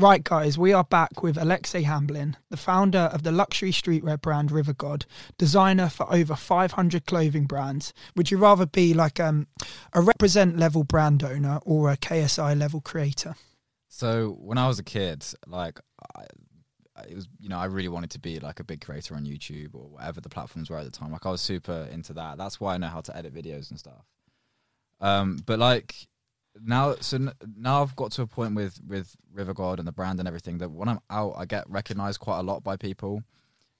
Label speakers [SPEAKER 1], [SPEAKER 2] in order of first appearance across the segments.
[SPEAKER 1] Right, guys, we are back with Alexei Hamblin, the founder of the luxury streetwear brand River God, designer for over 500 clothing brands. Would you rather be like um, a represent level brand owner or a KSI level creator?
[SPEAKER 2] So when I was a kid, like I, it was, you know, I really wanted to be like a big creator on YouTube or whatever the platforms were at the time. Like I was super into that. That's why I know how to edit videos and stuff. Um, but like now, so n- now I've got to a point with with River God and the brand and everything that when I'm out, I get recognized quite a lot by people.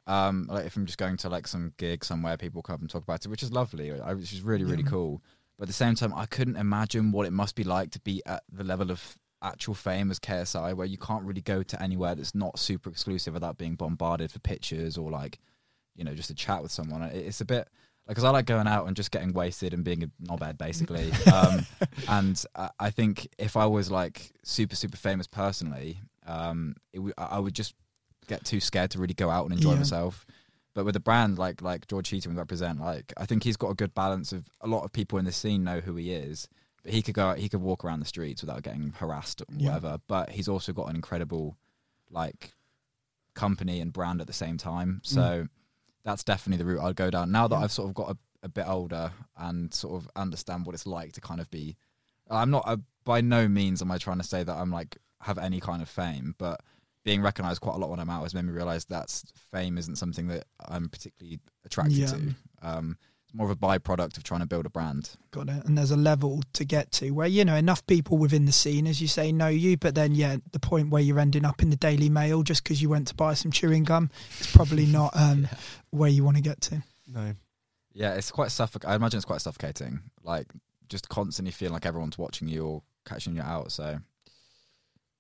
[SPEAKER 2] Um, like if I'm just going to like some gig somewhere, people come and talk about it, which is lovely, which is really really
[SPEAKER 1] Yeah.
[SPEAKER 2] cool. But at the same time, I couldn't imagine what it must be like to be at the level of actual fame as KSI, where you can't really go to anywhere that's not super exclusive without being bombarded for pictures or like, you know, just a chat with someone. It- It's a bit because I like going out and just getting wasted and being a knobhead basically. um, and I, I think if I was like super super famous personally, um, it w- I would just get too scared to really go out and enjoy
[SPEAKER 1] Yeah.
[SPEAKER 2] myself. But with a brand like like George Heaton represent, like I think he's got a good balance of a lot of people in the scene know who he is, but he could go out, he could walk around the streets without getting harassed or
[SPEAKER 1] Yeah.
[SPEAKER 2] whatever. But he's also got an incredible like company and brand at the same time. So that's definitely the route I'd go down. Now that
[SPEAKER 1] Yeah.
[SPEAKER 2] I've sort of got a, a bit older and sort of understand what it's like to kind of be, I'm not a, by no means am I trying to say that I'm like have any kind of fame, but being recognized quite a lot when I'm out has made me realize that fame isn't something that I'm particularly attracted
[SPEAKER 1] Yeah.
[SPEAKER 2] to. Um, it's more of a byproduct of trying to build a brand.
[SPEAKER 1] Got it. And there's a level to get to where, you know, enough people within the scene, as you say, know you. But then, yeah, the point where you're ending up in the Daily Mail just because you went to buy some chewing gum, it's probably not um, where you want to get to.
[SPEAKER 3] No.
[SPEAKER 2] Yeah, it's quite suffocating. I imagine it's quite suffocating. Like just constantly feeling like everyone's watching you or catching you out. So,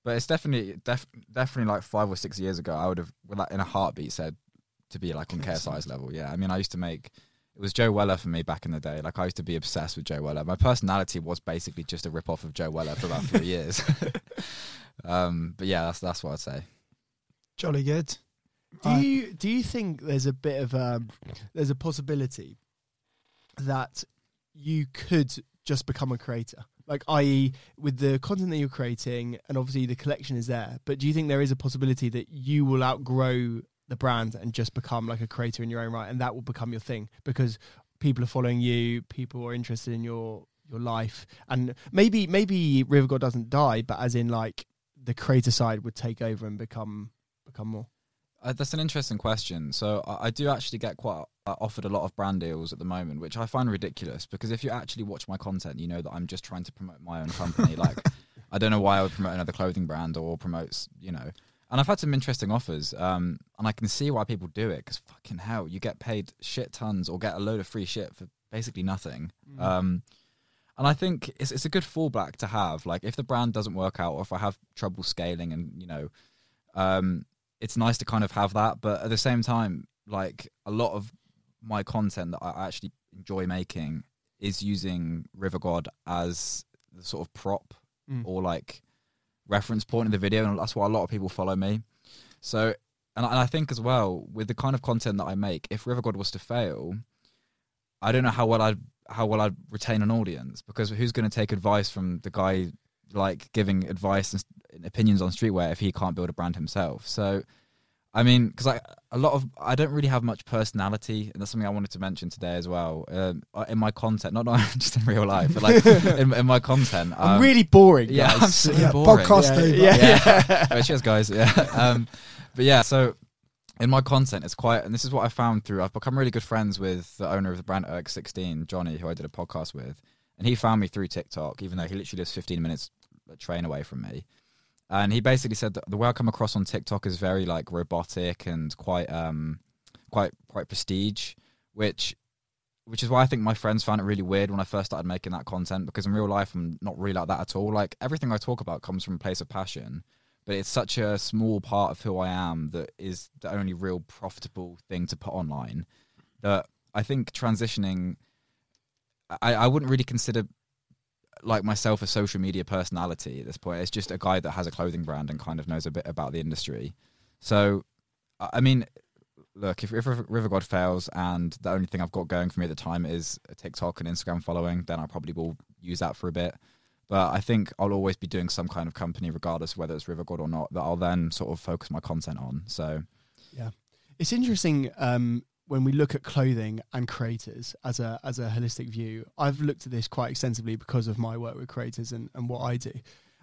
[SPEAKER 2] but it's definitely def- definitely like five or six years ago. I would have, in a heartbeat, said to be like on KSI's level. Yeah, I mean, I used to make. It was Joe Weller for me back in the day. Like I used to be obsessed with Joe Weller. My personality was basically just a rip off of Joe Weller for about three years. um, but yeah, that's that's what I'd say.
[SPEAKER 1] Jolly good.
[SPEAKER 3] Do
[SPEAKER 1] Right.
[SPEAKER 3] you do you think there's a bit of um there's a possibility that you could just become a creator? Like i.e. with the content that you're creating and obviously the collection is there, but do you think there is a possibility that you will outgrow the brand and just become like a creator in your own right and that will become your thing because people are following you, people are interested in your your life and maybe maybe River God doesn't die, but as in like the creator side would take over and become become more.
[SPEAKER 2] Uh, that's an interesting question. So I, I do actually get quite uh, offered a lot of brand deals at the moment, which I find ridiculous because if you actually watch my content, you know that I'm just trying to promote my own company. like I don't know why I would promote another clothing brand or promote, you know. And I've had some interesting offers, um, and I can see why people do it because fucking hell, you get paid shit tons or get a load of free shit for basically nothing. Um, and I think it's it's a good fallback to have. Like if the brand doesn't work out, or if I have trouble scaling, and you know, um, it's nice to kind of have that. But at the same time, like a lot of my content that I actually enjoy making is using River God as the sort of prop
[SPEAKER 3] Mm.
[SPEAKER 2] or like reference point in the video, and that's why a lot of people follow me. So, and I, think as well with the kind of content that I make, if River God was to fail, I don't know how well I'd how well I'd retain an audience because who's going to take advice from the guy like giving advice and opinions on streetwear if he can't build a brand himself? So, I mean, because like a lot of I don't really have much personality, and that's something I wanted to mention today as well. Um, uh, in my content, not not just in real life, but like in, in my content,
[SPEAKER 3] I'm
[SPEAKER 2] um,
[SPEAKER 3] really boring.
[SPEAKER 2] yeah,
[SPEAKER 3] guys.
[SPEAKER 2] I'm so
[SPEAKER 1] Yeah,
[SPEAKER 2] boring.
[SPEAKER 1] podcast
[SPEAKER 3] Yeah, yeah.
[SPEAKER 2] Yeah. Right, cheers, guys. Yeah. Um, but yeah, so in my content, it's quite, and this is what I found through. I've become really good friends with the owner of the brand Erg16, Johnny, who I did a podcast with, and he found me through TikTok, even though he literally lives 15 minutes a train away from me. And he basically said that the way I come across on TikTok is very like robotic and quite, um, quite, quite prestige, which. Which is why I think my friends found it really weird when I first started making that content because in real life I'm not really like that at all. Like everything I talk about comes from a place of passion, but it's such a small part of who I am that is the only real profitable thing to put online. That I think transitioning, I, I wouldn't really consider like myself a social media personality at this point. It's just a guy that has a clothing brand and kind of knows a bit about the industry. So, I mean, look, if, if River God fails and the only thing I've got going for me at the time is a TikTok and Instagram following, then I probably will use that for a bit. But I think I'll always be doing some kind of company, regardless whether it's River God or not, that I'll then sort of focus my content on. So yeah.
[SPEAKER 3] It's interesting um, when we look at clothing and creators as a as a holistic view. I've looked at this quite extensively because of my work with creators and, and what I do.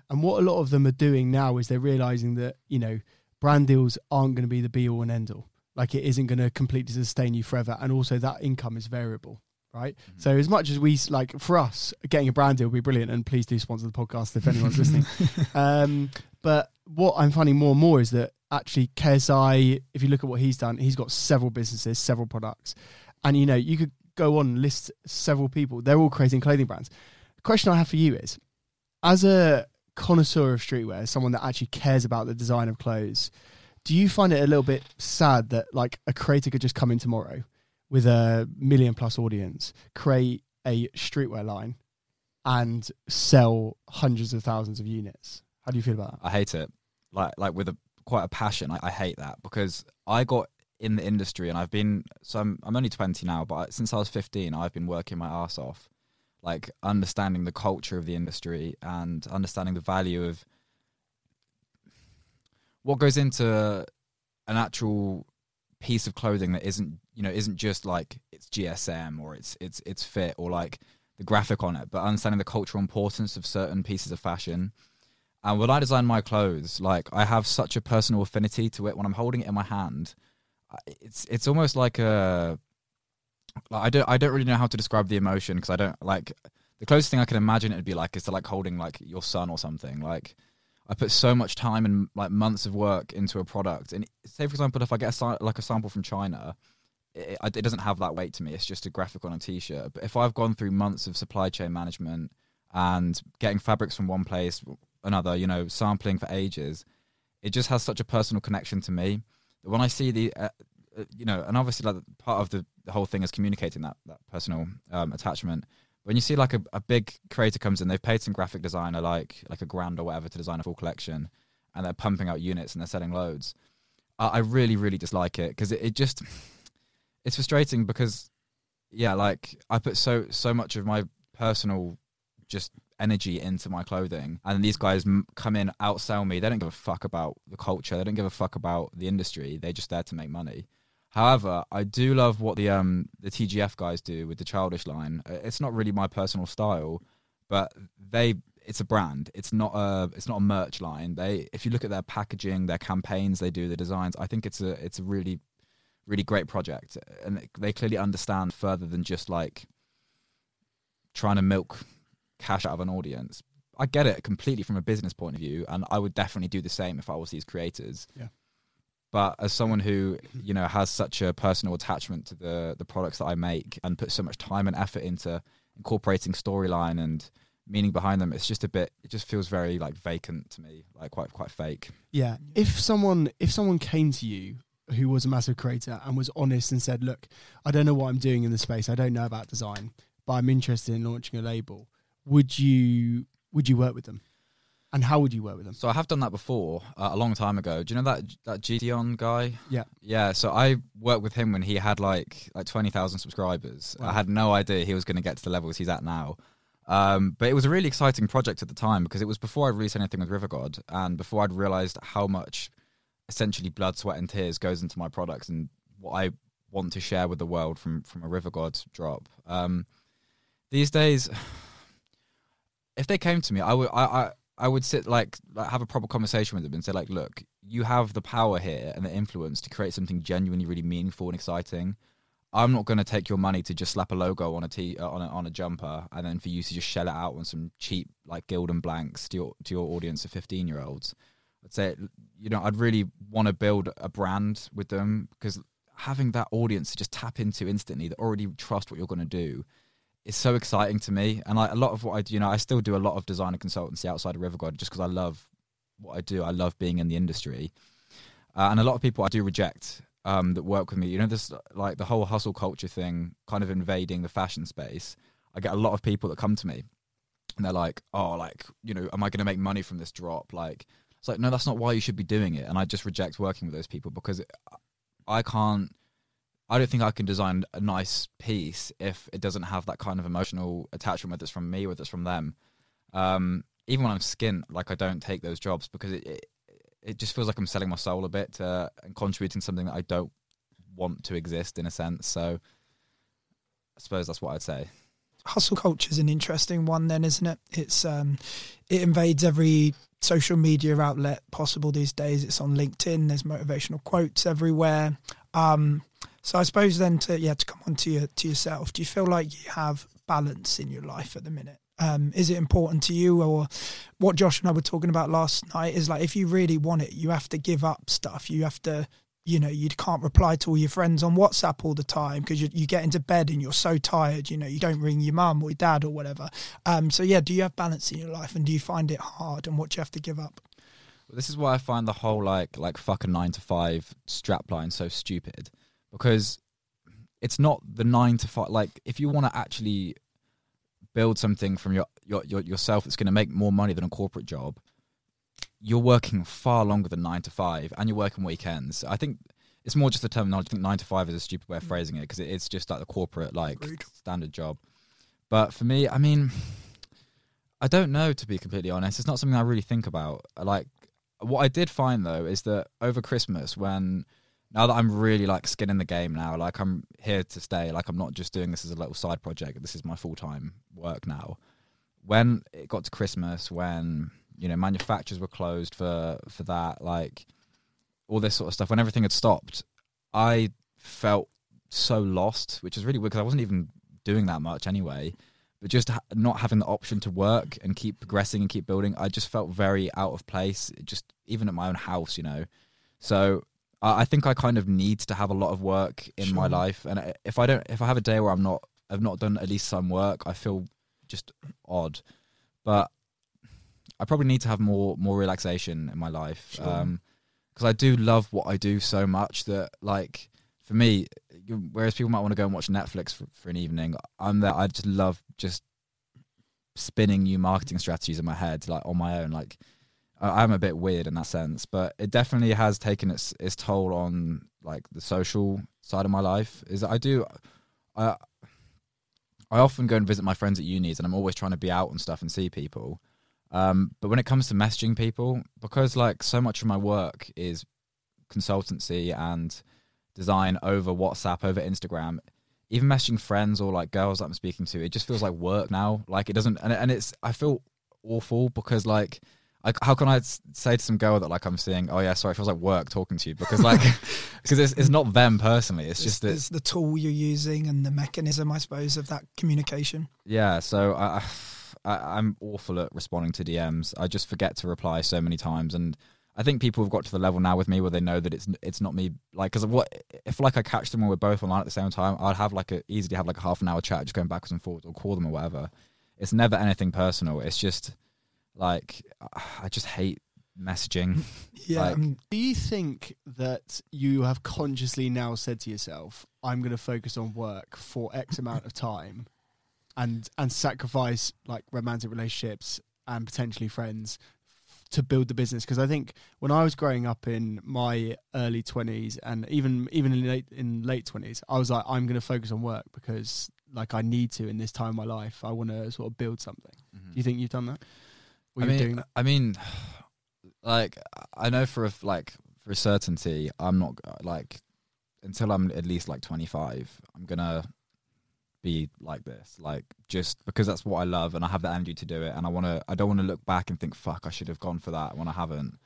[SPEAKER 3] And what a lot of them are doing now is they're realizing that, you know, brand deals aren't going to be the be all and end all. Like it isn't going to completely sustain you forever. And also that income is variable. Right.
[SPEAKER 2] Mm-hmm.
[SPEAKER 3] So as much as we like for us, getting a brand deal would be brilliant. And please do sponsor the podcast if anyone's listening. Um, but what I'm finding more and more is that actually KSI, if you look at what he's done, he's got several businesses, several products, and you know you could go on and list several people. They're all creating clothing brands. The question I have for you is, as a connoisseur of streetwear, someone that actually cares about the design of clothes, do you find it a little bit sad that like a creator could just come in tomorrow with a million plus audience, create a streetwear line, and sell hundreds of thousands of units? How do you feel about that?
[SPEAKER 2] I hate it. Like like with a quite a passion. I, I hate that because I got in the industry and I've been so I'm I'm only 20 now, but since I was 15, I've been working my ass off, like understanding the culture of the industry and understanding the value of what goes into an actual piece of clothing that isn't you know isn't just like it's GSM or it's it's it's fit or like the graphic on it, but understanding the cultural importance of certain pieces of fashion. And when I design my clothes, like I have such a personal affinity to it. When I'm holding it in my hand, it's it's almost like a. Like I don't I don't really know how to describe the emotion because I don't like the closest thing I can imagine it'd be like is to like holding like your son or something. Like I put so much time and like months of work into a product, and say for example, if I get a like a sample from China, it, it doesn't have that weight to me. It's just a graphic on a t-shirt. But if I've gone through months of supply chain management and getting fabrics from one place another, you know, sampling for ages, it just has such a personal connection to me. When I see the, uh, uh, you know, and obviously like part of the, the whole thing is communicating that that personal um, attachment. When you see like a, a big creator comes in, they've paid some graphic designer like like a grand or whatever to design a full collection, and they're pumping out units and they're selling loads. I, I really really dislike it because it, it just it's frustrating because yeah, like I put so so much of my personal just energy into my clothing, and these guys come in outsell me. They don't give a fuck about the culture. They don't give a fuck about the industry. They're just there to make money. However, I do love what the um the TGF guys do with the childish line. Uh, It's not really my personal style, but they it's a brand. It's not a it's not a merch line. They if you look at their packaging, their campaigns, they do the designs. I think it's a it's a really really great project, and they clearly understand further than just like trying to milk cash out of an audience. I get it completely from a business point of view, and I would definitely do the same if I was these creators.
[SPEAKER 3] Yeah.
[SPEAKER 2] But as someone who you know has such a personal attachment to the the products that I make and put so much time and effort into incorporating storyline and meaning behind them, it's just a bit. It just feels very like vacant to me, like quite quite fake.
[SPEAKER 3] Yeah. If someone if someone came to you who was a massive creator and was honest and said, "Look, I don't know what I'm doing in the space. I don't know about design, but I'm interested in launching a label." Would you would you work with them? And how would you work with them?
[SPEAKER 2] So I have done that before uh, a long time ago. Do you know that that Gideon guy?
[SPEAKER 3] Yeah.
[SPEAKER 2] Yeah. So I worked with him when he had like like twenty thousand subscribers.
[SPEAKER 3] Wow.
[SPEAKER 2] I had no idea he was going to get to the levels he's at now. Um, but it was a really exciting project at the time because it was before I released anything with River God and before I'd realized how much essentially blood, sweat, and tears goes into my products and what I want to share with the world from from a River God drop. Um, these days, if they came to me, I would I, I I would sit like, like have a proper conversation with them and say like, look, you have the power here and the influence to create something genuinely really meaningful and exciting. I'm not going to take your money to just slap a logo on a t uh, on a, on a jumper and then for you to just shell it out on some cheap like Gildan blanks to your to your audience of 15 year olds. I'd say you know I'd really want to build a brand with them because having that audience to just tap into instantly that already trust what you're going to do is so exciting to me. And a lot of what I do, you know, I still do a lot of design and consultancy outside of River God just because I love what I do. I love being in the industry. Uh, and a lot of people I do reject um, that work with me. You know, this like the whole hustle culture thing kind of invading the fashion space. I get a lot of people that come to me and they're like, oh, like, you know, am I going to make money from this drop? Like, it's like, no, that's not why you should be doing it. And I just reject working with those people because it, I can't, I don't think I can design a nice piece if it doesn't have that kind of emotional attachment, whether it's from me, whether it's from them. Um, even when I'm skint, like I don't take those jobs because it, it it just feels like I'm selling my soul a bit uh, and contributing something that I don't want to exist in a sense. So I suppose that's what I'd say.
[SPEAKER 1] hustle culture is an interesting one then isn't it it's um it invades every social media outlet possible these days it's on linkedin there's motivational quotes everywhere um so i suppose then to yeah to come on to your to yourself do you feel like you have balance in your life at the minute? Um is it important to you or what josh and i were talking about last night is like if you really want it you have to give up stuff. You have to you know you can't reply to all your friends on whatsapp all the time because you, you get into bed and you're so tired you know you don't ring your mum or your dad or whatever. Um so yeah do you have balance in your life and do you find it hard and what do you have to give up?
[SPEAKER 2] This is why I find the whole like like fuck a nine to five strapline so stupid because it's not the nine to five. Like if you want to actually build something from your, your, your yourself that's going to make more money than a corporate job, you're working far longer than nine to five, and you're working weekends. I think it's more just the terminology. I think nine to five is a stupid way of mm. phrasing it because it, it's just like the corporate like
[SPEAKER 1] Agreed.
[SPEAKER 2] standard job. But for me, I mean, I don't know to be completely honest. It's not something I really think about. Like what I did find though is that over Christmas when now that I'm really like skin in the game now, like I'm here to stay, like I'm not just doing this as a little side project. This is my full time work now. When it got to Christmas, when you know manufacturers were closed for for that, like all this sort of stuff, when everything had stopped, I felt so lost, which is really weird because I wasn't even doing that much anyway. But just ha- not having the option to work and keep progressing and keep building, I just felt very out of place. Just even at my own house, you know. So I I think I kind of need to have a lot of work in my life, and if I don't, if I have a day where I'm not, I've not done at least some work, I feel just odd. But I probably need to have more more relaxation in my life,
[SPEAKER 1] Sure.
[SPEAKER 2] Um, because I do love what I do so much that like for me, whereas people might want to go and watch Netflix for, for an evening, I'm there. I just love just spinning new marketing strategies in my head, like on my own. Like I'm a bit weird in that sense, but it definitely has taken its its toll on like the social side of my life. Is I do, I I often go and visit my friends at unis, and I'm always trying to be out and stuff and see people. Um, but when it comes to messaging people, because like so much of my work is consultancy and design over WhatsApp, over Instagram, even messaging friends or like girls that I'm speaking to, it just feels like work now. Like it doesn't, and, and it's I feel awful because like. I, how can I say to some girl that like I'm seeing? Oh yeah, sorry, it feels like work talking to you because like because it's, it's not them personally. It's
[SPEAKER 1] it's
[SPEAKER 2] just that
[SPEAKER 1] it's the tool you're using and the mechanism i suppose of that communication
[SPEAKER 2] Yeah, so I, I I'm awful at responding to DMs. I just forget to reply so many times, and I think people have got to the level now with me where they know that it's it's not me. Like, because what if like I catch them when we're both online at the same time? I'd have like a easily have like a half an hour chat, just going backwards and forwards, or call them or whatever. It's never anything personal. It's just like I just hate messaging.
[SPEAKER 1] yeah
[SPEAKER 2] Like-
[SPEAKER 1] um,
[SPEAKER 3] Do you think that you have consciously now said to yourself, "I'm going to focus on work for X amount of time," and and sacrifice like romantic relationships and potentially friends f- to build the business? Because I think when I was growing up in my early twenties and even even in late in late twenties, I was like, "I'm going to focus on work because like I need to in this time of my life. I want to sort of build something." Do you think you've done that?
[SPEAKER 2] I mean,
[SPEAKER 3] doing?
[SPEAKER 2] I mean, like I know for a, like for a certainty, I'm not like until I'm at least like 25, I'm gonna be like this, like just because that's what I love and I have the energy to do it, and I want to. I don't want to look back and think, "Fuck, I should have gone for that" when I haven't.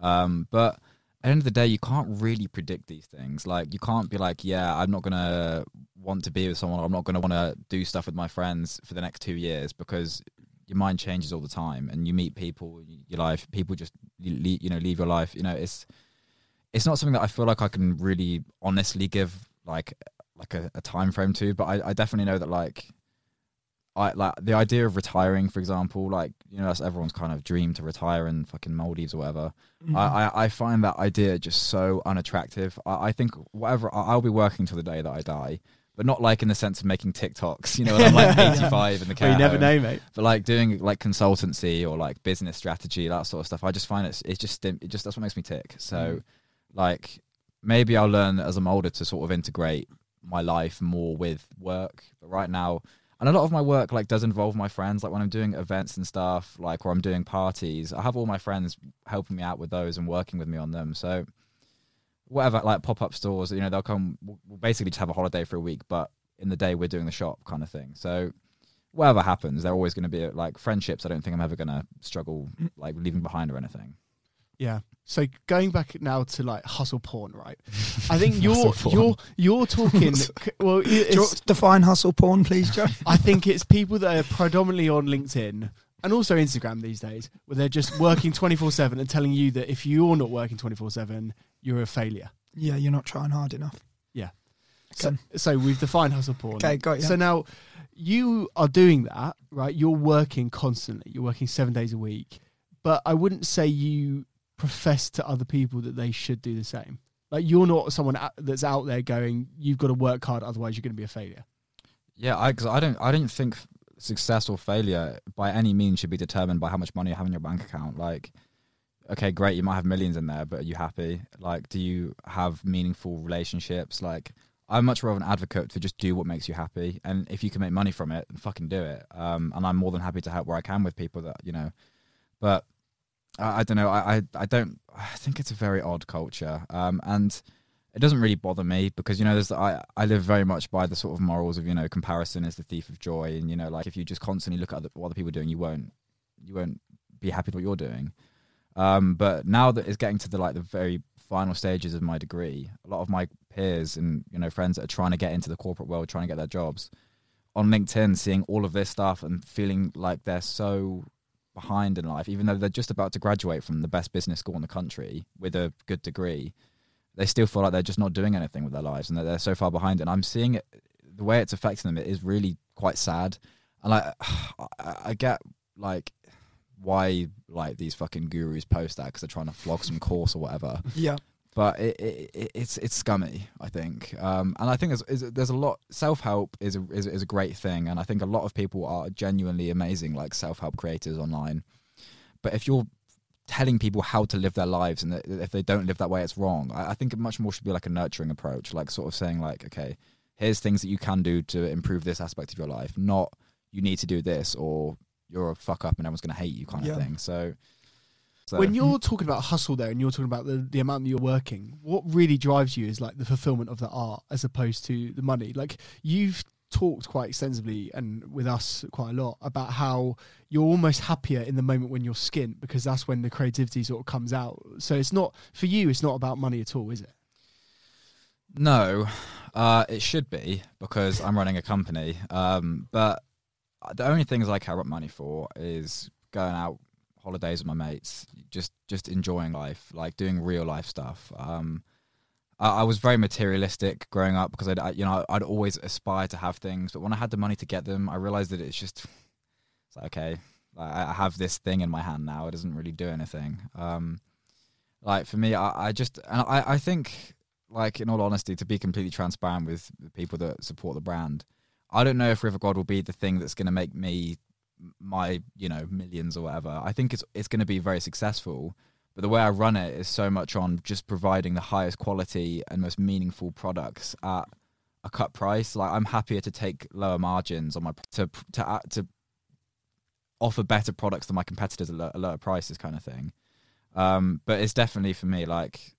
[SPEAKER 2] Um, but at the end of the day, you can't really predict these things. Like you can't be like, "Yeah, I'm not gonna want to be with someone. I'm not gonna want to do stuff with my friends for the next two years because your mind changes all the time and you meet people your life people just leave, you know leave your life you know it's it's not something that i feel like i can really honestly give like like a, a time frame to but I, I definitely know that like i like the idea of retiring for example like you know that's everyone's kind of dream to retire in fucking maldives or whatever.
[SPEAKER 1] Mm-hmm.
[SPEAKER 2] I, I i find that idea just so unattractive. I, I think whatever I- i'll be working till the day that i die but not like in the sense of making tiktoks you know when i'm like 85 in the
[SPEAKER 3] Well, you never
[SPEAKER 2] home
[SPEAKER 3] know, mate.
[SPEAKER 2] but like doing like consultancy or like business strategy that sort of stuff i just find it's it's just it just that's what makes me tick so
[SPEAKER 3] Mm.
[SPEAKER 2] like maybe i'll learn as i'm older to sort of integrate my life more with work but right now And a lot of my work like does involve my friends. Like when I'm doing events and stuff, like or I'm doing parties, I have all my friends helping me out with those and working with me on them. So whatever, like pop up stores, you know, they'll come. We'll basically just have a holiday for a week, but in the day we're doing the shop kind of thing. So whatever happens, they're always going to be like friendships. I don't think I'm ever going to struggle mm. like leaving behind or anything.
[SPEAKER 3] Yeah. So going back now to like hustle porn, right? I think you're you're you're talking. well,
[SPEAKER 1] Do you
[SPEAKER 3] it's,
[SPEAKER 1] want to define hustle porn, please, Joe?
[SPEAKER 3] I think it's people that are predominantly on LinkedIn and also Instagram these days, where they're just working twenty four seven and telling you that if you're not working twenty four seven, you're a failure.
[SPEAKER 1] yeah, you're not trying hard enough.
[SPEAKER 3] Yeah.
[SPEAKER 1] Okay.
[SPEAKER 3] So we've defined hustle porn.
[SPEAKER 1] Okay, got you.
[SPEAKER 3] So now you are doing that, right? You're working constantly. You're working seven days a week. But I wouldn't say you profess to other people that they should do the same. Like you're not someone that's out there going, "You've got to work hard, otherwise you're going to be a failure."
[SPEAKER 2] Yeah, I because I don't I don't think success or failure by any means should be determined by how much money you have in your bank account. Like, okay, great, you might have millions in there, but are you happy? Like, do you have meaningful relationships? Like, I'm much more of an advocate for just do what makes you happy, and if you can make money from it, then fucking do it. Um, and I'm more than happy to help where I can with people that you know, but I, I don't know. I, I I don't. I think it's a very odd culture, um, and it doesn't really bother me because you know there's I I live very much by the sort of morals of you know comparison is the thief of joy. And you know like if you just constantly look at other, what other people are doing you won't you won't be happy with what you're doing. Um but now that it's getting to the like the very final stages of my degree a lot of my peers and you know friends that are trying to get into the corporate world trying to get their jobs on LinkedIn seeing all of this stuff and feeling like they're so behind in life even though they're just about to graduate from the best business school in the country with a good degree they still feel like they're just not doing anything with their lives and that they're so far behind. And I'm seeing it, the way it's affecting them, it is really quite sad. And like, I, I get like why like these fucking gurus post that because they're trying to flog some course or whatever.
[SPEAKER 1] Yeah.
[SPEAKER 2] But it, it, it it's it's scummy, I think. Um, and I think there's there's a lot self help is a, is is a great thing, and I think a lot of people are genuinely amazing, like self help creators online. But if you're telling people how to live their lives and that if they don't live that way it's wrong I, I think it much more should be like a nurturing approach like sort of saying like okay here's things that you can do to improve this aspect of your life not you need to do this or you're a fuck up and everyone's going to hate you kind
[SPEAKER 1] Yeah.
[SPEAKER 2] of thing so, so
[SPEAKER 3] When you're talking about hustle there and you're talking about the, the amount that you're working, what really drives you is like the fulfillment of the art as opposed to the money. Like you've talked quite extensively and with us quite a lot about how you're almost happier in the moment when you're skint because that's when the creativity sort of comes out. So it's not for you, it's not about money at all, is it?
[SPEAKER 2] No, uh, it should be because I'm running a company. Um, but the only things I care about money for is going out holidays with my mates, just just enjoying life, like doing real life stuff. Um, I, I was very materialistic growing up because I'd I, you know I'd always aspire to have things, but when I had the money to get them, I realized that it's just it's like okay, I I have this thing in my hand now. It doesn't really do anything. Um, like for me, I, I just and I, I think like in all honesty, to be completely transparent with the people that support the brand, I don't know if River God will be the thing that's going to make me my you know millions or whatever. I think it's it's going to be very successful, but the way I run it is so much on just providing the highest quality and most meaningful products at a cut price. Like I'm happier to take lower margins on my to to to offer better products than my competitors at lo- at lower prices, kind of thing. Um, but it's definitely for me like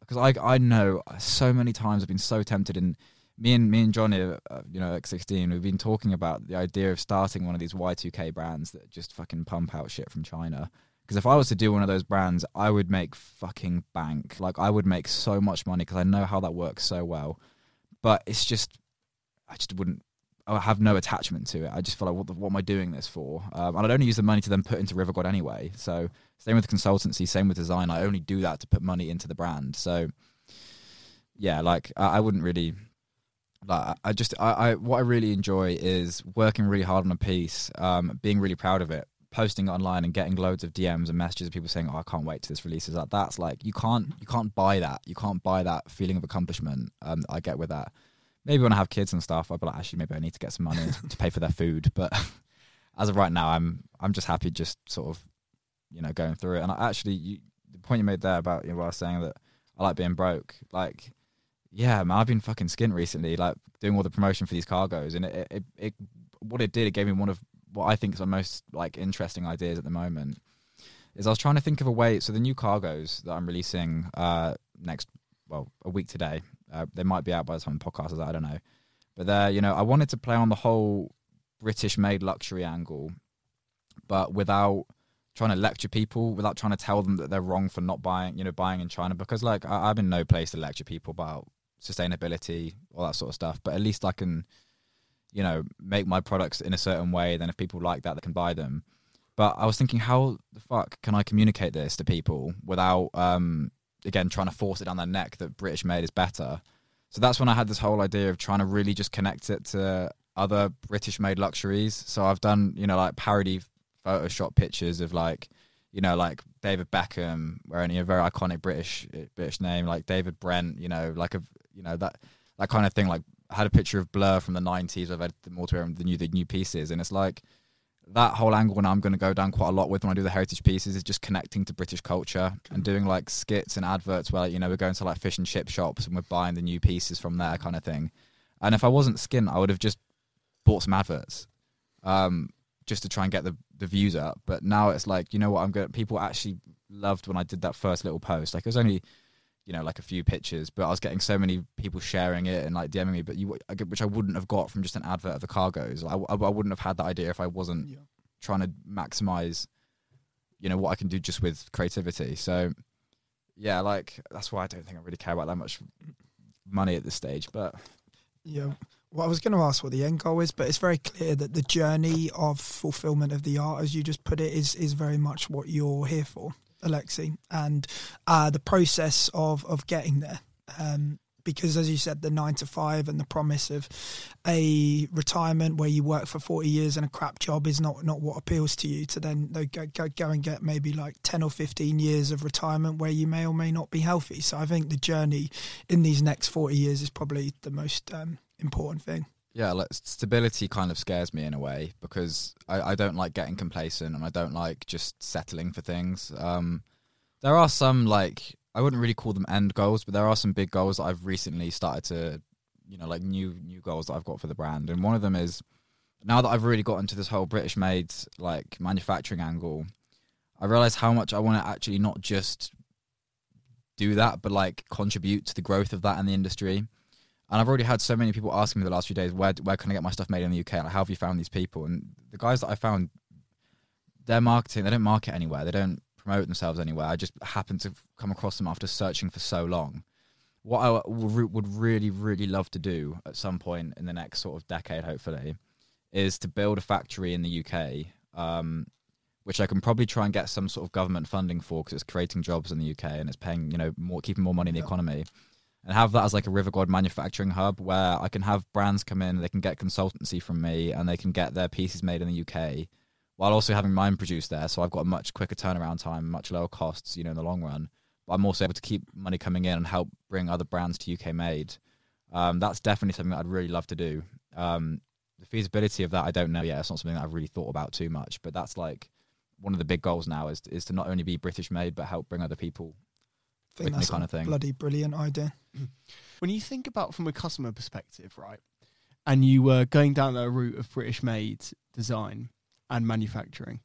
[SPEAKER 2] because I I know so many times I've been so tempted and me and me and Johnny, uh, you know, X sixteen, we've been talking about the idea of starting one of these Y two K brands that just fucking pump out shit from China. Because if I was to do one of those brands, I would make fucking bank. Like I would make so much money because I know how that works so well. But it's just, I just wouldn't. I have no attachment to it. I just feel like, what, the, what am I doing this for? Um, and I'd only use the money to then put into River God anyway. So same with the consultancy, same with design. I only do that to put money into the brand. So yeah, like I, I wouldn't really like I just I, I what I really enjoy is working really hard on a piece, um, being really proud of it, posting it online and getting loads of DMs and messages of people saying, "Oh, I can't wait to this releases." Like that's like you can't you can't buy that. You can't buy that feeling of accomplishment. Um, I get with that. Maybe when I have kids and stuff, I'll be like, actually, maybe I need to get some money to pay for their food. But as of right now, I'm I'm just happy just sort of you know going through it. And I actually, you, the point you made there about you know, what I was saying that I like being broke, like yeah, man, I've been fucking skint recently, like doing all the promotion for these cargos, and it, it, it what it did, it gave me one of what I think is the most like interesting ideas at the moment. Is I was trying to think of a way. So the new cargos that I'm releasing uh, next, well, a week today, uh, they might be out by the time the podcast is out. I don't know, but they're you know I wanted to play on the whole British-made luxury angle, but without trying to lecture people without trying to tell them that they're wrong for not buying, you know, buying in China. Because like I, I'm in no place to lecture people about sustainability, all that sort of stuff. But at least I can, you know, make my products in a certain way. Then if people like that, they can buy them. But I was thinking, how the fuck can I communicate this to people without, um, again, trying to force it down their neck that British made is better? So that's when I had this whole idea of trying to really just connect it to other British made luxuries. So I've done, you know, like parody Photoshop pictures of like, you know, like David Beckham wearing a very iconic British British name, like David Brent, you know, like a you know that that kind of thing. Like Had a picture of Blur from the nineties. I've had the more wear the new the new pieces, and it's like that whole angle. And I'm going to go down quite a lot with when I do the heritage pieces is just connecting to British culture and doing like skits and adverts where you know we're going to like fish and chip shops and we're buying the new pieces from there, kind of thing. And if I wasn't skin, I would have just bought some adverts. Um, just to try and get the, the views up. But now it's like, you know what, I'm going People actually loved when I did that first little post. Like it was only, you know, like a few pictures, but I was getting so many people sharing it and like DMing me. But you, which I wouldn't have got from just an advert of the cargos. I, I, I wouldn't have had that idea if I wasn't yeah. trying to maximize, you know, what I can do just with creativity. So, yeah, like that's why I don't think I really care about that much money at this stage. But
[SPEAKER 1] yeah, well, I was going to ask what the end goal is, but it's very clear that the journey of fulfillment of the art, as you just put it, is is very much what you're here for, Alexei, and uh, the process of of getting there. Um, because, as you said, the nine to five and the promise of a retirement where you work for forty years in a crap job is not not what appeals to you. To then go, go, go and get maybe like ten or fifteen years of retirement where you may or may not be healthy. So, I think the journey in these next forty years is probably the most um, important thing.
[SPEAKER 2] Yeah, like stability kind of scares me in a way because I, I don't like getting complacent and I don't like just settling for things. Um, there are some like I wouldn't really call them end goals, but there are some big goals that I've recently started to, you know, like new new goals that I've got for the brand, and one of them is now that I've really got into this whole British made like manufacturing angle, I realize how much I want to actually not just do that, but like contribute to the growth of that in the industry. And I've already had so many people asking me the last few days, where where can I get my stuff made in the UK? Like, how have you found these people? And the guys that I found, their marketing, they don't market anywhere. They don't promote themselves anywhere. I just happened to come across them after searching for so long. What I would really, really love to do at some point in the next sort of decade, hopefully, is to build a factory in the UK, um, which I can probably try and get some sort of government funding for because it's creating jobs in the UK and it's paying, you know, more, keeping more money in the yeah. economy and have that as like a River God manufacturing hub where I can have brands come in, they can get consultancy from me, and they can get their pieces made in the UK, while also having mine produced there. So I've got a much quicker turnaround time, much lower costs, you know, in the long run. But I'm also able to keep money coming in and help bring other brands to UK made. Um, that's definitely something that I'd really love to do. Um, the feasibility of that, I don't know yet. It's not something that I've really thought about too much, but that's like one of the big goals now is is to not only be British made but help bring other people
[SPEAKER 1] think that's kind of thing. bloody brilliant idea.
[SPEAKER 3] When you think about from a customer perspective, right, and you were going down the route of British made design and manufacturing,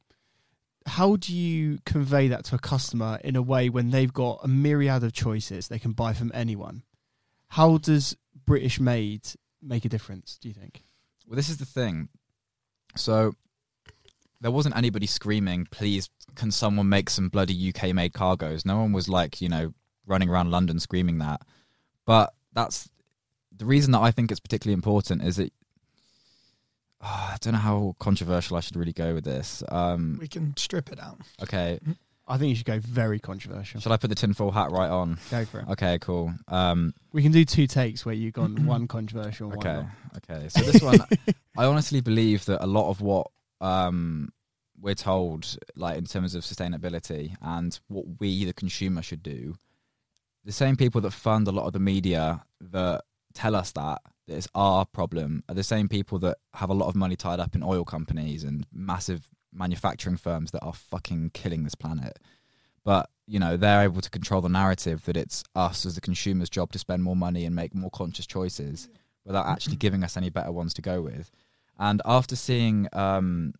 [SPEAKER 3] how do you convey that to a customer in a way when they've got a myriad of choices they can buy from anyone? How does British made make a difference, do you think?
[SPEAKER 2] Well, this is the thing. So there wasn't anybody screaming, please, can someone make some bloody UK made cargos? No one was like, you know, running around London screaming that. But that's the reason that I think it's particularly important is it. oh, I don't know how controversial I should really go with this. Um,
[SPEAKER 1] we can strip it out.
[SPEAKER 2] Okay.
[SPEAKER 3] Mm-hmm. I think you should go very controversial.
[SPEAKER 2] Should I put the tinfoil hat right on?
[SPEAKER 3] Go for it.
[SPEAKER 2] Okay, cool. Um,
[SPEAKER 3] we can do two takes where you've gone one controversial.
[SPEAKER 2] Okay,
[SPEAKER 3] one
[SPEAKER 2] okay. So this one, I honestly believe that a lot of what um, we're told, like in terms of sustainability and what we, the consumer, should do, the same people that fund a lot of the media that tell us that, that it's our problem are the same people that have a lot of money tied up in oil companies and massive manufacturing firms that are fucking killing this planet. But you know they're able to control the narrative that it's us as the consumer's job to spend more money and make more conscious choices without actually giving us any better ones to go with. And after seeing, um,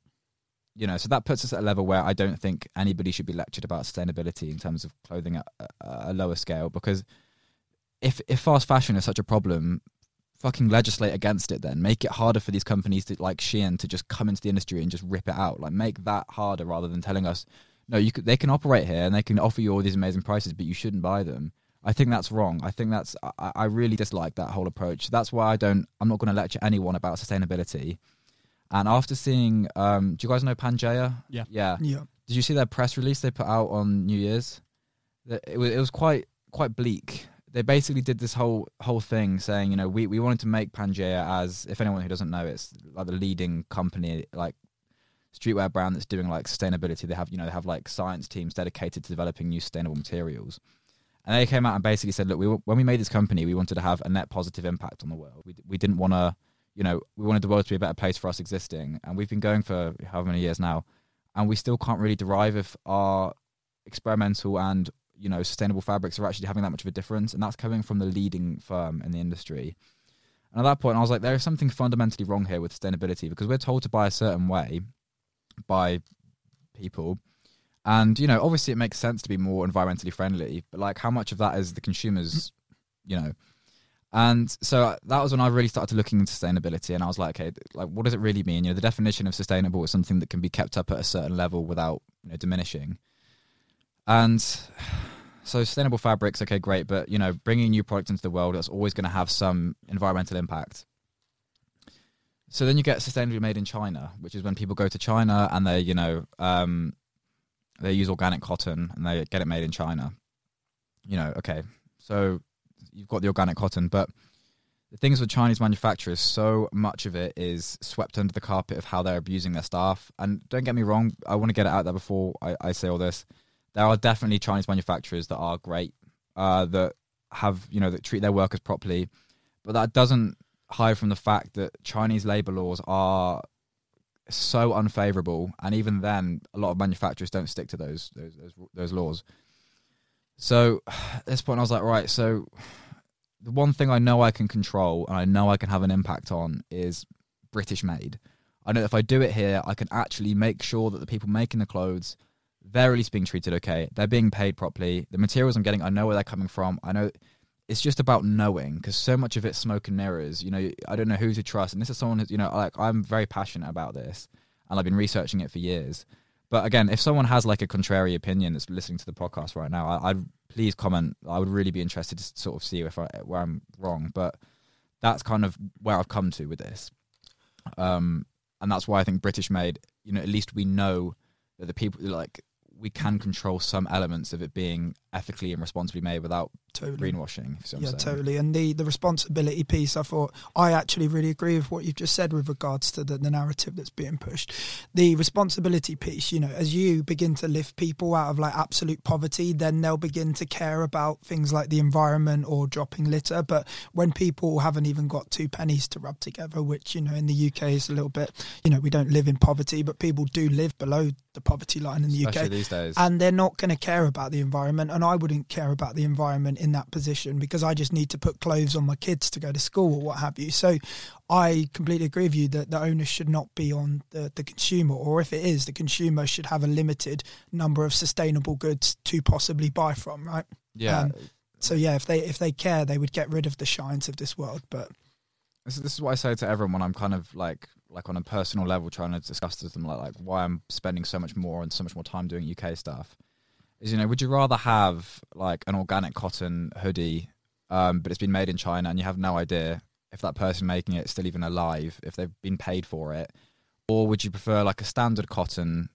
[SPEAKER 2] you know, so that puts us at a level where I don't think anybody should be lectured about sustainability in terms of clothing at a, lower scale because if if fast fashion is such a problem, fucking legislate against it then. Make it harder for these companies to like Shein to just come into the industry and just rip it out. Like make that harder rather than telling us no, you could, they can operate here and they can offer you all these amazing prices, but you shouldn't buy them. I think that's wrong. I think that's I, I really dislike that whole approach. That's why I don't. I'm not going to lecture anyone about sustainability. And after seeing, um, do you guys know Pangaia?
[SPEAKER 3] Yeah.
[SPEAKER 2] yeah.
[SPEAKER 1] Yeah.
[SPEAKER 2] Did you see their press release they put out on New Year's? It was it was quite quite bleak. They basically did this whole whole thing saying, you know, we, we wanted to make Pangaia as if anyone who doesn't know, it's like the leading company like streetwear brand that's doing like sustainability. They have you know they have like science teams dedicated to developing new sustainable materials. And they came out and basically said, look, we, when we made this company, we wanted to have a net positive impact on the world. We, we didn't want to, you know, we wanted the world to be a better place for us existing. And we've been going for however many years now. And we still can't really derive if our experimental and, you know, sustainable fabrics are actually having that much of a difference. And that's coming from the leading firm in the industry. And at that point, I was like, there is something fundamentally wrong here with sustainability because we're told to buy a certain way by people and you know, obviously, it makes sense to be more environmentally friendly, but like, how much of that is the consumers, you know? And so that was when I really started looking into sustainability, and I was like, okay, like, what does it really mean? You know, the definition of sustainable is something that can be kept up at a certain level without you know diminishing. And so, sustainable fabrics, okay, great, but you know, bringing new products into the world that's always going to have some environmental impact. So then you get sustainably made in China, which is when people go to China and they, you know, um, they use organic cotton and they get it made in China. You know, okay, so you've got the organic cotton, but the things with Chinese manufacturers, so much of it is swept under the carpet of how they're abusing their staff. And don't get me wrong, I want to get it out there before I, I say all this. There are definitely Chinese manufacturers that are great, uh, that have you know that treat their workers properly, but that doesn't hide from the fact that Chinese labor laws are so unfavorable, and even then, a lot of manufacturers don't stick to those those those, those laws. So at this point, I was like, right, so the one thing I know I can control and I know I can have an impact on is British made. I know if I do it here, I can actually make sure that the people making the clothes, they're at least being treated okay. They're being paid properly. The materials I'm getting, I know where they're coming from. I know it's just about knowing because so much of it's smoke and mirrors. You know, I don't know who to trust. And this is someone who, you know, like I'm very passionate about this and I've been researching it for years. But again, if someone has like a contrary opinion that's listening to the podcast right now, I, would please comment. I would really be interested to sort of see if I, where I'm wrong. But that's kind of where I've come to with this. Um, and that's why I think British made, you know, at least we know that the people like we can control some elements of it being ethically and responsibly made without
[SPEAKER 1] totally.
[SPEAKER 2] greenwashing.
[SPEAKER 1] yeah, totally. And the, the responsibility piece, I thought I actually really agree with what you've just said with regards to the, the narrative that's being pushed. The responsibility piece, you know, as you begin to lift people out of like absolute poverty, then they'll begin to care about things like the environment or dropping litter. But when people haven't even got two pennies to rub together, which, you know, in the UK is a little bit, you know, we don't live in poverty, but people do live below the poverty line in the
[SPEAKER 2] Especially
[SPEAKER 1] UK.
[SPEAKER 2] These days.
[SPEAKER 1] And they're not going to care about the environment. And I wouldn't care about the environment in that position because I just need to put clothes on my kids to go to school or what have you. So I completely agree with you that the onus should not be on the, the consumer, or if it is, the consumer should have a limited number of sustainable goods to possibly buy from, right?
[SPEAKER 2] Yeah. Um,
[SPEAKER 1] so yeah, if they if they care, they would get rid of the Sheins of this world. But
[SPEAKER 2] this is, this is what I say to everyone when I'm kind of like like on a personal level trying to discuss to them like like why I'm spending so much more and so much more time doing UK stuff is you know would you rather have like an organic cotton hoodie um, but it's been made in China and you have no idea if that person making it is still even alive if they've been paid for it? Or would you prefer like a standard cotton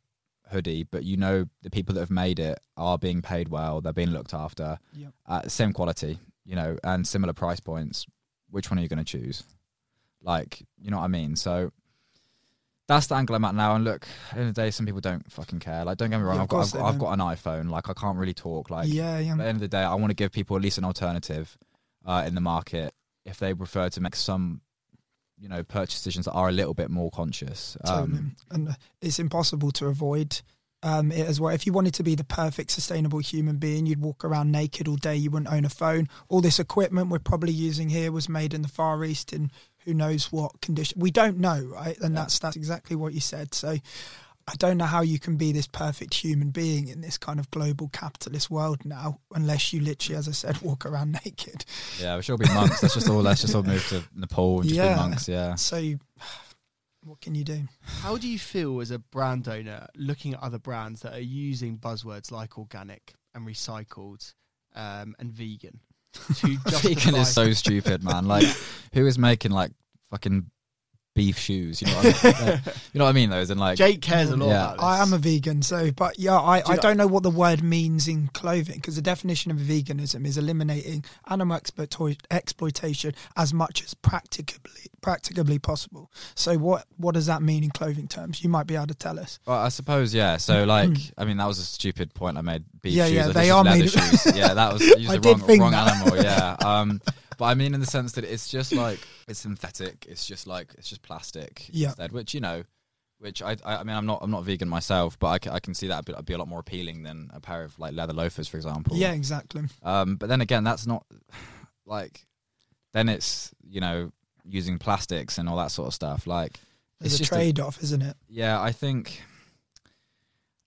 [SPEAKER 2] hoodie but you know the people that have made it are being paid well they're being looked after
[SPEAKER 1] yep.
[SPEAKER 2] same quality you know and similar price points? Which one are you going to choose? Like you know what I mean? So that's the angle I'm at now. And look, in the day, some people don't fucking care. Like, don't get me wrong,
[SPEAKER 1] Yeah,
[SPEAKER 2] I've got I've, I've got an iPhone. Like, I can't really talk. Like,
[SPEAKER 1] yeah, yeah.
[SPEAKER 2] at the end of the day, I want to give people at least an alternative uh, in the market if they prefer to make some, you know, purchase decisions that are a little bit more conscious.
[SPEAKER 1] Totally.
[SPEAKER 2] Um,
[SPEAKER 1] and uh, it's impossible to avoid um, it as well. If you wanted to be the perfect sustainable human being, you'd walk around naked all day. You wouldn't own a phone. All this equipment we're probably using here was made in the Far East in who knows what condition. We don't know, right? And
[SPEAKER 2] Yeah.
[SPEAKER 1] that's that's exactly what you said. So I don't know how you can be this perfect human being in this kind of global capitalist world now, unless you literally, as I said, walk around naked.
[SPEAKER 2] Yeah, we should all be monks. Let's just all let's just all move to Nepal and just
[SPEAKER 1] Yeah.
[SPEAKER 2] be monks. Yeah.
[SPEAKER 1] So what can you do?
[SPEAKER 3] How do you feel as a brand owner looking at other brands that are using buzzwords like organic and recycled um, and vegan to justify?
[SPEAKER 2] Vegan is so stupid, man. Like, who is making like fucking beef shoes? You know, what I mean? Like, you know what I mean? Those and like,
[SPEAKER 3] Jake cares a lot
[SPEAKER 2] Yeah.
[SPEAKER 3] about this.
[SPEAKER 1] I am a vegan, so but yeah, I,
[SPEAKER 3] Do
[SPEAKER 1] I don't know what the word means in clothing because the definition of veganism is eliminating animal exploito- exploitation as much as practicably practicably possible. So what what does that mean in clothing terms? You might be able to tell us.
[SPEAKER 2] well, I suppose yeah. So like, I mean, that was a stupid point I made. Beef
[SPEAKER 1] Yeah,
[SPEAKER 2] shoes.
[SPEAKER 1] yeah,
[SPEAKER 2] I
[SPEAKER 1] they are
[SPEAKER 2] leather
[SPEAKER 1] made-
[SPEAKER 2] shoes. Yeah, that was used the wrong wrong
[SPEAKER 1] that.
[SPEAKER 2] animal. Yeah. Um, but I mean, in the sense that it's just like it's synthetic. It's just like it's just plastic
[SPEAKER 1] Yeah.
[SPEAKER 2] instead. Which you know, which I, I I mean, I'm not I'm not vegan myself, but I can, I can see that would be a lot more appealing than a pair of like leather loafers, for example.
[SPEAKER 1] Yeah, exactly.
[SPEAKER 2] Um, but then again, that's not like then it's you know using plastics and all that sort of stuff. Like
[SPEAKER 1] There's
[SPEAKER 2] it's
[SPEAKER 1] a- trade off, isn't it?
[SPEAKER 2] yeah, I think,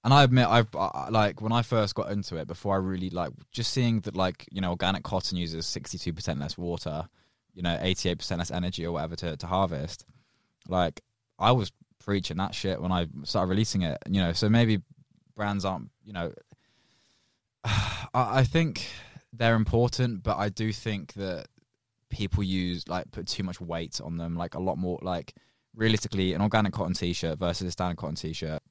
[SPEAKER 2] and I admit I've I, like when I first got into it before I really like just seeing that like you know organic cotton uses sixty two percent less water, you know eighty eight percent less energy or whatever to to harvest. Like I was preaching that shit when I started releasing it, you know. So maybe brands aren't, you know. I, I think they're important, but I do think that people use like put too much weight on them, like a lot more. Like realistically, an organic cotton t-shirt versus a standard cotton t-shirt,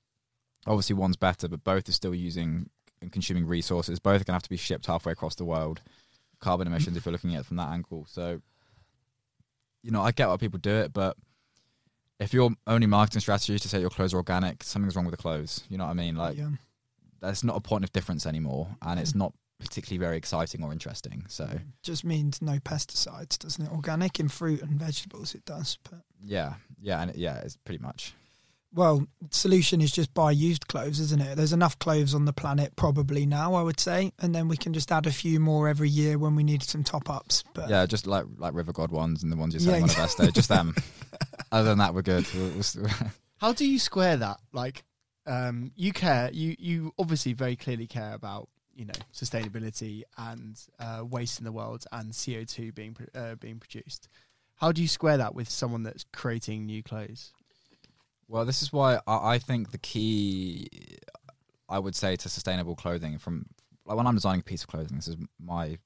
[SPEAKER 2] obviously one's better, but both are still using and consuming resources. Both are gonna have to be shipped halfway across the world. Carbon emissions, if you're looking at it from that angle. So, you know, I get why people do it, but if your only marketing strategy is to say your clothes are organic, something's wrong with the clothes. You know what I mean? Like
[SPEAKER 1] yeah.
[SPEAKER 2] that's not a point of difference anymore, and it's not particularly very exciting or interesting. So
[SPEAKER 1] Just means no pesticides, doesn't it? Organic in fruit and vegetables, it does. But
[SPEAKER 2] yeah, yeah, and it, yeah, it's pretty much.
[SPEAKER 1] Well, solution is just buy used clothes, isn't it? There's enough clothes on the planet probably now, I would say, and then we can just add a few more every year when we need some top ups. But
[SPEAKER 2] Yeah, just like like River God ones and the ones you're
[SPEAKER 1] Yeah,
[SPEAKER 2] on the best day, just them. Other than that, we're good. We'll- we'll-
[SPEAKER 3] How do you square that? Like, um, you care. You you obviously very clearly care about you know sustainability and uh, waste in the world and CO two being uh, being produced. How do you square that with someone that's creating new clothes?
[SPEAKER 2] Well, this is why I, I think the key, I would say, to sustainable clothing from like when I'm designing a piece of clothing, this is my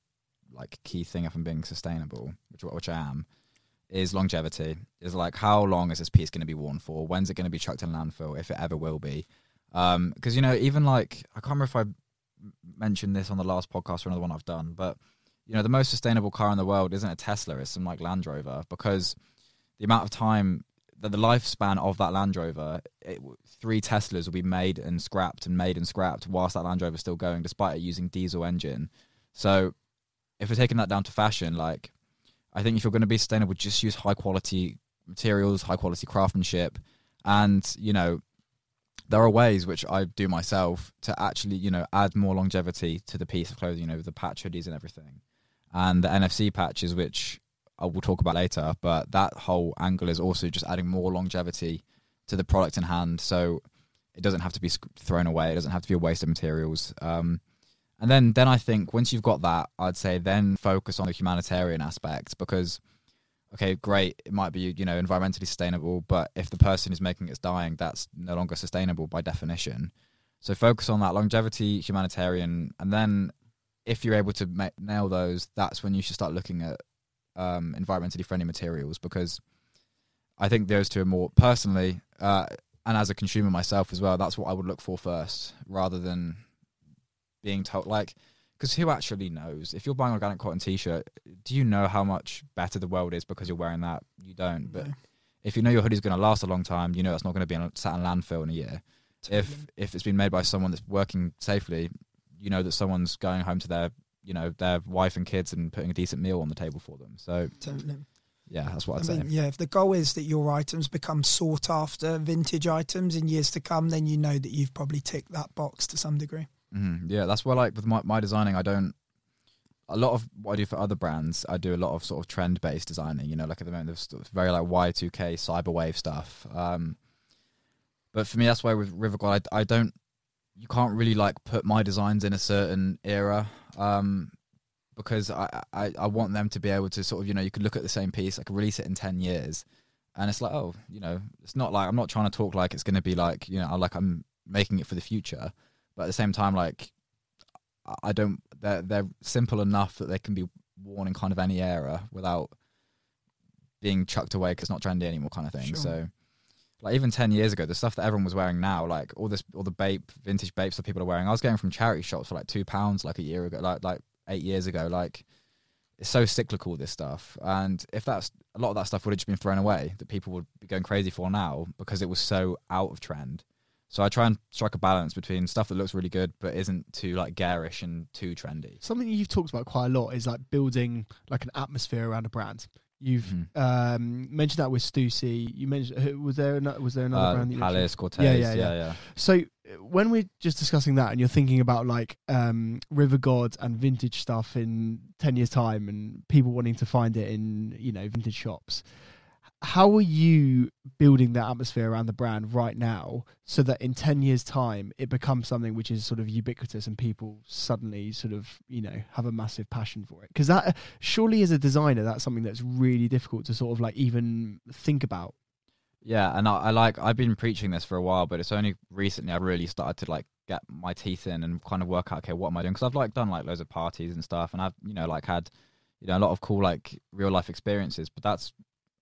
[SPEAKER 2] like key thing if I'm being sustainable, which which I am, is longevity. Is like how long is this piece going to be worn for? When's it going to be chucked in landfill, if it ever will be? Um, because you know, even like I can't remember if I mentioned this on the last podcast or another one I've done, but you know, the most sustainable car in the world isn't a Tesla; it's some like Land Rover because the amount of time that the lifespan of that Land Rover, it, three Teslas will be made and scrapped and made and scrapped whilst that Land Rover is still going, despite it using diesel engine. So, if we're taking that down to fashion, like I think if you're going to be sustainable, just use high quality materials, high quality craftsmanship, and you know there are ways which I do myself to actually you know add more longevity to the piece of clothing, you know, the patch hoodies and everything, and the NFC patches, which I will talk about later. But that whole angle is also just adding more longevity to the product in hand, so it doesn't have to be thrown away. It doesn't have to be a waste of materials. Um, and then, then I think once you've got that, I'd say then focus on the humanitarian aspect because, okay, great, it might be you know environmentally sustainable, but if the person who's making it's dying, that's no longer sustainable by definition. So focus on that longevity, humanitarian, and then if you're able to ma- nail those, that's when you should start looking at um, environmentally friendly materials because I think those two are more personally, uh, and as a consumer myself as well, that's what I would look for first, rather than being told like because who actually knows? If you're buying organic cotton t-shirt do you know how much better the world is because you're wearing that? You don't but
[SPEAKER 1] No,
[SPEAKER 2] if you know your hoodie's going to last a long time you know it's not going to be in, sat in landfill in a year. If if it's been made by someone that's working safely you know that someone's going home to their you know their wife and kids and putting a decent meal on the table for them so
[SPEAKER 1] totally.
[SPEAKER 2] yeah, that's what
[SPEAKER 1] I
[SPEAKER 2] I'd say.
[SPEAKER 1] mean, yeah, if the goal is that your items become sought after vintage items in years to come, then you know that you've probably ticked that box to some degree.
[SPEAKER 2] hmm Yeah, that's why like with my, my designing, I don't. A lot of what I do for other brands, I do a lot of sort of trend based designing. You know, like at the moment, there's very like Y two K cyberwave stuff. Um, but for me, that's why with River God, I, I don't. You can't really like put my designs in a certain era. Um, because I, I I want them to be able to sort of you know you could look at the same piece, I could release it in ten years, and it's like oh you know it's not like I'm not trying to talk like it's going to be like you know like I'm making it for the future, but at the same time like I- don't they're they're simple enough that they can be worn in kind of any era without being chucked away because it's not trendy anymore kind of thing.
[SPEAKER 1] Sure.
[SPEAKER 2] So. Like even ten years ago, the stuff that everyone was wearing now, like all this, all the Bape vintage Bapes that people are wearing, I was getting from charity shops for like two pounds, like a year ago, like like eight years ago. Like it's so cyclical this stuff, and if that's a lot of that stuff would have just been thrown away, that people would be going crazy for now because it was so out of trend. So I try and strike a balance between stuff that looks really good but isn't too like garish and too trendy.
[SPEAKER 3] Something you've talked about quite a lot is like building like an atmosphere around a brand. You've
[SPEAKER 2] Mhm.
[SPEAKER 3] um, mentioned that with Stussy. You mentioned was there ano- was there another
[SPEAKER 2] Uh,
[SPEAKER 3] brand that?
[SPEAKER 2] Palace, Corteiz,
[SPEAKER 3] Yeah,
[SPEAKER 2] yeah,
[SPEAKER 3] yeah,
[SPEAKER 2] yeah,
[SPEAKER 3] yeah. So uh, when we're just discussing that, and you're thinking about like um, River God and vintage stuff in ten years' time, and people wanting to find it in you know vintage shops, how are you building that atmosphere around the brand right now, so that in ten years' time it becomes something which is sort of ubiquitous and people suddenly sort of you know have a massive passion for it? Because that surely as a designer, that's something that's really difficult to sort of like even think about.
[SPEAKER 2] Yeah, and I, I like I've been preaching this for a while, but it's only recently I've really started to like get my teeth in and kind of work out okay what am I doing because I've like done like loads of parties and stuff, and I've you know like had you know a lot of cool like real life experiences, but that's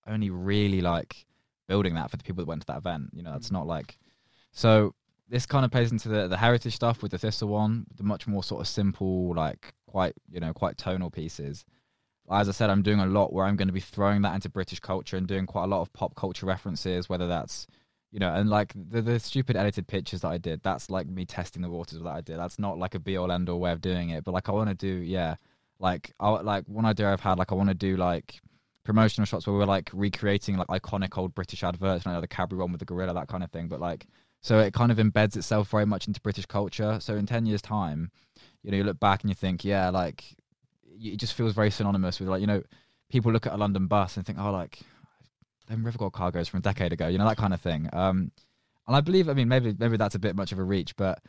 [SPEAKER 2] only really like building that for the people that went to that event. You know, that's mm. not like so. This kind of plays into the the heritage stuff with the Thistle one, the much more sort of simple, like quite you know quite tonal pieces as I said, I'm doing a lot where I'm going to be throwing that into British culture and doing quite a lot of pop culture references, whether that's, you know, and like the, the stupid edited pictures that I did, that's like me testing the waters with that I did. That's not like a be all end all way of doing it, but like I want to do, yeah, like I like one idea I've had, like I want to do like promotional shots where we're like recreating like iconic old British adverts, know, the Cadbury one with the gorilla, that kind of thing. But like, so it kind of embeds itself very much into British culture. So in 10 years' time, you know, you look back and you think, yeah, like it just feels very synonymous with like you know people look at a London bus and think oh like them River God cargoes from a decade ago you know that kind of thing um and I believe I mean maybe maybe that's a bit much of a reach but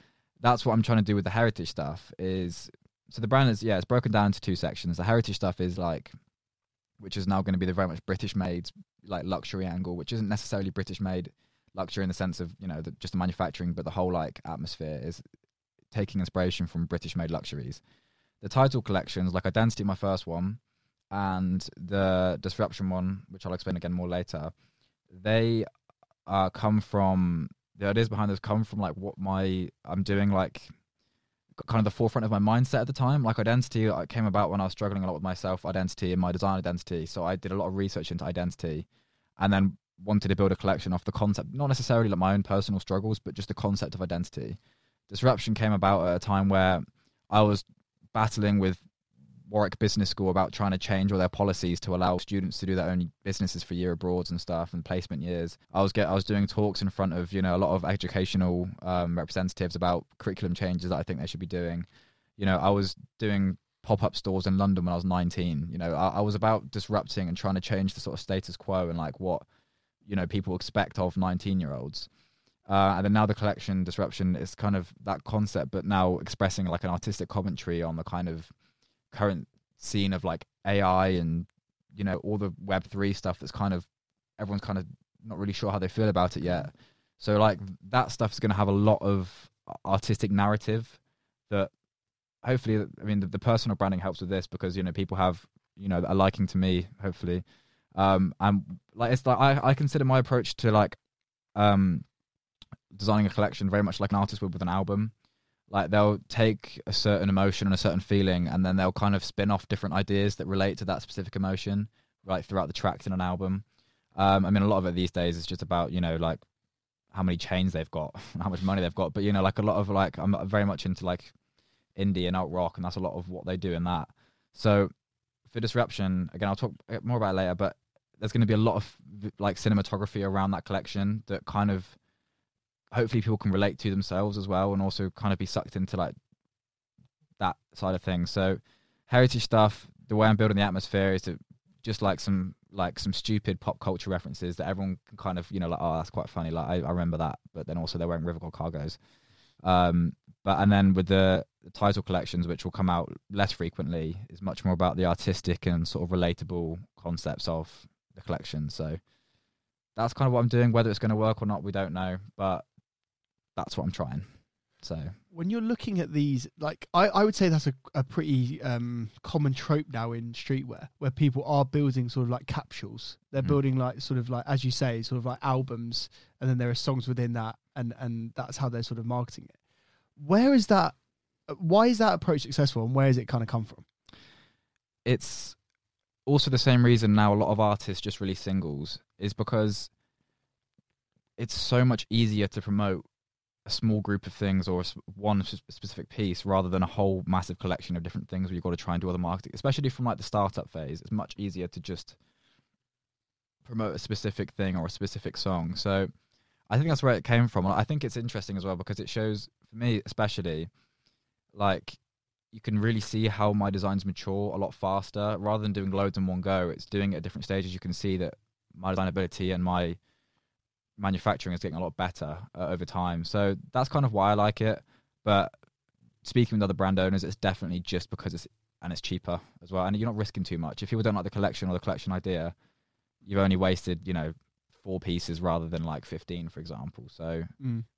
[SPEAKER 2] that's what I'm trying to do with the heritage stuff is so the brand is yeah it's broken down into two sections the heritage stuff is like which is now going to be the very much British made like luxury angle which isn't necessarily British made luxury in the sense of you know the, just the manufacturing but the whole like atmosphere is taking inspiration from British made luxuries. The title collections, like Identity, my first one, and the Disruption one, which I'll explain again more later, they uh, come from the ideas behind those come from like what my I'm doing like kind of the forefront of my mindset at the time. Like identity uh, came about when I was struggling a lot with my self identity and my design identity. So I did a lot of research into identity, and then wanted to build a collection off the concept, not necessarily like my own personal struggles, but just the concept of identity. Disruption came about at a time where I was battling with Warwick Business School about trying to change all their policies to allow students to do their own businesses for year abroads and stuff and placement years. I was get I was doing talks in front of you know a lot of educational um, representatives about curriculum changes that I think they should be doing. You know, I was doing pop up stores in London when I was 19. You know, I, I was about disrupting and trying to change the sort of status quo and like what you know people expect of 19 year olds. Uh, and then now the collection disruption is kind of that concept, but now expressing like an artistic commentary on the kind of current scene of like AI and you know all the Web three stuff that's kind of everyone's kind of not really sure how they feel about it yet. So like that stuff is going to have a lot of artistic narrative that hopefully, I mean, the, the personal branding helps with this because you know people have you know a liking to me hopefully, um, and like it's like I I consider my approach to like um designing a collection very much like an artist would with an album. Like they'll take a certain emotion and a certain feeling, and then they'll kind of spin off different ideas that relate to that specific emotion, right throughout the tracks in an album. Um, I mean, a lot of it these days is just about you know like how many chains they've got, how much money they've got. But you know, like a lot of like I'm very much into like indie and alt rock, and that's a lot of what they do in that. So for disruption, again, I'll talk more about later. But there's going to be a lot of like cinematography around that collection that kind of hopefully people can relate to themselves as well and also kind of be sucked into like that side of things. So heritage stuff the way i'm building the atmosphere is to just like some like some stupid pop culture references that everyone can kind of you know like oh that's quite funny like i, I remember that but then also they're wearing river cargos um but and then with the title collections which will come out less frequently is much more about the artistic and sort of relatable concepts of the collection. So that's kind of what i'm doing whether it's going to work or not we don't know but that's what i'm trying so
[SPEAKER 3] when you're looking at these, like I, I would say that's a, a pretty um, common trope now in streetwear, where people are building sort of like capsules. They're
[SPEAKER 2] Mm.
[SPEAKER 3] building like sort of like as you say, sort of like albums, and then there are songs within that, and and that's how they're sort of marketing it. Where is that? Why is that approach successful, and where has it kind of come from?
[SPEAKER 2] it's also the same reason now a lot of artists just release singles is because it's so much easier to promote a small group of things or one specific piece rather than a whole massive collection of different things where you've got to try and do other marketing especially from like the startup phase it's much easier to just promote a specific thing or a specific song. So i think that's where it came from i think it's interesting as well because it shows for me especially like you can really see how my designs mature a lot faster. Rather than doing loads in one go it's doing it at different stages. You can see that my design ability and my manufacturing is getting a lot better uh, over time. So that's kind of why i like it. But speaking with other brand owners it's definitely just because it's and it's cheaper as well. And you're not risking too much. If people don't like the collection or the collection idea you've only wasted you know four pieces rather than like 15 for example. So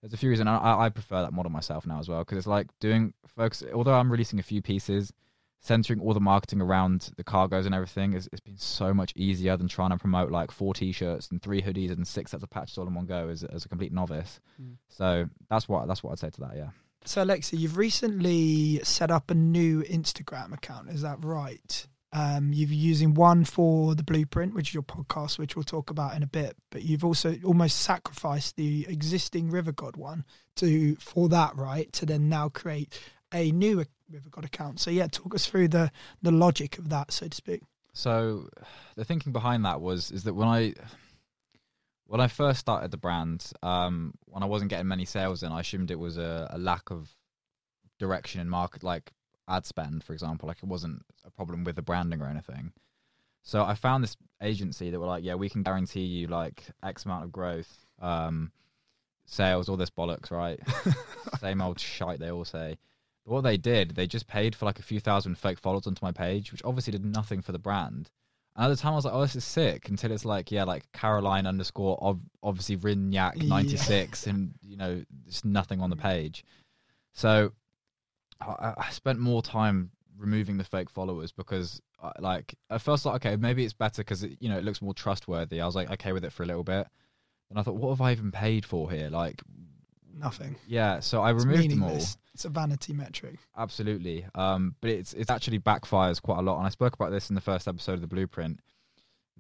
[SPEAKER 2] there's a few reasons. I, I prefer that model myself now as well because it's like doing folks. Although I'm releasing a few pieces, centering all the marketing around the cargos and everything is it's been so much easier than trying to promote like four t-shirts and three hoodies and six sets of patches all in one go as, as a complete novice.
[SPEAKER 3] Mm.
[SPEAKER 2] So that's what that's what I'd say to that. Yeah.
[SPEAKER 1] So, Alexei, you've recently set up a new Instagram account. Is that right? Um, you're using one for the blueprint, which is your podcast, which we'll talk about in a bit. But you've also almost sacrificed the existing River God one to for that, right? To then now create a new River God account. So, yeah, talk us through the the logic of that, so to speak.
[SPEAKER 2] So the thinking behind that was is that when I when I first started the brand, um, when I wasn't getting many sales in, I assumed it was a, a lack of direction in market, like ad spend, for example. Like it wasn't a problem with the branding or anything. So I found this agency that were like, yeah, we can guarantee you like X amount of growth, um, sales, all this bollocks, right? Same old shite they all say. But what they did, they just paid for like a few thousand fake followers onto my page, which obviously did nothing for the brand. And at the time, I was like, "Oh, this is sick." Until it's like, yeah, like Caroline underscore ob- obviously Rignac ninety six, and you know, there's nothing on the page. So I, I spent more time removing the fake followers because, uh, like, at first, like, okay, maybe it's better because it, you know it looks more trustworthy. I was like, okay with it for a little bit, and I thought, what have I even paid for here? Like,
[SPEAKER 1] Nothing.
[SPEAKER 2] yeah. So I
[SPEAKER 1] It's
[SPEAKER 2] removed them all.
[SPEAKER 1] It's a vanity metric.
[SPEAKER 2] Absolutely. Um, but it's it's actually backfires quite a lot. And I spoke about this in the first episode of the Blueprint.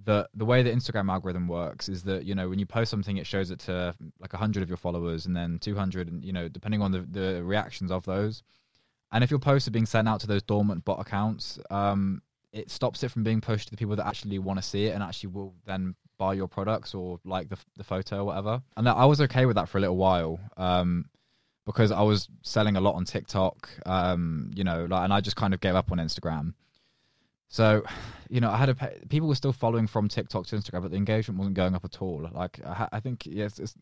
[SPEAKER 2] The the way the Instagram algorithm works is that you know when you post something, it shows it to like hundred of your followers, and then two hundred, and you know depending on the the reactions of those. And if your posts are being sent out to those dormant bot accounts, um, it stops it from being pushed to the people that actually want to see it and actually will then buy your products or like the the photo or whatever. And I was okay with that for a little while. Um, because I was selling a lot on TikTok, um, you know, like, and I just kind of gave up on Instagram. So, you know, I had a people were still following from TikTok to Instagram, but the engagement wasn't going up at all. Like, I, I think yes, it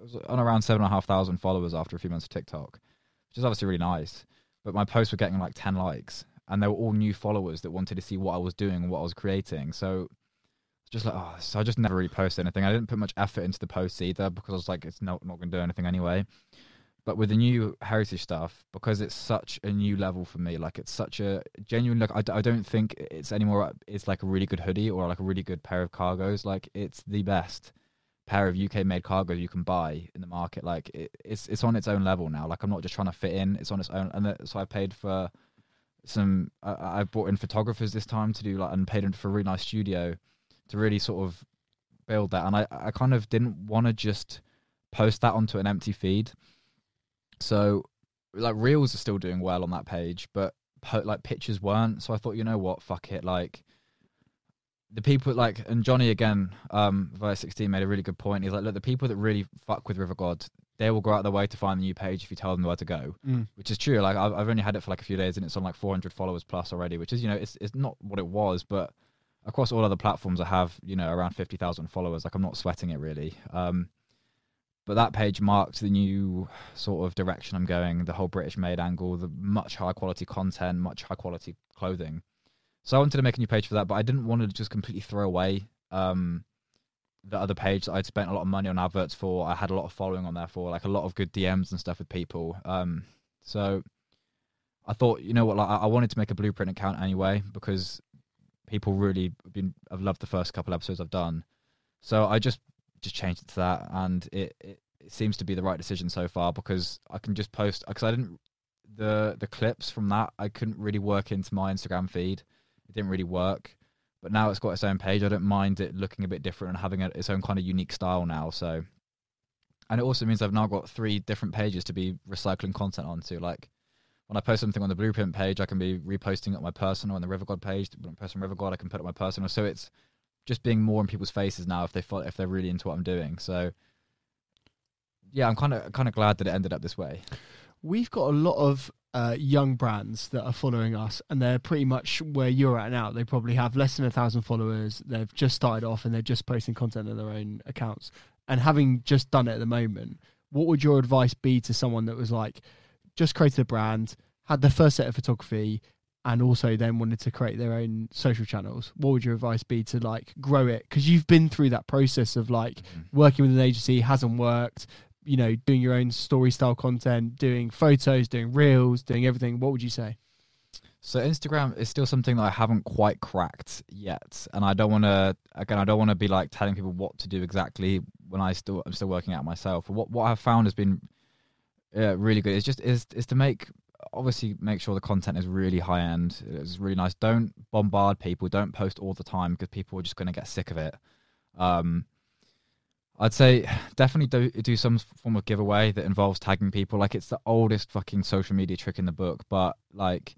[SPEAKER 2] was on around seven and a half thousand followers after a few months of TikTok, which is obviously really nice. But my posts were getting like ten likes, and they were all new followers that wanted to see what I was doing and what I was creating. So, just like, oh, so I just never really posted anything. I didn't put much effort into the posts either because I was like, it's not not going to do anything anyway. But with the new heritage stuff, because it's such a new level for me, like it's such a genuine look. I, don't think it's anymore. It's like a really good hoodie or like a really good pair of cargos. Like it's the best pair of UK made cargos you can buy in the market. Like it, it's it's on its own level now. Like I'm not just trying to fit in. It's on its own. And that, so I paid for some. I, I brought in photographers this time to do like and paid for a really nice studio to really sort of build that. And I I kind of didn't want to just post that onto an empty feed. So, like reels are still doing well on that page, but po- like pictures weren't. So I thought, you know what, fuck it. Like, the people like and Johnny again, um, via sixteen made a really good point. He's like, look, the people that really fuck with River God, they will go out their way to find the new page if you tell them where to go,
[SPEAKER 3] Mm.
[SPEAKER 2] which is true. Like I've, I've only had it for like a few days and it's on like 400 followers plus already, which is you know it's it's not what it was, but across all other platforms I have you know around 50,000 followers. Like I'm not sweating it really. Um, but that page marked the new sort of direction I'm going, the whole British made angle, the much higher quality content, much high quality clothing. So I wanted to make a new page for that, but I didn't want to just completely throw away um, the other page that I'd spent a lot of money on adverts for. I had a lot of following on there for, like a lot of good DMs and stuff with people. Um, so I thought, you know what, like I wanted to make a blueprint account anyway because people really been have loved the first couple episodes I've done. So I just just changed it to that, and it, it, it seems to be the right decision so far because I can just post because I didn't the the clips from that I couldn't really work into my Instagram feed. It didn't really work, but now it's got its own page. I don't mind it looking a bit different and having a, its own kind of unique style now. So, and it also means I've now got three different pages to be recycling content onto. Like when I post something on the Blueprint page, I can be reposting it on my personal on the River God page. When I post on River God, I can put it on my personal. So it's just being more in people's faces now if they fo- if they're really into what I'm doing. So yeah, I'm kind of kind of glad that it ended up this way.
[SPEAKER 3] We've got a lot of uh, young brands that are following us, and they're pretty much where you're at now. They probably have less than a thousand followers. They've just started off, and they're just posting content on their own accounts. And having just done it at the moment, what would your advice be to someone that was like just created a brand, had their first set of photography, and also then wanted to create their own social channels? What would your advice be to like grow it? Because you've been through that process of like mm-hmm. working with an agency hasn't worked you know doing your own story style content doing photos doing reels doing everything what would you say
[SPEAKER 2] So Instagram is still something that I haven't quite cracked yet, and I don't want to. Again, I don't want to be like telling people what to do exactly when I still I'm still working out myself. What what I've found has been uh, really good. It's just is is to make obviously make sure the content is really high end. It's really nice. Don't bombard people. Don't post all the time because people are just going to get sick of it. Um, I'd say definitely do do some form of giveaway that involves tagging people. Like it's the oldest fucking social media trick in the book, but like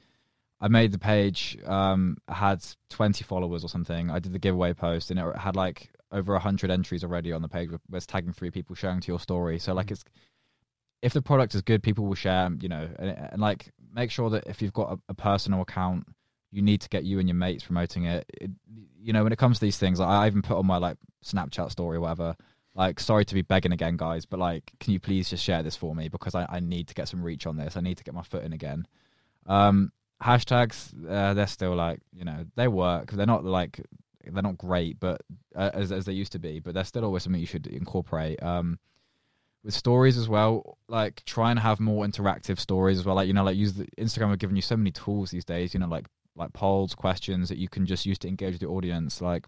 [SPEAKER 2] I made the page um had 20 followers or something. I did the giveaway post and it had like over 100 entries already on the page with tagging three people showing to your story. So like it's if the product is good, people will share, you know, and, and like make sure that if you've got a, a personal account, you need to get you and your mates promoting it. it. You know, when it comes to these things, like, I even put on my like Snapchat story or whatever, like sorry to be begging again guys but like can you please just share this for me because I, I need to get some reach on this i need to get my foot in again um hashtags uh, they're still like you know they work they're not like they're not great but uh, as, as they used to be but they're still always something you should incorporate um with stories as well like try and have more interactive stories as well like you know like use the instagram have given you so many tools these days you know like like polls questions that you can just use to engage the audience like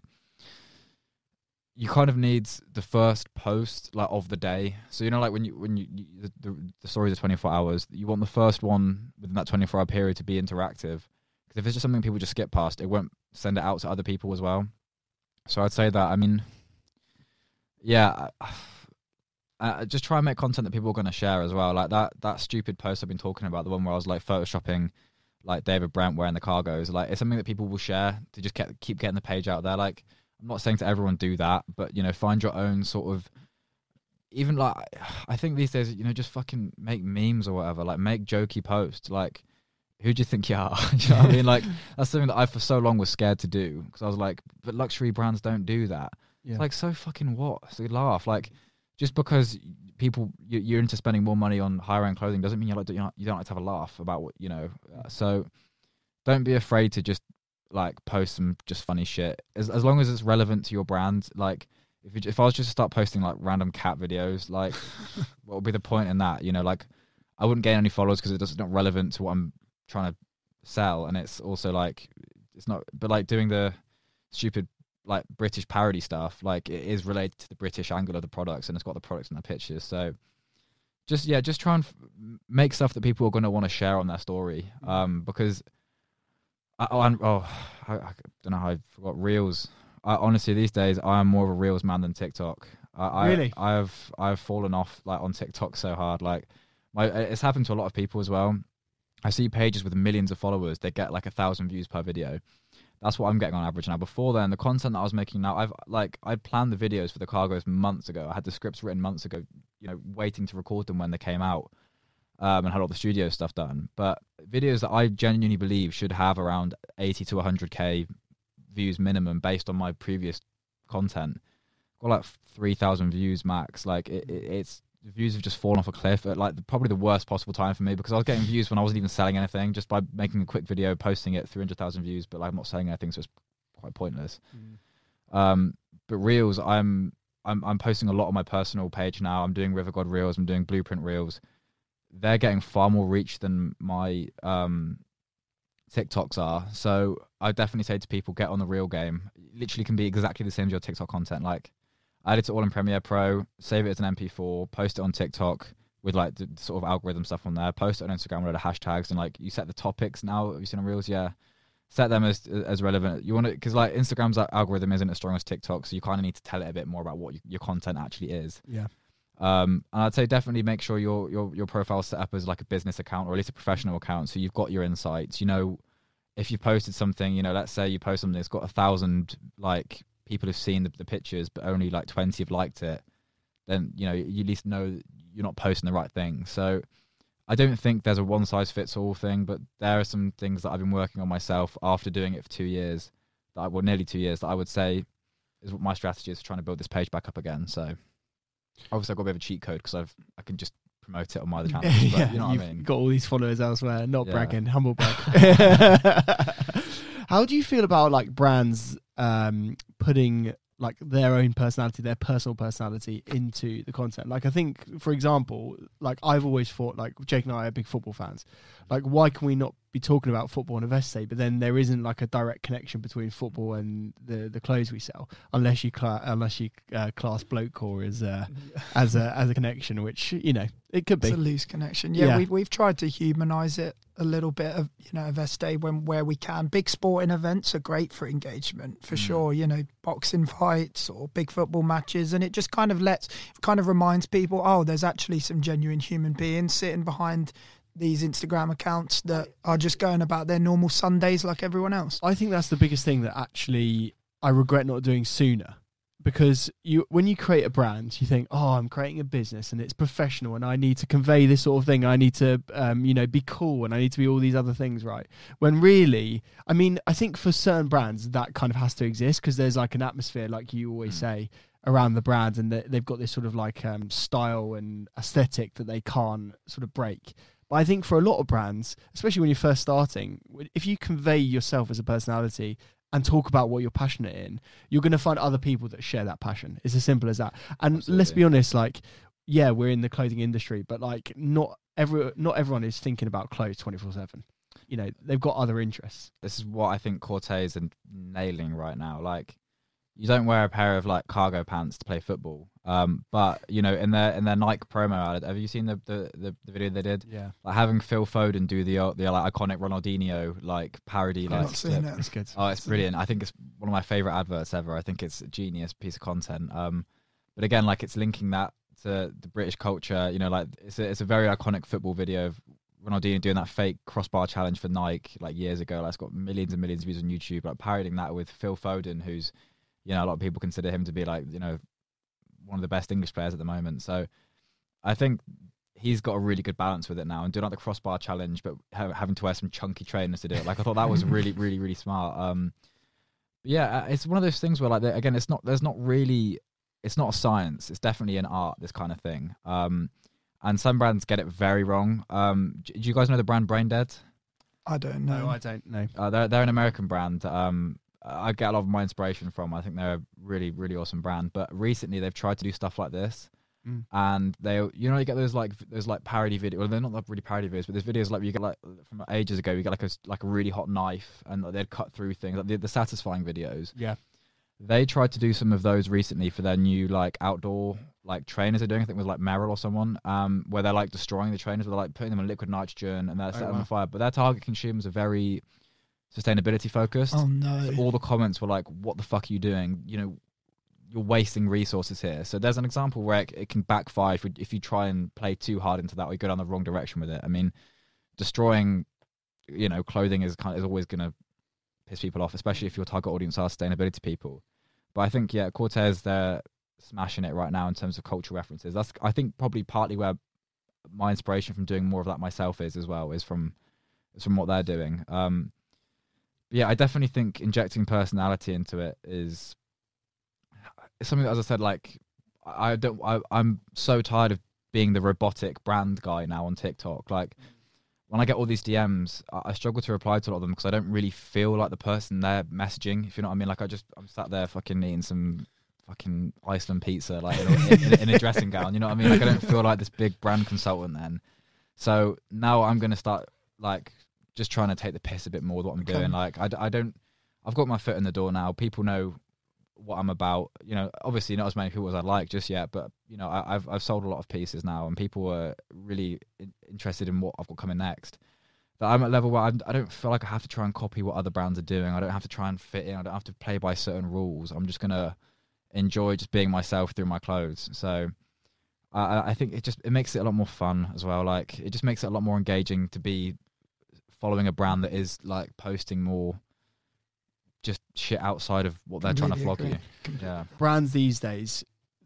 [SPEAKER 2] you kind of need the first post like of the day. So you know, like when you when you, you the, the stories are twenty four hours, you want the first one within that twenty four hour period to be interactive. Because if it's just something people just skip past, it won't send it out to other people as well. So I'd say that. I mean, yeah, uh, just try and make content that people are going to share as well. Like that that stupid post I've been talking about, the one where I was like photoshopping like David Brent wearing the cargos. Like it's something that people will share to just get keep getting the page out there. Like I'm not saying to everyone do that, but you know, find your own sort of even like I think these days, you know, just fucking make memes or whatever. Like make jokey posts. Like who do you think you are? you know what I mean? Like that's something that I for so long was scared to do because I was like, but luxury brands don't do that.
[SPEAKER 3] yeah
[SPEAKER 2] It's like so fucking what? So you laugh like just because people you- you're into spending more money on higher end clothing doesn't mean you like you don't, you don't like to have a laugh about what you know. Uh, so don't be afraid to just like post some just funny shit as as long as it's relevant to your brand. Like if you, if I was just to start posting like random cat videos, like what would be the point in that? You know, like I wouldn't gain any followers because it's not relevant to what I'm trying to sell, and it's also like it's not. But like doing the stupid like British parody stuff, like it is related to the British angle of the products, and it's got the products in the pictures. So just yeah, just try and f- make stuff that people are going to want to share on their story, um, because I, oh, I'm, oh I, I don't know how I forgot reels. I, honestly, these days I am more of a reels man than TikTok. I, I,
[SPEAKER 3] Really?
[SPEAKER 2] I've I've fallen off like on TikTok so hard. Like my it's happened to a lot of people as well. I see pages with millions of followers. They get like a thousand views per video. That's what I'm getting on average now. Before then, the content that I was making now, I've like I'd planned the videos for the cargos months ago. I had the scripts written months ago, you know, waiting to record them when they came out, um, and had all the studio stuff done. But videos that I genuinely believe should have around 80 to 100k views minimum based on my previous content, got like 3,000 views max. Like it, it, it's the views have just fallen off a cliff at like the, probably the worst possible time for me because I was getting views when I wasn't even selling anything just by making a quick video, posting it, 300,000 views, but like I'm not selling anything, so it's quite pointless. Um, but reels, I'm I'm I'm posting a lot on my personal page now. I'm doing River God reels. I'm doing Blueprint reels. They're getting far more reach than my um, TikToks are. So I definitely say to people, get on the real game. It literally can be exactly the same as your TikTok content. Like I edit it all in Premiere Pro, save it as an MP4, post it on TikTok with like the sort of algorithm stuff on there. Post it on Instagram with the hashtags and like you set the topics now. Have you seen on reels? Yeah set them as as relevant. You want to because like Instagram's algorithm isn't as strong as TikTok, so you kind of need to tell it a bit more about what you, your content actually is.
[SPEAKER 3] Yeah.
[SPEAKER 2] Um, and I'd say definitely make sure your your your profile set up as like a business account or at least a professional account, so you've got your insights. You know, if you posted something, you know, let's say you post something that's got a thousand like people have seen the, the pictures, but only like twenty have liked it, then you know you at least know you're not posting the right thing. So I don't think there's a one size fits all thing, but there are some things that I've been working on myself after doing it for two years, that I, well, nearly two years, that I would say is what my strategy is for trying to build this page back up again. So obviously I've got a bit of a cheat code because I've I can just promote it on my other channels. But
[SPEAKER 3] yeah,
[SPEAKER 2] you know what
[SPEAKER 3] you've
[SPEAKER 2] I mean?
[SPEAKER 3] got all these followers elsewhere. Not
[SPEAKER 2] Yeah.
[SPEAKER 3] bragging, humble brag. How do you feel about like brands um, putting like their own personality, their personal personality into the content? Like, I think, for example, like I've always thought, like Jake and I are big football fans. Like, why can we not be talking about football in Aveste? But then there isn't like a direct connection between football and the the clothes we sell, unless you cla- unless you uh, class bloke core as uh, as a as a connection, which you know it could be.
[SPEAKER 1] It's a loose connection. Yeah,
[SPEAKER 3] Yeah.
[SPEAKER 1] We've, we've tried to humanise it a little bit of you know Veste when where we can. Big sporting events are great for engagement for
[SPEAKER 2] Mm.
[SPEAKER 1] sure. You know, boxing fights or big football matches, and it just kind of lets kind of reminds people, oh, there's actually some genuine human beings sitting behind these Instagram accounts that are just going about their normal Sundays like everyone else.
[SPEAKER 3] I think that's the biggest thing that actually I regret not doing sooner. Because you, when you create a brand, you think, "Oh, I'm creating a business and it's professional, and I need to convey this sort of thing. I need to, um, you know, be cool, and I need to be all these other things, right?" When really, I mean, I think for certain brands that kind of has to exist because there's like an atmosphere, like you always
[SPEAKER 2] Mm.
[SPEAKER 3] say, around the brand, and they- they've got this sort of like um, style and aesthetic that they can't sort of break. But I think for a lot of brands, especially when you're first starting, if you convey yourself as a personality and talk about what you're passionate in, you're going to find other people that share that passion. It's as simple as that. And let's be honest, like, yeah, we're in the clothing industry, but like, not every not everyone is thinking about clothes twenty four seven. You know, they've got other interests.
[SPEAKER 2] this is what I think Corteiz are nailing right now. Like, you don't wear a pair of like cargo pants to play football. Um, but you know, in their in their Nike promo ad, have you seen the the, the, the video they did?
[SPEAKER 3] Yeah,
[SPEAKER 2] Like having Phil Foden do the the like iconic Ronaldinho like parody
[SPEAKER 1] I've
[SPEAKER 2] like
[SPEAKER 1] not seen it.
[SPEAKER 3] it's good.
[SPEAKER 2] Oh, it's brilliant. I think it's one of my favorite adverts ever. I think it's a genius piece of content. Um, but again, like it's linking that to the British culture. You know, like it's a, it's a very iconic football video of Ronaldinho doing that fake crossbar challenge for Nike like years ago. Like it's got millions and millions of views on YouTube. Like parodying that with Phil Foden, who's you know a lot of people consider him to be like you know one of the best English players at the moment. So I think he's got a really good balance with it now and doing like the crossbar challenge, but ha- having to wear some chunky trainers to do it. Like I thought that was really, really, really smart. Um, yeah, uh, it's one of those things where like again, it's not there's not really it's not a science. It's definitely an art. This kind of thing. Um, and some brands get it very wrong. Um, do you guys know the brand Brain Dead?
[SPEAKER 1] I don't know.
[SPEAKER 3] No, I don't know.
[SPEAKER 2] Uh, they're they're an American brand. Um, I get a lot of my inspiration from. I think they're a really really awesome brand. But recently they've tried to do stuff like this,
[SPEAKER 3] Mm.
[SPEAKER 2] and they you know you get those like those like parody videos. Well, they're not like really parody videos, but there's videos like you get like from ages ago. You get like a like a really hot knife, and like, they'd cut through things like the, the satisfying videos.
[SPEAKER 3] Yeah,
[SPEAKER 2] They tried to do some of those recently for their new like outdoor like trainers they're doing. I think with like Merrell or someone, um, where they're like destroying the trainers, they're like putting them in liquid nitrogen and they're setting them
[SPEAKER 3] wow.
[SPEAKER 2] on fire. But their target consumers are very sustainability focused.
[SPEAKER 1] Oh no.
[SPEAKER 2] So all the comments were like, "What the fuck are you doing? You know, you're wasting resources here." So there's an example where it, it can backfire if, you- if you try and play too hard into that or you go down the wrong direction with it. I mean, destroying, you know, clothing is kind of, is always going to piss people off, especially if your target audience are sustainability people. But I think yeah, Corteiz they're smashing it right now in terms of cultural references. That's I think probably partly where my inspiration from doing more of that myself is as well is from is from what they're doing. Um, yeah, I definitely think injecting personality into it is something that, as I said, like I don't I, I'm so tired of being the robotic brand guy now on TikTok. Like when I get all these DMs, I, I struggle to reply to a lot of them because I don't really feel like the person they're messaging. If you know what I mean, like I just I'm sat there fucking eating some fucking Iceland pizza, like in, in, in a dressing gown. You know what I mean? Like I don't feel like this big brand consultant then. So now I'm gonna start like just trying to take the piss a bit more with what I'm
[SPEAKER 1] Okay.
[SPEAKER 2] doing. Like I, I don't. I've got my foot in the door now. People know what I'm about. You know, obviously not as many people as I'd like just yet, but you know, I, I've I've sold a lot of pieces now, and people are really in, interested in what I've got coming next. That I'm at a level where I'm, I don't feel like I have to try and copy what other brands are doing. I don't have to try and fit in. I don't have to play by certain rules. I'm just gonna enjoy just being myself through my clothes. So. I I think it just it makes it a lot more fun as well. Like it just makes it a lot more engaging to be following a brand that is like posting more just shit outside of what they're trying to flog
[SPEAKER 1] Completely
[SPEAKER 2] you. Yeah.
[SPEAKER 3] brands these days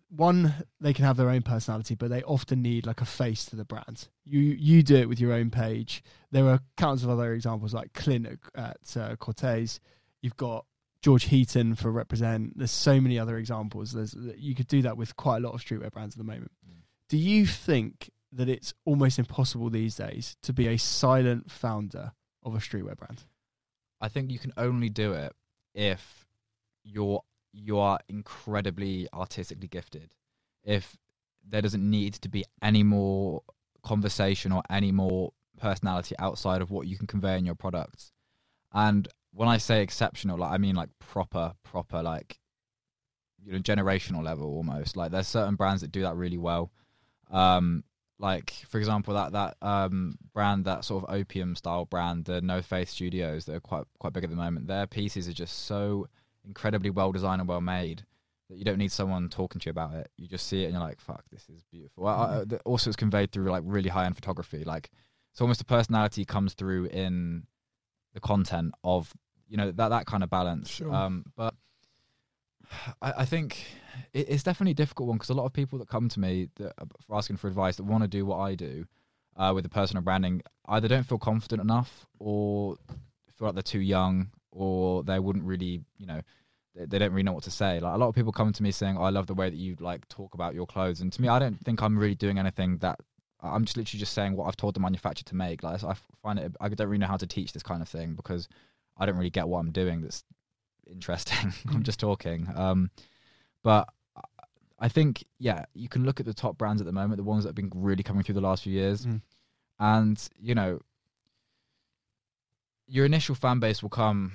[SPEAKER 3] one they can have their own personality but they often need like a face to the brand. You you do it with your own page. There are countless of other examples like clint at, at uh, corteiz. You've got george heaton for represent. There's so many other examples. There's you could do that with quite a lot of streetwear brands at the moment.
[SPEAKER 2] Mm.
[SPEAKER 3] do you think that it's almost impossible these days to be a silent founder of a streetwear brand
[SPEAKER 2] I think you can only do it if you're you are incredibly artistically gifted. If there doesn't need to be any more conversation or any more personality outside of what you can convey in your products. And when I say exceptional, like I mean like proper, proper, like you know, generational level almost. Like there's certain brands that do that really well. Um, like for example, that that um brand, that sort of opium style brand, the No Faith Studios, that are quite quite big at the moment. Their pieces are just so incredibly well designed and well made that you don't need someone talking to you about it. You just see it and you're like, "Fuck, this is beautiful." Well, I, I- also, it's conveyed through like really high end photography. Like it's almost the personality comes through in the content of you know that that kind of balance.
[SPEAKER 1] Sure.
[SPEAKER 2] Um, but I, I think it, it's definitely a difficult one because a lot of people that come to me that, are asking for advice that want to do what I do uh, with the personal branding either don't feel confident enough or feel like they're too young or they wouldn't really you know they, they don't really know what to say. Like a lot of people come to me saying oh, i love the way that you like talk about your clothes and to me i don't think i'm really doing anything that i'm just literally just saying what i've told the manufacturer to make. Like i find it i don't really know how to teach this kind of thing because i don't really get what i'm doing that's interesting i'm just talking um but I think, yeah, you can look at the top brands at the moment, the ones that have been really coming through the last few years,
[SPEAKER 3] Mm.
[SPEAKER 2] and you know, your initial fan base will come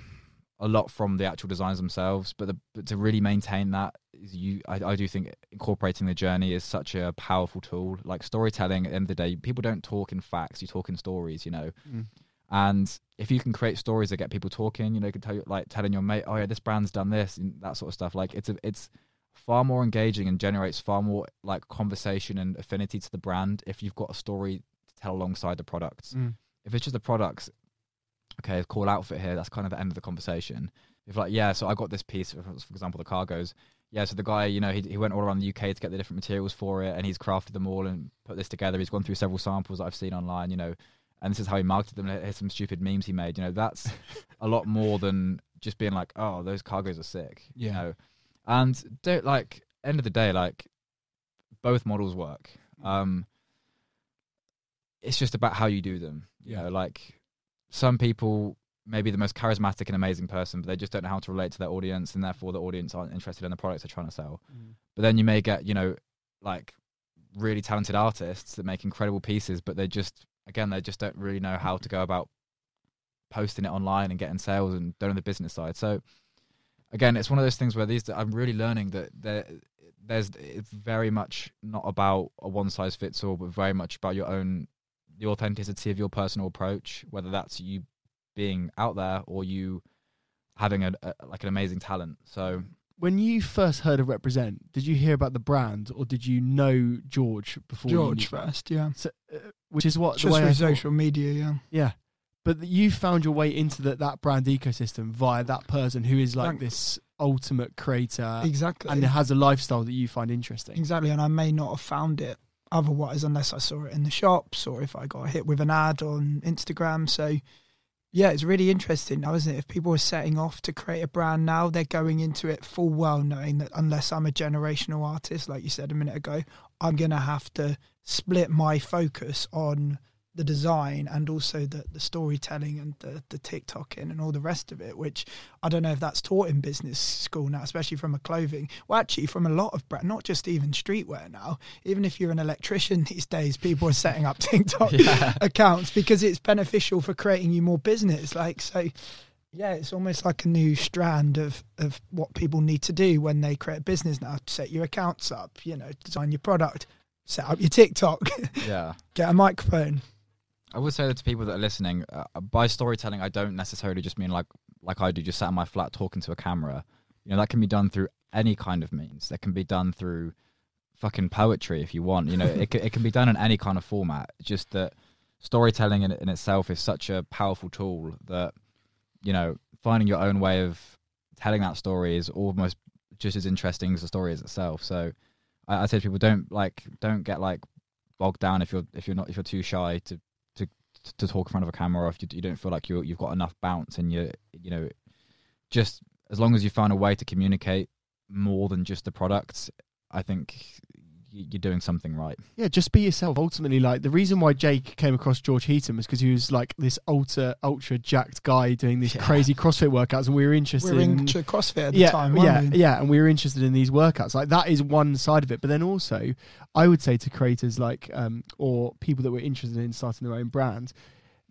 [SPEAKER 2] a lot from the actual designs themselves, but, the, but to really maintain that, is you, I, I do think incorporating the journey is such a powerful tool. Like storytelling, at the end of the day, people don't talk in facts; you talk in stories. You know,
[SPEAKER 3] Mm.
[SPEAKER 2] And if you can create stories that get people talking, you know, you can tell you like telling your mate, oh yeah, this brand's done this and that sort of stuff. Like it's a, it's far more engaging and generates far more like conversation and affinity to the brand if you've got a story to tell alongside the products.
[SPEAKER 3] Mm.
[SPEAKER 2] If it's just the products, okay, cool outfit here. That's kind of the end of the conversation. If like, yeah, so I got this piece, for, for example, the cargos. Yeah, so the guy, you know, he he went all around the UK to get the different materials for it, and he's crafted them all and put this together. He's gone through several samples that I've seen online, you know, and this is how he marketed them. Here's some stupid memes he made. You know, that's a lot more than just being like, oh, those cargos are sick. You
[SPEAKER 1] Yeah.
[SPEAKER 2] know, and don't like end of the day, like both models work. Um, it's just about how you do them. You
[SPEAKER 1] Yeah.
[SPEAKER 2] know, like some people may be the most charismatic and amazing person, but they just don't know how to relate to their audience, and therefore the audience aren't interested in the products they're trying to sell. But then you may get, you know, like really talented artists that make incredible pieces, but they just, again, they just don't really know how to go about posting it online and getting sales and doing the business side. So, again, it's one of those things where these, I'm really learning that there, there's, it's very much not about a one size fits all, but very much about your own, the authenticity of your personal approach, whether that's you being out there or you having a, a like an amazing talent. So,
[SPEAKER 3] When you first heard of Represent, did you hear about the brand or did you know George before?
[SPEAKER 1] George first, yeah.
[SPEAKER 3] So, uh, which is what the
[SPEAKER 1] Just
[SPEAKER 3] way I
[SPEAKER 1] social media, yeah.
[SPEAKER 3] Yeah, but that you found your way into the, that brand ecosystem via that person who is like
[SPEAKER 1] Thank-
[SPEAKER 3] this ultimate creator
[SPEAKER 1] exactly.
[SPEAKER 3] and it has a lifestyle that you find interesting.
[SPEAKER 1] Exactly, and I may not have found it otherwise unless I saw it in the shops or if I got hit with an ad on Instagram. So, yeah, it's really interesting now, isn't it? If people are setting off to create a brand now, they're going into it full well knowing that unless I'm a generational artist, like you said a minute ago, I'm going to have to split my focus on the design and also the, the storytelling and the, the TikToking and all the rest of it, which I don't know if that's taught in business school now, especially from a clothing. Well, actually, from a lot of brand, not just even streetwear now. Even if you're an electrician these days, people are setting up TikTok
[SPEAKER 2] Yeah.
[SPEAKER 1] accounts because it's beneficial for creating you more business. Like so. Yeah, it's almost like a new strand of, of what people need to do when they create a business now. Set your accounts up, you know, design your product, set up your TikTok,
[SPEAKER 2] Yeah.
[SPEAKER 1] get a microphone.
[SPEAKER 2] I would say that to people that are listening, uh, by storytelling, I don't necessarily just mean like like I do, just sat in my flat talking to a camera. You know, that can be done through any kind of means. That can be done through fucking poetry if you want. You know, it can, it can be done in any kind of format. Just that storytelling in, in itself is such a powerful tool that you know finding your own way of telling that story is almost just as interesting as the story is itself. So I, I say to people, don't like don't get like bogged down if you're if you're not if you're too shy to to talk in front of a camera or if you, you don't feel like you you've got enough bounce and you you know just as long as you find a way to communicate more than just the product i think you're doing something right
[SPEAKER 3] Yeah, just be yourself. Ultimately, like the reason why Jake came across George Heaton was because he was like this ultra ultra jacked guy doing these
[SPEAKER 2] Yeah.
[SPEAKER 3] crazy CrossFit workouts, and we were
[SPEAKER 1] We
[SPEAKER 3] interested
[SPEAKER 1] were
[SPEAKER 3] in
[SPEAKER 1] CrossFit at the
[SPEAKER 3] yeah,
[SPEAKER 1] time,
[SPEAKER 3] yeah,
[SPEAKER 1] weren't we?
[SPEAKER 3] yeah, and we were interested in these workouts. Like that is one side of it, but then also, I would say to creators like um, or people that were interested in starting their own brand,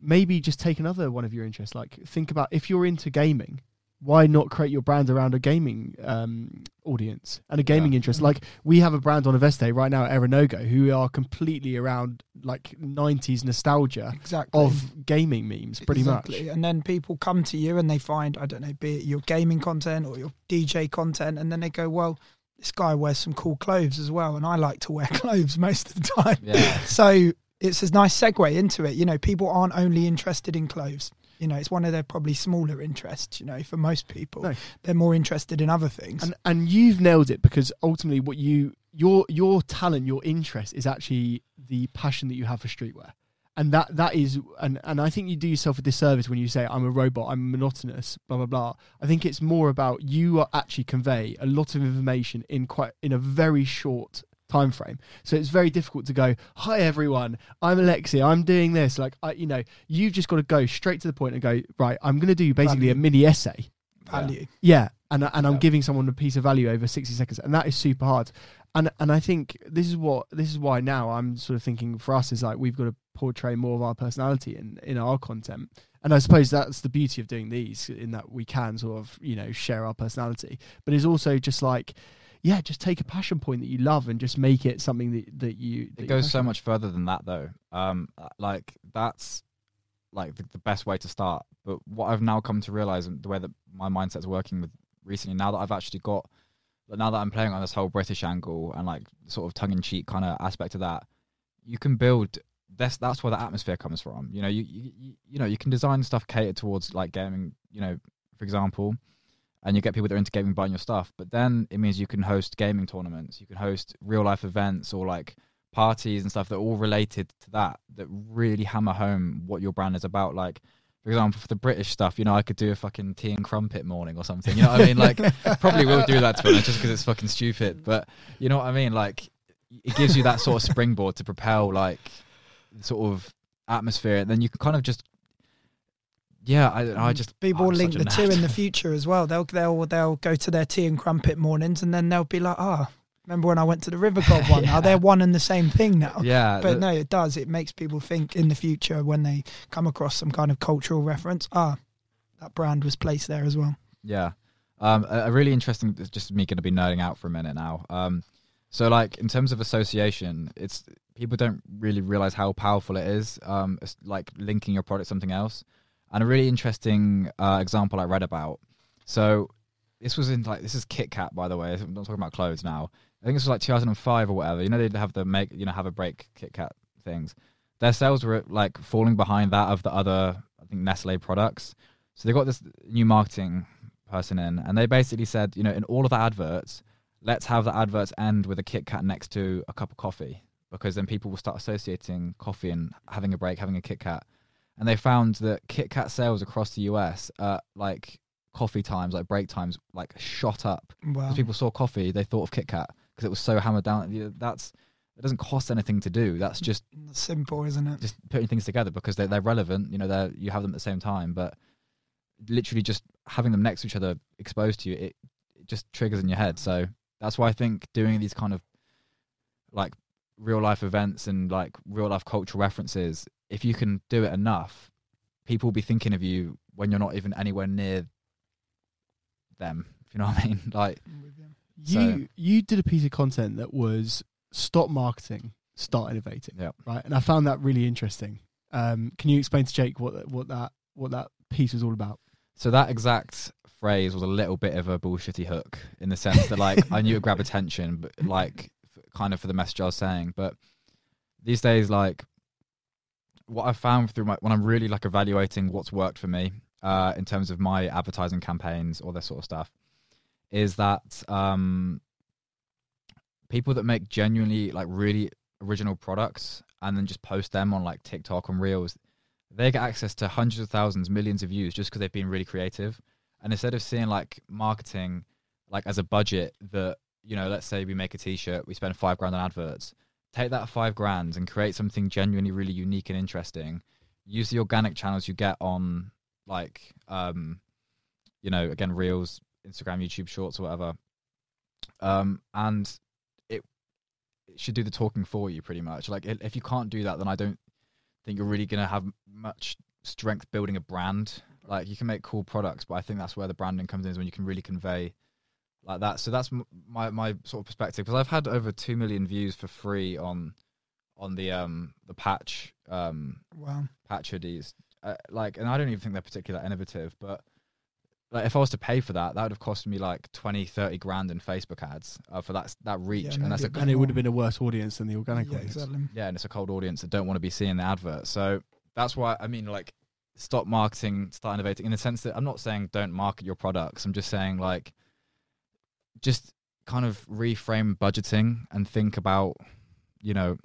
[SPEAKER 3] maybe just take another one of your interests. Like think about if you're into gaming, why not create your brand around a gaming um, audience and a gaming
[SPEAKER 2] Yeah.
[SPEAKER 3] interest? Like we have a brand on Aveste right now, Aeronogo, who are completely around like '90s nostalgia
[SPEAKER 1] Exactly.
[SPEAKER 3] of gaming memes, pretty
[SPEAKER 1] Exactly.
[SPEAKER 3] much.
[SPEAKER 1] And then people come to you and they find, I don't know, be it your gaming content or your DJ content, and then they go, well, this guy wears some cool clothes as well, and I like to wear clothes most of the time.
[SPEAKER 2] yeah
[SPEAKER 1] So it's a nice segue into it. You know, people aren't only interested in clothes. You know, it's one of their probably smaller interests. You know, for most people,
[SPEAKER 3] No.
[SPEAKER 1] they're more interested in other things.
[SPEAKER 3] and and you've nailed it because ultimately what you your your talent your interest is actually the passion that you have for streetwear and that that is and and I think you do yourself a disservice when you say I'm a robot I'm monotonous blah blah blah I think it's more about you are actually convey a lot of information in quite in a very short time frame so it's very difficult to go hi everyone I'm Alexei. I'm doing this like I you know you've just got to go straight to the point and go right I'm going to do basically a mini essay
[SPEAKER 1] value.
[SPEAKER 3] yeah, and and I'm
[SPEAKER 2] Yeah.
[SPEAKER 3] giving someone a piece of value over 60 seconds, and that is super hard. And and I think this is what this is why now I'm sort of thinking for us is like we've got to portray more of our personality in in our content. And I suppose that's the beauty of doing these in that we can sort of you know share our personality, but it's also just like. Yeah, just take a passion point that you love and just make it something that, that you. that
[SPEAKER 2] it goes so much further than that though. Um uh, like that's like the, the best way to start. But what i've now come to realize and the way that my mindset's working with recently now that i've actually got but now that i'm playing on this whole british angle and like sort of tongue-in-cheek kind of aspect of that you can build that's that's where the atmosphere comes from. You know you, you you- you know you can design stuff catered towards like gaming you know for example and you get people that are into gaming buying your stuff but then it means you can host gaming tournaments you can host real life events or like parties and stuff that are all related to that that really hammer home what your brand is about. Like for example for the british stuff you know i could do a fucking tea and crumpet morning or something you know what i mean? Like probably will do that to honest just because it's fucking stupid but you know what i mean? Like it gives you that sort of springboard to propel like sort of atmosphere and then you can kind of just yeah i, I just
[SPEAKER 1] people
[SPEAKER 2] oh,
[SPEAKER 1] will
[SPEAKER 2] I'm
[SPEAKER 1] link the two in the future as well. They'll they'll they'll go to their tea and crumpet mornings, and then they'll be like, "Ah, remember when I went to the River God one?
[SPEAKER 2] Yeah.
[SPEAKER 1] they're one and the same thing now."
[SPEAKER 2] yeah
[SPEAKER 1] But
[SPEAKER 2] the-
[SPEAKER 1] no, it does. It makes people think in the future when they come across some kind of cultural reference. Ah, that brand was placed there as well.
[SPEAKER 2] Yeah. Um, a, a really interesting. Just me going to be nerding out for a minute now. Um, so like in terms of association, it's people don't really realize how powerful it is. Um, it's like linking your product to something else. And a really interesting uh, example I read about. So this was in like this is Kit Kat by the way. I'm not talking about clothes now. I think this was like 2005 or whatever. You know they'd have the make you know have a break Kit Kat things. Their sales were like falling behind that of the other I think Nestle products. So they got this new marketing person in, and they basically said, you know, in all of the adverts, let's have the adverts end with a Kit Kat next to a cup of coffee, because then people will start associating coffee and having a break, having a Kit Kat. And they found that Kit Kat sales across the US, uh, like coffee times, like break times, like shot up.
[SPEAKER 1] Wow.
[SPEAKER 2] As people saw coffee, they thought of Kit Kat because it was so hammered down. You That's it doesn't cost anything to do. That's just
[SPEAKER 1] Simple, isn't it?
[SPEAKER 2] just putting things together because they're they're relevant. You know, they're you have them at the same time, but literally just having them next to each other, exposed to you, it, it just triggers in your head. So that's why I think doing these kind of like real life events and like real life cultural references, if you can do it enough, people will be thinking of you when you're not even anywhere near them. If you know what I mean? Like,
[SPEAKER 1] you.
[SPEAKER 3] You you did a piece of content that was stop marketing, start innovating.
[SPEAKER 2] Yeah.
[SPEAKER 3] Right. And I found that really interesting. Um, can you explain to Jake what what that what that piece was all about?
[SPEAKER 2] So that exact phrase was a little bit of a bullshitty hook in the sense that like I knew it would grab attention, but like kind of for the message I was saying. But these days, like what I found through my when I'm really like evaluating what's worked for me uh, in terms of my advertising campaigns, all this sort of stuff, is that um, people that make genuinely like really original products and then just post them on like TikTok and Reels, they get access to hundreds of thousands, millions of views just because they've been really creative. And instead of seeing like marketing like as a budget that, you know, let's say we make a t shirt, we spend five grand on adverts, take that five grand and create something genuinely really unique and interesting. Use the organic channels you get on like um, you know, again, reels, Instagram, YouTube shorts or whatever. Um and it it should do the talking for you pretty much. Like if you can't do that then I don't think you're really gonna have much strength building a brand. Like you can make cool products, but I think that's where the branding comes in is when you can really convey like that. So that's my my sort of perspective because I've had over two million views for free on on the um the patch um
[SPEAKER 1] Wow.
[SPEAKER 2] patch hoodies. Uh, like, and I don't even think they're particularly innovative, but like if I was to pay for that, that would have cost me like 20, 30 grand in Facebook ads uh, for that that reach,
[SPEAKER 1] Yeah,
[SPEAKER 2] and that's a
[SPEAKER 3] And it would have been a worse audience than the organic
[SPEAKER 1] Yeah,
[SPEAKER 3] audience.
[SPEAKER 1] exactly.
[SPEAKER 2] yeah, and it's a cold audience that don't want to be seeing the advert. So that's why I mean, like, stop marketing, start innovating. In the sense that I'm not saying don't market your products. I'm just saying like, just kind of reframe budgeting and think about, you know,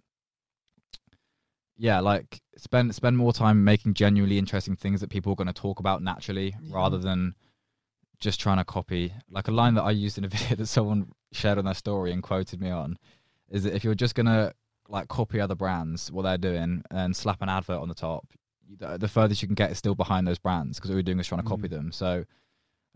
[SPEAKER 2] yeah, like spend spend more time making genuinely interesting things that people are going to talk about naturally,
[SPEAKER 1] Yeah.
[SPEAKER 2] rather than just trying to copy. Like a line that I used in a video that someone shared on their story and quoted me on is that if you're just gonna like copy other brands what they're doing and slap an advert on the top, the, the furthest you can get is still behind those brands because all you're doing is trying to copy
[SPEAKER 3] Mm.
[SPEAKER 2] them. So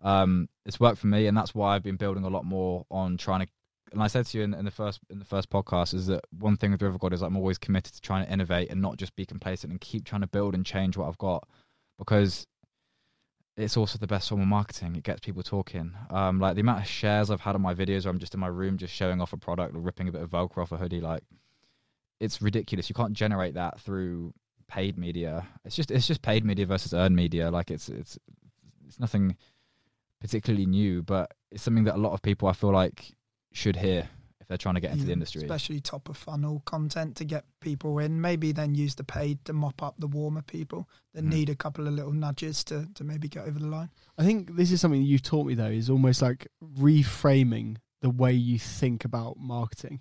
[SPEAKER 2] um, it's worked for me, and that's why I've been building a lot more on trying to. And I said to you in, in the first in the first podcast is that one thing with River God is I'm always committed to trying to innovate and not just be complacent and keep trying to build and change what I've got because it's also the best form of marketing. It gets people talking. Um, like the amount of shares I've had on my videos where I'm just in my room just showing off a product or ripping a bit of Velcro off a hoodie, like it's ridiculous. You can't generate that through paid media. It's just it's just paid media versus earned media. Like it's it's it's nothing particularly new, but it's something that a lot of people I feel like should hear if they're trying to get into the industry.
[SPEAKER 1] Especially top of funnel content to get people in. Maybe then use the paid to mop up the warmer people that
[SPEAKER 2] Mhm.
[SPEAKER 1] need a couple of little nudges to, to maybe get over the line.
[SPEAKER 3] I think this is something you've taught me though, is almost like reframing the way you think about marketing.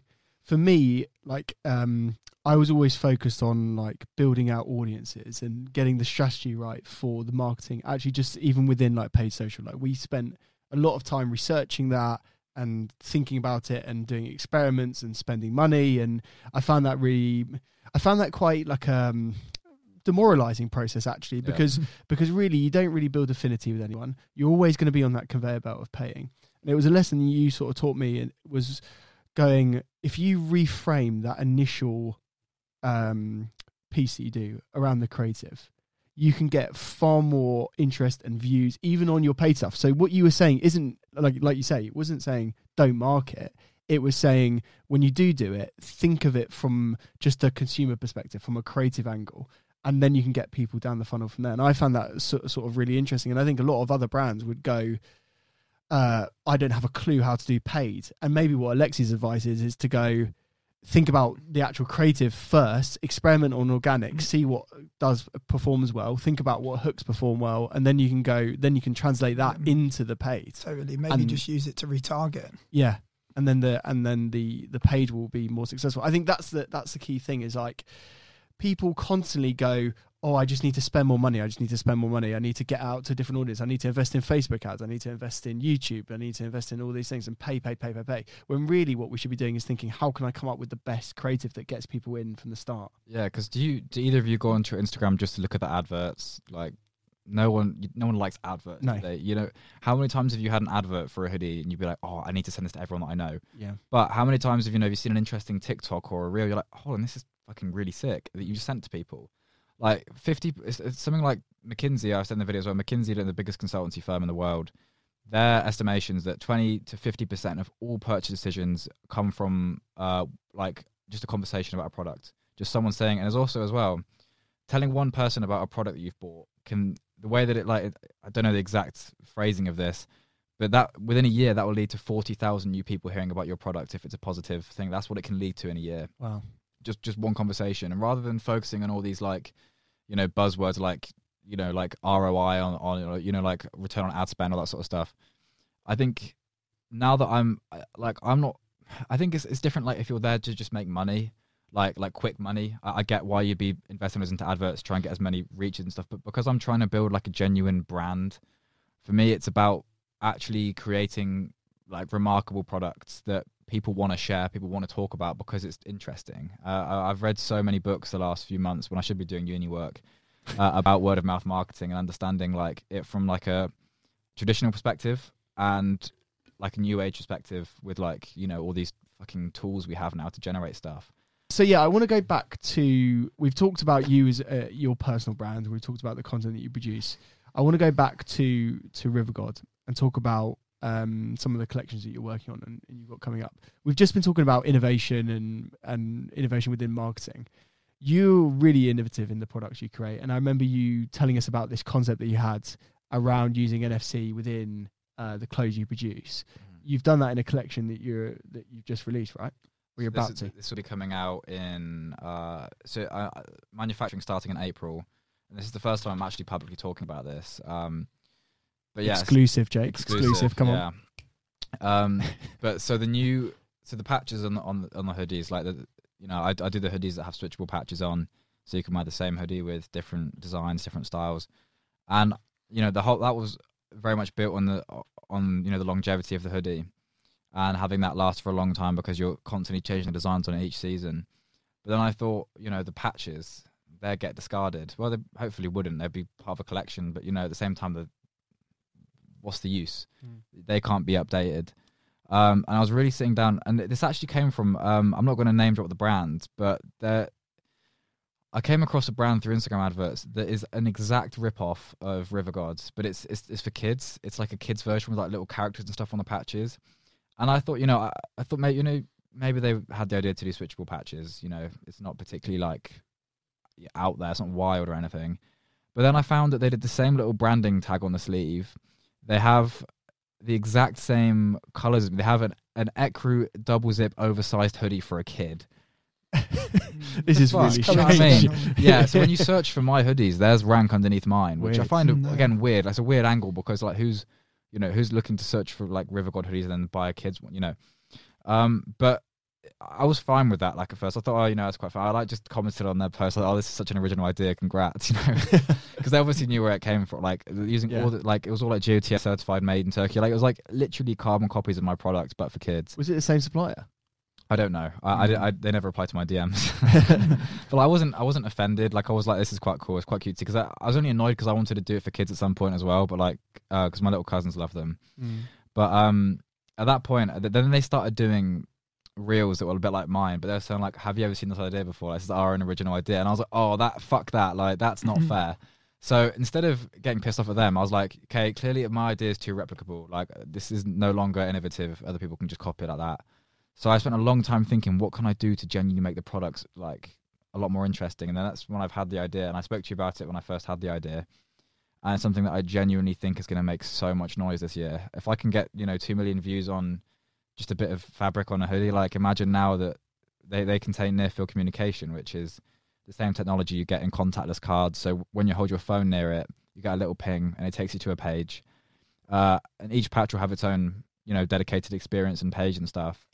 [SPEAKER 3] For me, like um, I was always focused on like building out audiences and getting the strategy right for the marketing. Actually, just even within like paid social, like we spent a lot of time researching that and thinking about it and doing experiments and spending money. And I found that really, I found that quite like um demoralizing process actually
[SPEAKER 2] Yeah.
[SPEAKER 3] because because really you don't really build affinity with anyone. You're always going to be on that conveyor belt of paying. And it was a lesson you sort of taught me and was going if you reframe that initial um, piece that you do around the creative, you can get far more interest and views even on your paid stuff. So what you were saying isn't like like you say, it wasn't saying don't market. It was saying when you do do it, think of it from just a consumer perspective, from a creative angle and then you can get people down the funnel from there. And I found that sort sort of really interesting. And I think a lot of other brands would go, uh, I don't have a clue how to do paid. And maybe what Alexei's advice is is to go, think about the actual creative first, experiment on organic, see what does performs well, think about what hooks perform well, and then you can go. Then you can translate that
[SPEAKER 1] Mm.
[SPEAKER 3] into the paid.
[SPEAKER 1] Totally. Maybe
[SPEAKER 3] And-
[SPEAKER 1] just use it to retarget.
[SPEAKER 3] Yeah, and then the and then the the page will be more successful. I think that's the that's the key thing. Is like people constantly go, "Oh, I just need to spend more money. I just need to spend more money. I need to get out to different audience. I need to invest in Facebook ads. I need to invest in YouTube. I need to invest in all these things and pay, pay, pay, pay, pay." When really, what we should be doing is thinking, "How can I come up with the best creative that gets people in from the start?"
[SPEAKER 2] Yeah, because do you do either of you go onto Instagram just to look at the adverts? Like, no one no one likes adverts.
[SPEAKER 3] No.
[SPEAKER 2] They, you know, how many times have you had an advert for a hoodie and you'd be like, oh, I need to send this to everyone that I know.
[SPEAKER 3] Yeah,
[SPEAKER 2] But how many times have you know have you seen an interesting TikTok or a reel? You're like, hold on, this is fucking really sick that you just sent to people. Like fifty, it's, it's something like McKinsey. Said in the videos where McKinsey, the biggest consultancy firm in the world, their estimations that twenty to fifty percent of all purchase decisions come from uh like just a conversation about a product, just someone saying. And there's also as well, telling one person about a product that you've bought can the way that it like I don't know the exact phrasing of this, but that within a year that will lead to forty thousand new people hearing about your product if it's a positive thing. That's what it can lead to in a year.
[SPEAKER 3] wow.
[SPEAKER 2] Just just one conversation, and rather than focusing on all these like, you know, buzzwords like you know like ROI on on you know like return on ad spend all that sort of stuff. I think now that I'm like I'm not. I think it's it's different. Like if you're there to just make money, like like quick money. I, I get why you'd be investing into adverts, try and get as many reaches and stuff. But because I'm trying to build like a genuine brand, for me, it's about actually creating like remarkable products that people want to share, people want to talk about because it's interesting. Uh, I- I've read so many books the last few months when I should be doing uni work uh, about word of mouth marketing and understanding like it from like a traditional perspective and like a new age perspective with like you know all these fucking tools we have now to generate stuff.
[SPEAKER 3] So yeah, I want to go back to we've talked about you as uh, your personal brand. We've talked about the content that you produce. I want to go back to to River God and talk about um, some of the collections that you're working on and, and you've got coming up. We've just been talking about innovation and and innovation within marketing. You're really innovative in the products you create, and I remember you telling us about this concept that you had around using NFC within uh, the clothes you produce. You've done that in a collection that you're that you've just released, right? Or you're
[SPEAKER 2] this,
[SPEAKER 3] about to.
[SPEAKER 2] this will be coming out in uh, so uh, manufacturing starting in April, and this is the first time I'm actually publicly talking about this. Um, but yeah,
[SPEAKER 3] Exclusive, Jake. Exclusive. Come on.
[SPEAKER 2] yeah. Um, but so the new so the patches on the, on the, on the hoodies, like the you know, I, I do the hoodies that have switchable patches on, so you can wear the same hoodie with different designs, different styles, and you know the whole that was very much built on the on you know the longevity of the hoodie and having that last for a long time because you're constantly changing the designs on it each season. But then I thought, you know, the patches they get discarded. Well, they hopefully wouldn't. They'd be part of a collection, but you know, at the same time, the what's the use?
[SPEAKER 3] Mm.
[SPEAKER 2] They can't be updated. Um, and I was really sitting down, and this actually came from. Um, I'm not going to name drop the brand, but there, I came across a brand through Instagram adverts that is an exact rip off of River Gods, but it's, it's it's for kids. It's like a kids version with like little characters and stuff on the patches. And I thought, you know, I, I thought maybe you know maybe they had the idea to do switchable patches. You know, it's not particularly like out there. It's not wild or anything. But then I found that they did the same little branding tag on the sleeve. They have the exact same colors. They have an an Ecru double zip oversized hoodie for a kid.
[SPEAKER 3] This is really strange.
[SPEAKER 2] I mean? yeah, so when you search for my hoodies, there's rank underneath mine, which I find
[SPEAKER 1] No.
[SPEAKER 2] again weird. That's a weird angle because like who's you know who's looking to search for like River God hoodies and then buy a kids one, you know. Um, but I was fine with that. Like at first, I thought, oh, you know, that's quite fine. I like just commented on their post like, oh, this is such an original idea. Congrats, you know, because they obviously knew where it came from. Like using
[SPEAKER 3] Yeah.
[SPEAKER 2] all the, like it was all like GOTS certified, made in Turkey. Like it was like literally carbon copies of my product, but for kids.
[SPEAKER 3] Was it the same supplier?
[SPEAKER 2] I don't know. I, I, did- I they never replied to my DMs, but I wasn't. I wasn't offended. Like I was like, this is quite cool. It's quite cutesy because I, I was only annoyed because I wanted to do it for kids at some point as well. But like, uh, because my little cousins love them. Hmm. But um, at that point, then they started doing reels that were a bit like mine. But they were saying like, "Have you ever seen this idea before? This is our own original idea." And I was like, "Oh, that fuck that! Like that's not mm-hmm. fair." So instead of getting pissed off at them, I was like, "Okay, clearly my idea is too replicable. Like this is no longer innovative. Other people can just copy it like that." So I spent a long time thinking, what can I do to genuinely make the products like a lot more interesting? And then that's when I've had the idea, and I spoke to you about it when I first had the idea. And it's something that I genuinely think is going to make so much noise this year. If I can get you know two million views on just a bit of fabric on a hoodie, like imagine now that they they contain near field communication, which is the same technology you get in contactless cards. So when you hold your phone near it, you get a little ping and it takes you to a page. Uh, and each patch will have its own, you know, dedicated experience and page and stuff.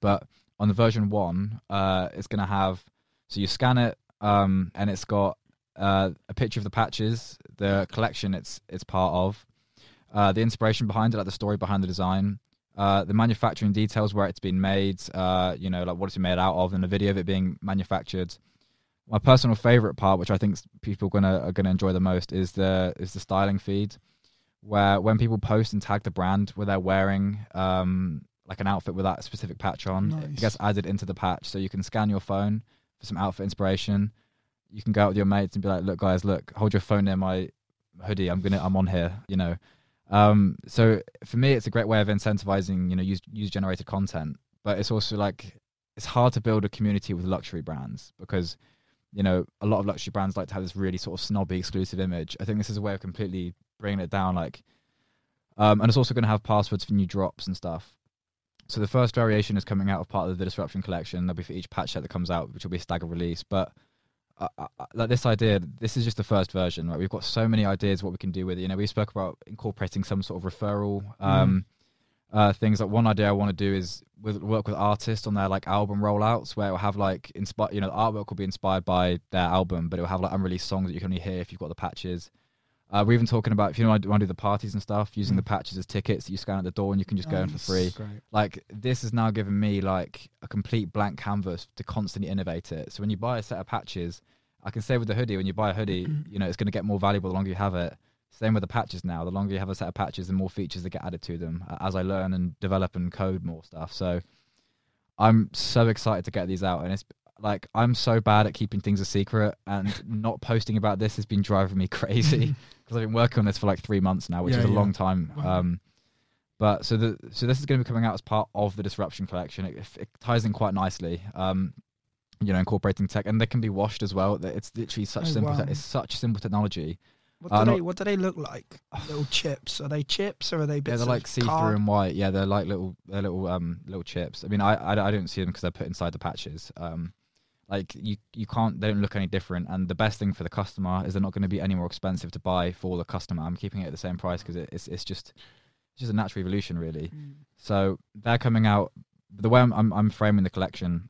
[SPEAKER 2] But on the version one, uh, it's going to have so you scan it, um, and it's got uh, a picture of the patches, the collection it's it's part of, uh, the inspiration behind it, like the story behind the design, uh, the manufacturing details where it's been made, uh, you know, like what it's been made out of, and the video of it being manufactured. My personal favorite part, which I think people gonna are gonna enjoy the most, is the is the styling feed, where when people post and tag the brand where they're wearing um, like an outfit with that specific patch on, it gets added into the patch, so you can scan your phone for some outfit inspiration. You can go out with your mates and be like, "Look, guys, look, hold your phone near my hoodie. I'm gonna, I'm on here." You know. Um, so for me, it's a great way of incentivizing, you know, use user generated content. But it's also like it's hard to build a community with luxury brands because you know a lot of luxury brands like to have this really sort of snobby exclusive image. I think this is a way of completely bringing it down. Like, um, and it's also going to have passwords for new drops and stuff. So the first variation is coming out of part of the disruption collection. There'll be for each patch set that comes out, which will be a staggered release. But uh, uh, uh, like this idea, this is just the first version. Right, we've got so many ideas what we can do with it. You know, we spoke about incorporating some sort of referral um, uh, things. Like one idea I want to do is with, work with artists on their like album rollouts, where it will have like inspire. You know, the artwork will be inspired by their album, but it will have like unreleased songs that you can only hear if you've got the patches. Uh, we're even talking about if you want to do the parties and stuff, using the patches as tickets that you scan at the door and you can just go in for free
[SPEAKER 3] Great.
[SPEAKER 2] like this has now given me like a complete blank canvas to constantly innovate it. So when you buy a set of patches, I can say with the hoodie, when you buy a hoodie, you know it's going to get more valuable the longer you have it. Same with the patches now. The longer you have a set of patches, the more features that get added to them uh, as I learn and develop and code more stuff. So I'm so excited to get these out, and it's like I'm so bad at keeping things a secret, and not posting about this has been driving me crazy because I've been working on this for like three months now, which
[SPEAKER 3] Yeah,
[SPEAKER 2] is a
[SPEAKER 3] yeah.
[SPEAKER 2] long time.
[SPEAKER 1] Wow.
[SPEAKER 2] Um, but so the so this is going to be coming out as part of the disruption collection. It, it ties in quite nicely. Um, you know, incorporating tech, and they can be washed as well. That It's literally such
[SPEAKER 1] Oh,
[SPEAKER 2] simple.
[SPEAKER 1] wow.
[SPEAKER 2] Te- it's such simple technology.
[SPEAKER 1] What
[SPEAKER 2] Uh,
[SPEAKER 1] do
[SPEAKER 2] not-
[SPEAKER 1] they What do they look like? Little chips? Are they chips or are they
[SPEAKER 2] Yeah, they're like see through and white. Yeah, they're like little, they're little, um, little chips. I mean, I, I, I don't see them because they're put inside the patches. Um, like you, you can't. They don't look any different. And the best thing for the customer is they're not going to be any more expensive to buy for the customer. I'm keeping it at the same price because it, it's, it's just, it's just a natural evolution, really.
[SPEAKER 1] Mm.
[SPEAKER 2] So they're coming out. The way I'm, I'm, I'm framing the collection.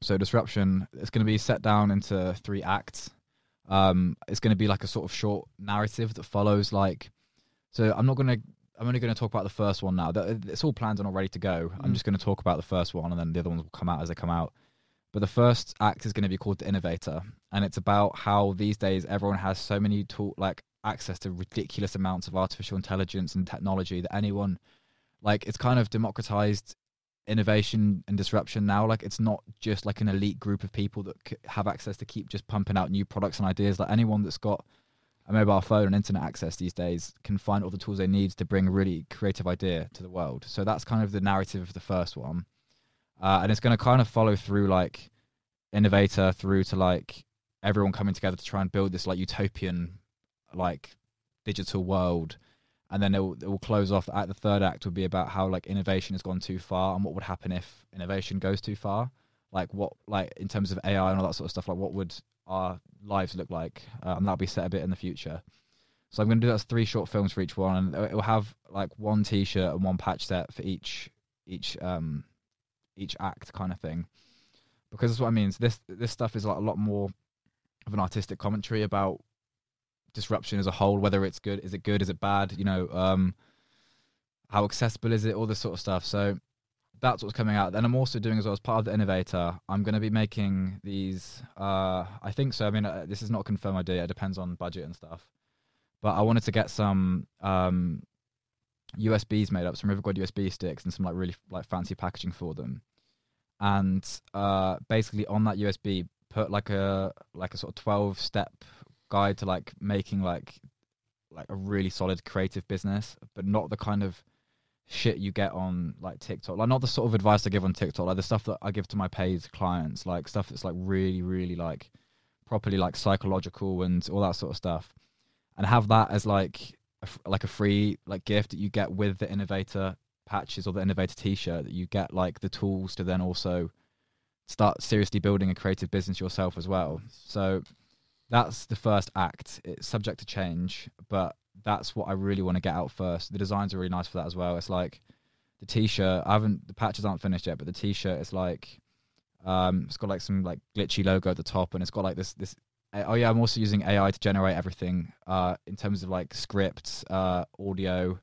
[SPEAKER 2] So disruption. It's going to be set down into three acts. Um, it's going to be like a sort of short narrative that follows like. So I'm not going to. I'm only going to talk about the first one now. It's all planned and all ready to go. I'm
[SPEAKER 3] Mm.
[SPEAKER 2] just going to talk about the first one, and then the other ones will come out as they come out. But the first act is going to be called the innovator, and it's about how these days everyone has so many tool like access to ridiculous amounts of artificial intelligence and technology that anyone like it's kind of democratized innovation and disruption now. Like it's not just like an elite group of people that have access to keep just pumping out new products and ideas. Like anyone that's got a mobile phone and internet access these days can find all the tools they need to bring a really creative idea to the world. So that's kind of the narrative of the first one uh, and it's going to kind of follow through like innovator through to like everyone coming together to try and build this like utopian like digital world. And then it will, it will close off at the third act will be about how like innovation has gone too far and what would happen if innovation goes too far. Like what like in terms of ai and all that sort of stuff like what would our lives look like? Uh, and that'll be set a bit in the future. So i'm going to do that three short films for each one and it will have like one t-shirt and one patch set for each each um each act kind of thing. Because that's what i mean so this this stuff is like a lot more of an artistic commentary about disruption as a whole whether it's good is it good is it bad you know um how accessible is it all this sort of stuff. So that's what's coming out. Then i'm also doing as well as part of the innovator i'm going to be making these uh i think so i mean uh, this is not a confirmed idea it depends on budget and stuff. But i wanted to get some um usbs made up some River God usb sticks and some like really like fancy packaging for them. And uh basically on that usb put like a like a sort of 12 step guide to like making like like a really solid creative business but not the kind of shit you get on like TikTok. Like not the sort of advice I give on TikTok like the stuff that I give to my paid clients like stuff that's like really really like properly like psychological and all that sort of stuff. And have that as like a, like a free like gift that you get with the innovator patches or the innovator t-shirt that you get like the tools to then also start seriously building a creative business yourself as well. So that's the first act. It's subject to change, but that's what I really want to get out first. The designs are really nice for that as well. It's like the t-shirt. I haven't the patches aren't finished yet, but the t-shirt is like um, it's got like some like glitchy logo at the top, and it's got like this this. Oh yeah, I'm also using AI to generate everything uh, in terms of like scripts, uh, audio.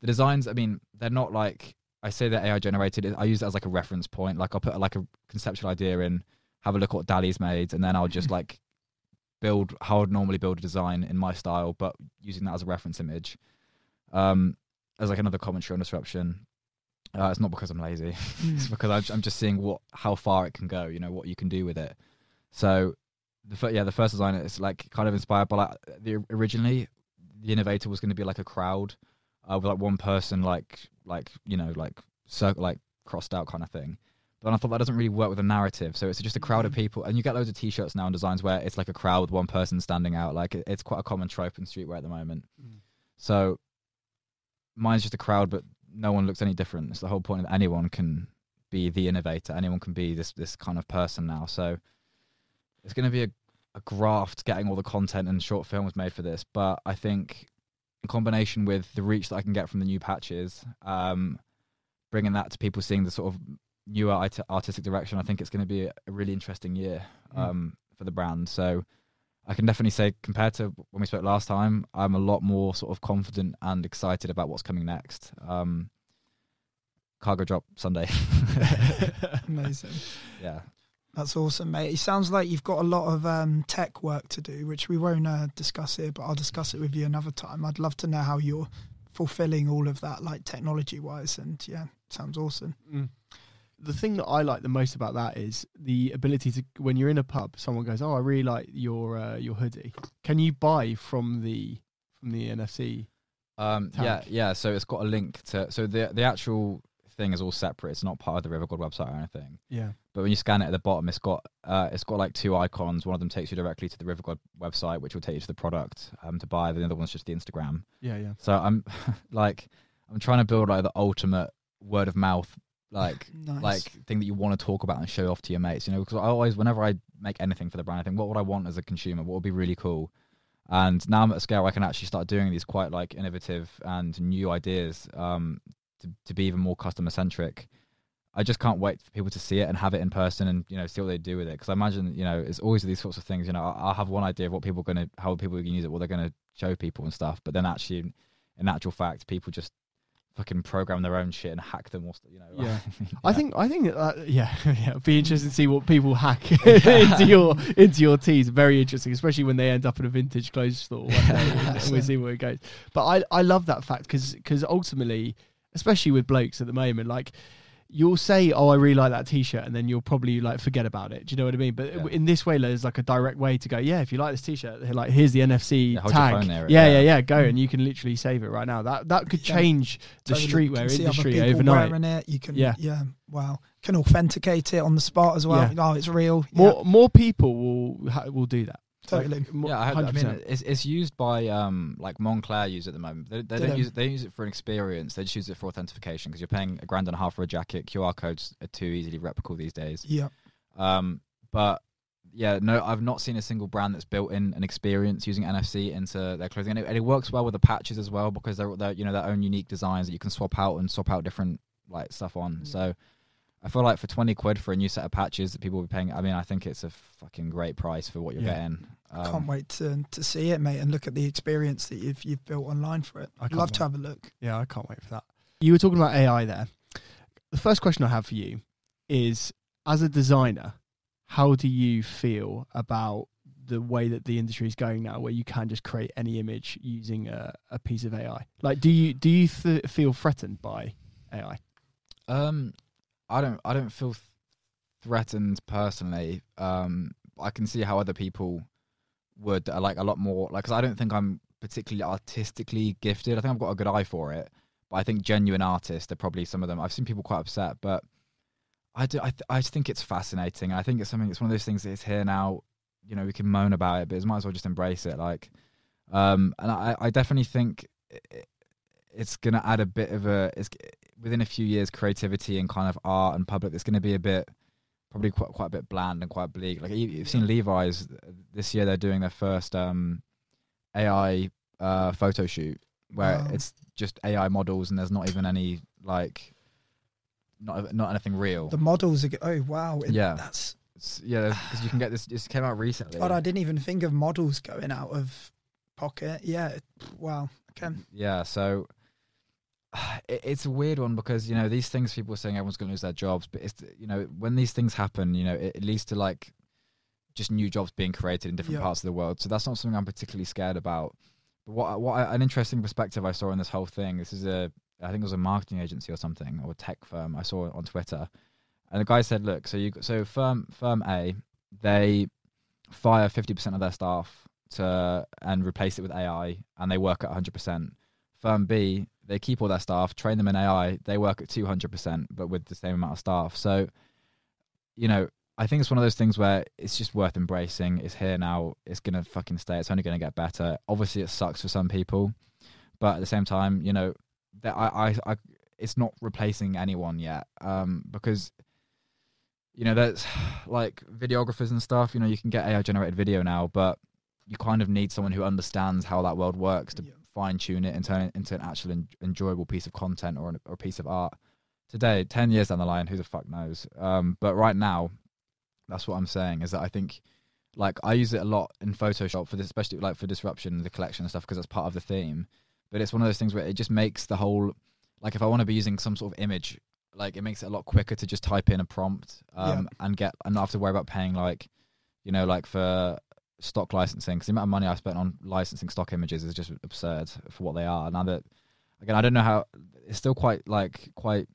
[SPEAKER 2] The designs, I mean, they're not like I say they're AI generated. I use it as like a reference point. Like I'll put like a conceptual idea in, have a look at what DALL-E's made, and then I'll just like build how I'd normally build a design in my style, but using that as a reference image. Um, as like another commentary on disruption. Uh, it's not because I'm lazy. it's because I'm, I'm just seeing what how far it can go. You know what you can do with it. So the fir- yeah the first design is like kind of inspired by like the originally the innovator was going to be like a crowd uh, with like one person like like you know like circle like crossed out kind of thing. But I thought that doesn't really work with a narrative. So it's just a crowd of people, and you get loads of T-shirts now and designs where it's like a crowd with one person standing out. Like it, it's quite a common trope in streetwear at the moment.
[SPEAKER 3] Mm.
[SPEAKER 2] So mine's just a crowd, but no one looks any different. It's the whole point anyone can be the innovator. Anyone can be this this kind of person now. So it's going to be a, a graft getting all the content and short films made for this. But I think in combination with the reach that I can get from the new patches, um, bringing that to people seeing the sort of newer art- artistic direction, I think it's going to be a, a really interesting year um, for the brand. So I can definitely say, compared to when we spoke last time, I'm a lot more sort of confident and excited about what's coming next. Um, cargo drop Sunday.
[SPEAKER 1] Amazing.
[SPEAKER 2] yeah.
[SPEAKER 1] That's awesome, mate. It sounds like you've got a lot of um, tech work to do, which we won't uh, discuss here, but I'll discuss it with you another time. I'd love to know how you're fulfilling all of that, like technology wise. And yeah, sounds awesome.
[SPEAKER 3] Mm. The thing that I like the most about that is the ability to when you're in a pub, someone goes, "Oh, I really like your uh, your hoodie. Can you buy from the from the NFC?"
[SPEAKER 2] Um, yeah, yeah. So it's got a link to. So the the actual thing is all separate. It's not part of the River God website or anything.
[SPEAKER 3] Yeah,
[SPEAKER 2] But when you scan it at the bottom, it's got uh, it's got like two icons. One of them takes you directly to the River God website, which will take you to the product um, to buy. The other one's just the Instagram.
[SPEAKER 3] yeah, yeah.
[SPEAKER 2] So I'm like I'm trying to build like the ultimate word of mouth like
[SPEAKER 1] Nice.
[SPEAKER 2] like thing that you want to talk about and show off to your mates. You know, because I always whenever I make anything for the brand, I think what would I want as a consumer? What would be really cool? And now I'm at a scale where I can actually start doing these quite like innovative and new ideas um, to to be even more customer centric. I just can't wait for people to see it and have it in person and you know see what they do with it because I imagine you know it's always these sorts of things you know I'll, I'll have one idea of what people are going to how people can use it what they're going to show people and stuff but then actually in actual fact people just fucking program their own shit and hack them or you know
[SPEAKER 3] Yeah. I think I think uh, yeah yeah it'd be interesting to see what people hack into your into your teas. Very interesting, especially when they end up in a vintage clothes store and we see where it goes. But I I love that fact because because ultimately, especially with blokes at the moment, like you'll say, "Oh, I really like that T-shirt," and then you'll probably like forget about it. Do you know what I mean? But
[SPEAKER 2] Yeah.
[SPEAKER 3] in this way, there's like a direct way to go. Yeah, if you like this T-shirt, like here's the NFC
[SPEAKER 2] Yeah, hold your
[SPEAKER 3] tag.
[SPEAKER 2] phone near
[SPEAKER 3] yeah, yeah,
[SPEAKER 2] yeah.
[SPEAKER 3] yeah, Go and mm. you can literally save it right now. That that could
[SPEAKER 1] Yeah.
[SPEAKER 3] change the streetwear
[SPEAKER 1] can other
[SPEAKER 3] industry overnight.
[SPEAKER 1] Wearing it, you can.
[SPEAKER 3] Yeah.
[SPEAKER 1] Yeah. Wow. Can authenticate it on the spot as well. Oh, it's real.
[SPEAKER 3] More more people will ha- will do that.
[SPEAKER 1] Totally.
[SPEAKER 3] Like,
[SPEAKER 2] yeah, I, had, I
[SPEAKER 3] 100%.
[SPEAKER 2] mean, it's it's used by um like Moncler use it at the moment. They, they
[SPEAKER 1] Do
[SPEAKER 2] don't use it. They use it for an experience. They just use it for authentication because you're paying a grand and a half for a jacket. QR codes are too easily replicable these days.
[SPEAKER 1] Yeah.
[SPEAKER 2] Um, but yeah, no, I've not seen a single brand that's built in an experience using NFC into their clothing, and it, and it works well with the patches as well because they're, they're you know their own unique designs that you can swap out and swap out different like stuff on.
[SPEAKER 3] Mm.
[SPEAKER 2] So. I feel like for twenty quid for a new set of patches that people will be paying. I mean, I think it's a fucking great price for what you're
[SPEAKER 3] Yeah.
[SPEAKER 2] getting. Um,
[SPEAKER 1] can't wait to to see it, mate, and look at the experience that you've you've built online for it.
[SPEAKER 3] I
[SPEAKER 1] I'd
[SPEAKER 3] can't
[SPEAKER 1] love to have a look.
[SPEAKER 3] Yeah, I can't wait for that. You were talking about AI there. The first question I have for you is as a designer, how do you feel about the way that the industry is going now where you can just create any image using a, a piece of AI? Like do you do you th- feel threatened by AI?
[SPEAKER 2] Um, I don't. I don't feel th- threatened personally. Um, I can see how other people would uh, like a lot more. Like, cause I don't think I'm particularly artistically gifted. I think I've got a good eye for it, but I think genuine artists are probably some of them. I've seen people quite upset, but I do. I, th- I just think it's fascinating. I think it's something. It's one of those things that is here now. You know, we can moan about it, but it might as well just embrace it. Like, um, and I, I definitely think it, it's gonna add a bit of a. It's within a few years, creativity and kind of art and public, it's going to be a bit probably quite quite a bit bland and quite bleak. Like you- you've seen Levi's this year; they're doing their first um, AI uh, photo shoot where
[SPEAKER 1] Wow.
[SPEAKER 2] it's just AI models and there's not even any like not not anything real.
[SPEAKER 1] The models are. Oh wow. It-
[SPEAKER 2] Yeah.
[SPEAKER 1] That's.
[SPEAKER 2] It's- yeah, because you can get this. This came out recently.
[SPEAKER 1] God, I didn't even think of models going out of pocket. Yeah. Wow. Okay.
[SPEAKER 2] Yeah, so it's a weird one because you know these things people are saying everyone's going to lose their jobs, but it's you know when these things happen, you know it, it leads to like just new jobs being created in different
[SPEAKER 1] Yeah.
[SPEAKER 2] parts of the world. So that's not something I'm particularly scared about. But what what an interesting perspective I saw in this whole thing. This is a I think it was a marketing agency or something or a tech firm I saw on Twitter, and the guy said, "Look, so you so firm firm A, they fire fifty percent of their staff to and replace it with AI, and they work at hundred percent. Firm B, they keep all their staff, train them in AI, they work at two hundred percent, but with the same amount of staff. So, you know, I think it's one of those things where it's just worth embracing. It's here now. It's gonna fucking stay. It's only gonna get better. Obviously, it sucks for some people, but at the same time, you know, that I, I, I it's not replacing anyone yet, um, because you know, there's like videographers and stuff. You know, you can get AI generated video now, but you kind of need someone who understands how that world works to
[SPEAKER 1] Yeah.
[SPEAKER 2] Fine tune it and turn it into an actual en- enjoyable piece of content or, an, or a piece of art. Today, ten years down the line, who the fuck knows? Um, but right now, that's what I'm saying is that I think, like, I use it a lot in Photoshop for this, especially like for disruption, the collection and stuff, because that's part of the theme. But it's one of those things where it just makes the whole, like, if I want to be using some sort of image, like, it makes it a lot quicker to just type in a prompt um, and get and not have to worry about paying like, you know, like for stock licensing. Because the amount of money I spent on licensing stock images is just absurd for what they are. Now that, again, I don't know how it's still quite like quite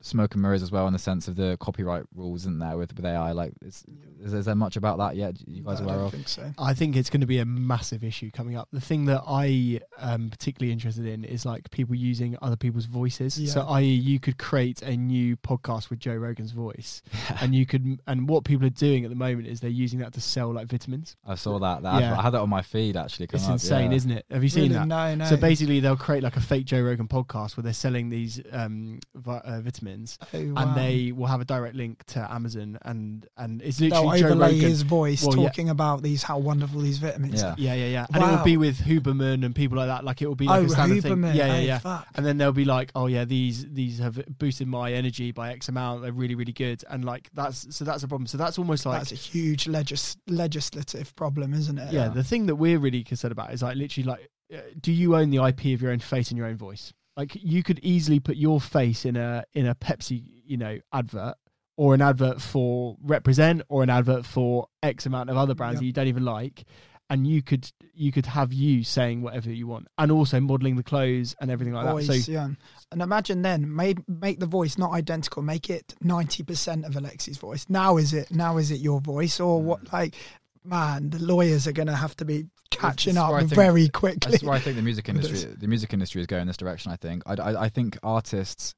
[SPEAKER 2] smoke and mirrors as well in the sense of the copyright rules, isn't there, with with AI? Like, is, is, is there much about that yet? You guys
[SPEAKER 1] No, I
[SPEAKER 2] aware
[SPEAKER 1] don't
[SPEAKER 2] of?
[SPEAKER 1] think so.
[SPEAKER 3] I think it's going to be a massive issue coming up. The thing that I am particularly interested in is like people using other people's voices.
[SPEAKER 1] Yeah.
[SPEAKER 3] So, i.e., you could create a new podcast with Joe Rogan's voice, and you could, and what people are doing at the moment is they're using that to sell like vitamins.
[SPEAKER 2] I saw that. that
[SPEAKER 3] Yeah.
[SPEAKER 2] I had that on my feed actually.
[SPEAKER 3] It's
[SPEAKER 2] up,
[SPEAKER 3] insane,
[SPEAKER 2] yeah.
[SPEAKER 3] isn't it? Have you seen
[SPEAKER 1] Really?
[SPEAKER 3] that?
[SPEAKER 1] No, no.
[SPEAKER 3] So basically, they'll create like a fake Joe Rogan podcast where they're selling these um, vi- uh, vitamins,
[SPEAKER 1] Oh,
[SPEAKER 3] and they will have a direct link to Amazon, and and it's
[SPEAKER 1] they'll
[SPEAKER 3] literally Joe
[SPEAKER 1] overlay his voice
[SPEAKER 3] Well, yeah.
[SPEAKER 1] talking about these how wonderful these vitamins.
[SPEAKER 2] Yeah.
[SPEAKER 1] are.
[SPEAKER 3] Yeah, yeah, yeah. And it will be with Huberman and people like that. Like it will be like
[SPEAKER 1] oh,
[SPEAKER 3] a standard thing. Yeah, yeah,
[SPEAKER 1] oh,
[SPEAKER 3] yeah.
[SPEAKER 1] Fuck.
[SPEAKER 3] And then they'll be like, oh yeah, these these have boosted my energy by X amount. They're really really good. And like that's so that's a problem. So that's almost like
[SPEAKER 1] That's a huge legis- legislative problem, isn't it?
[SPEAKER 3] yeah.
[SPEAKER 2] Yeah.
[SPEAKER 3] The thing that we're really concerned about is like literally like, uh, do you own the IP of your own face and your own voice? Like you could easily put your face in a in a Pepsi you know advert. Or an advert for Represent, or an advert for X amount of other brands
[SPEAKER 1] Yeah.
[SPEAKER 3] that you don't even like, and you could you could have you saying whatever you want, and also modeling the clothes and everything like
[SPEAKER 1] voice,
[SPEAKER 3] that. So
[SPEAKER 1] yeah. And imagine then, make make the voice not identical, make it ninety percent of Alexei's voice. Now is it now is it your voice or hmm. what? Like, man, the lawyers are going to have to be catching up
[SPEAKER 2] think-
[SPEAKER 1] very quickly.
[SPEAKER 2] That's why I think the music industry, the music industry is going this direction. I think. I, I, I think artists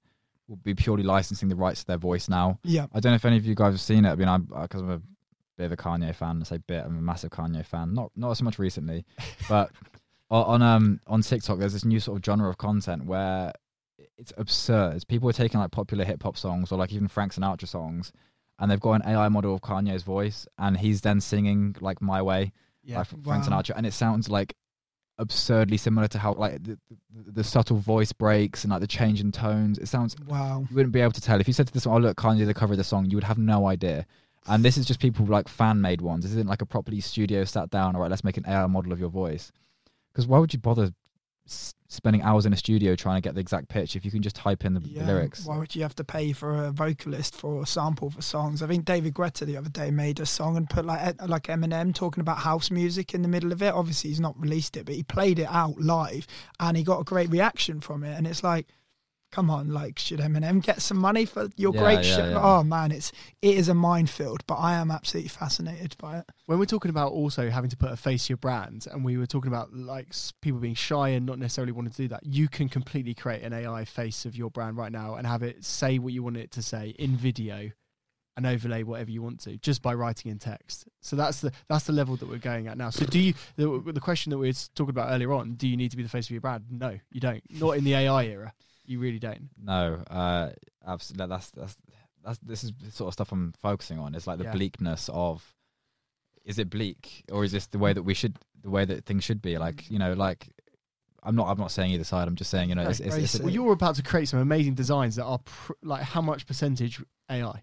[SPEAKER 2] will be purely licensing the rights to their voice now.
[SPEAKER 1] Yeah,
[SPEAKER 2] I don't know if any of you guys have seen it. I mean, I'm because I'm a bit of a Kanye fan. I say bit. I'm a massive Kanye fan. Not not so much recently, but on on, um on TikTok, there's this new sort of genre of content where it's absurd. People are taking like popular hip hop songs or like even Frank Sinatra songs, and they've got an AI model of Kanye's voice, and he's then singing like "My Way"
[SPEAKER 3] yeah,
[SPEAKER 2] by Frank
[SPEAKER 1] Wow.
[SPEAKER 2] Sinatra, and it sounds like absurdly similar to how like the, the, the subtle voice breaks and like the change in tones. It sounds
[SPEAKER 1] wow.
[SPEAKER 2] you wouldn't be able to tell if you said to this one, "Oh look, Kanye did the cover of the song," you would have no idea. And this is just people like fan made ones. This isn't like a properly studio sat down. All right, let's make an AI model of your voice. Because why would you bother s- spending hours in a studio trying to get the exact pitch if you can just type in the, the
[SPEAKER 1] Yeah.
[SPEAKER 2] lyrics?
[SPEAKER 1] Why would you have to pay for a vocalist for a sample for songs? I think David Guetta the other day made a song and put like like Eminem talking about house music in the middle of it. Obviously, he's not released it, but he played it out live and he got a great reaction from it. And it's like, come on, like should Eminem get some money for your
[SPEAKER 2] Yeah,
[SPEAKER 1] great
[SPEAKER 2] yeah,
[SPEAKER 1] shit?
[SPEAKER 2] yeah.
[SPEAKER 1] Oh man, it's it is a minefield, but I am absolutely fascinated by it.
[SPEAKER 3] when we're talking about also having to put a face to your brand, and we were talking about like people being shy and not necessarily wanting to do that, you can completely create an AI face of your brand right now and have it say what you want it to say in video, and overlay whatever you want to just by writing in text. So that's the that's the level that we're going at now. So do you the, the question that we were talking about earlier on? Do you need to be the face of your brand? No, you don't. Not in the AI era. You really don't.
[SPEAKER 2] No, uh, absolutely. That's that's that's this is the sort of stuff I'm focusing on. It's like the
[SPEAKER 3] Yeah.
[SPEAKER 2] bleakness of is it bleak or is this the way that we should the way that things should be? Like you know, like I'm not I'm not saying either side. I'm just saying you know, it's, it's, it's,
[SPEAKER 3] Well, you're about to create some amazing designs that are pr- like how much percentage AI?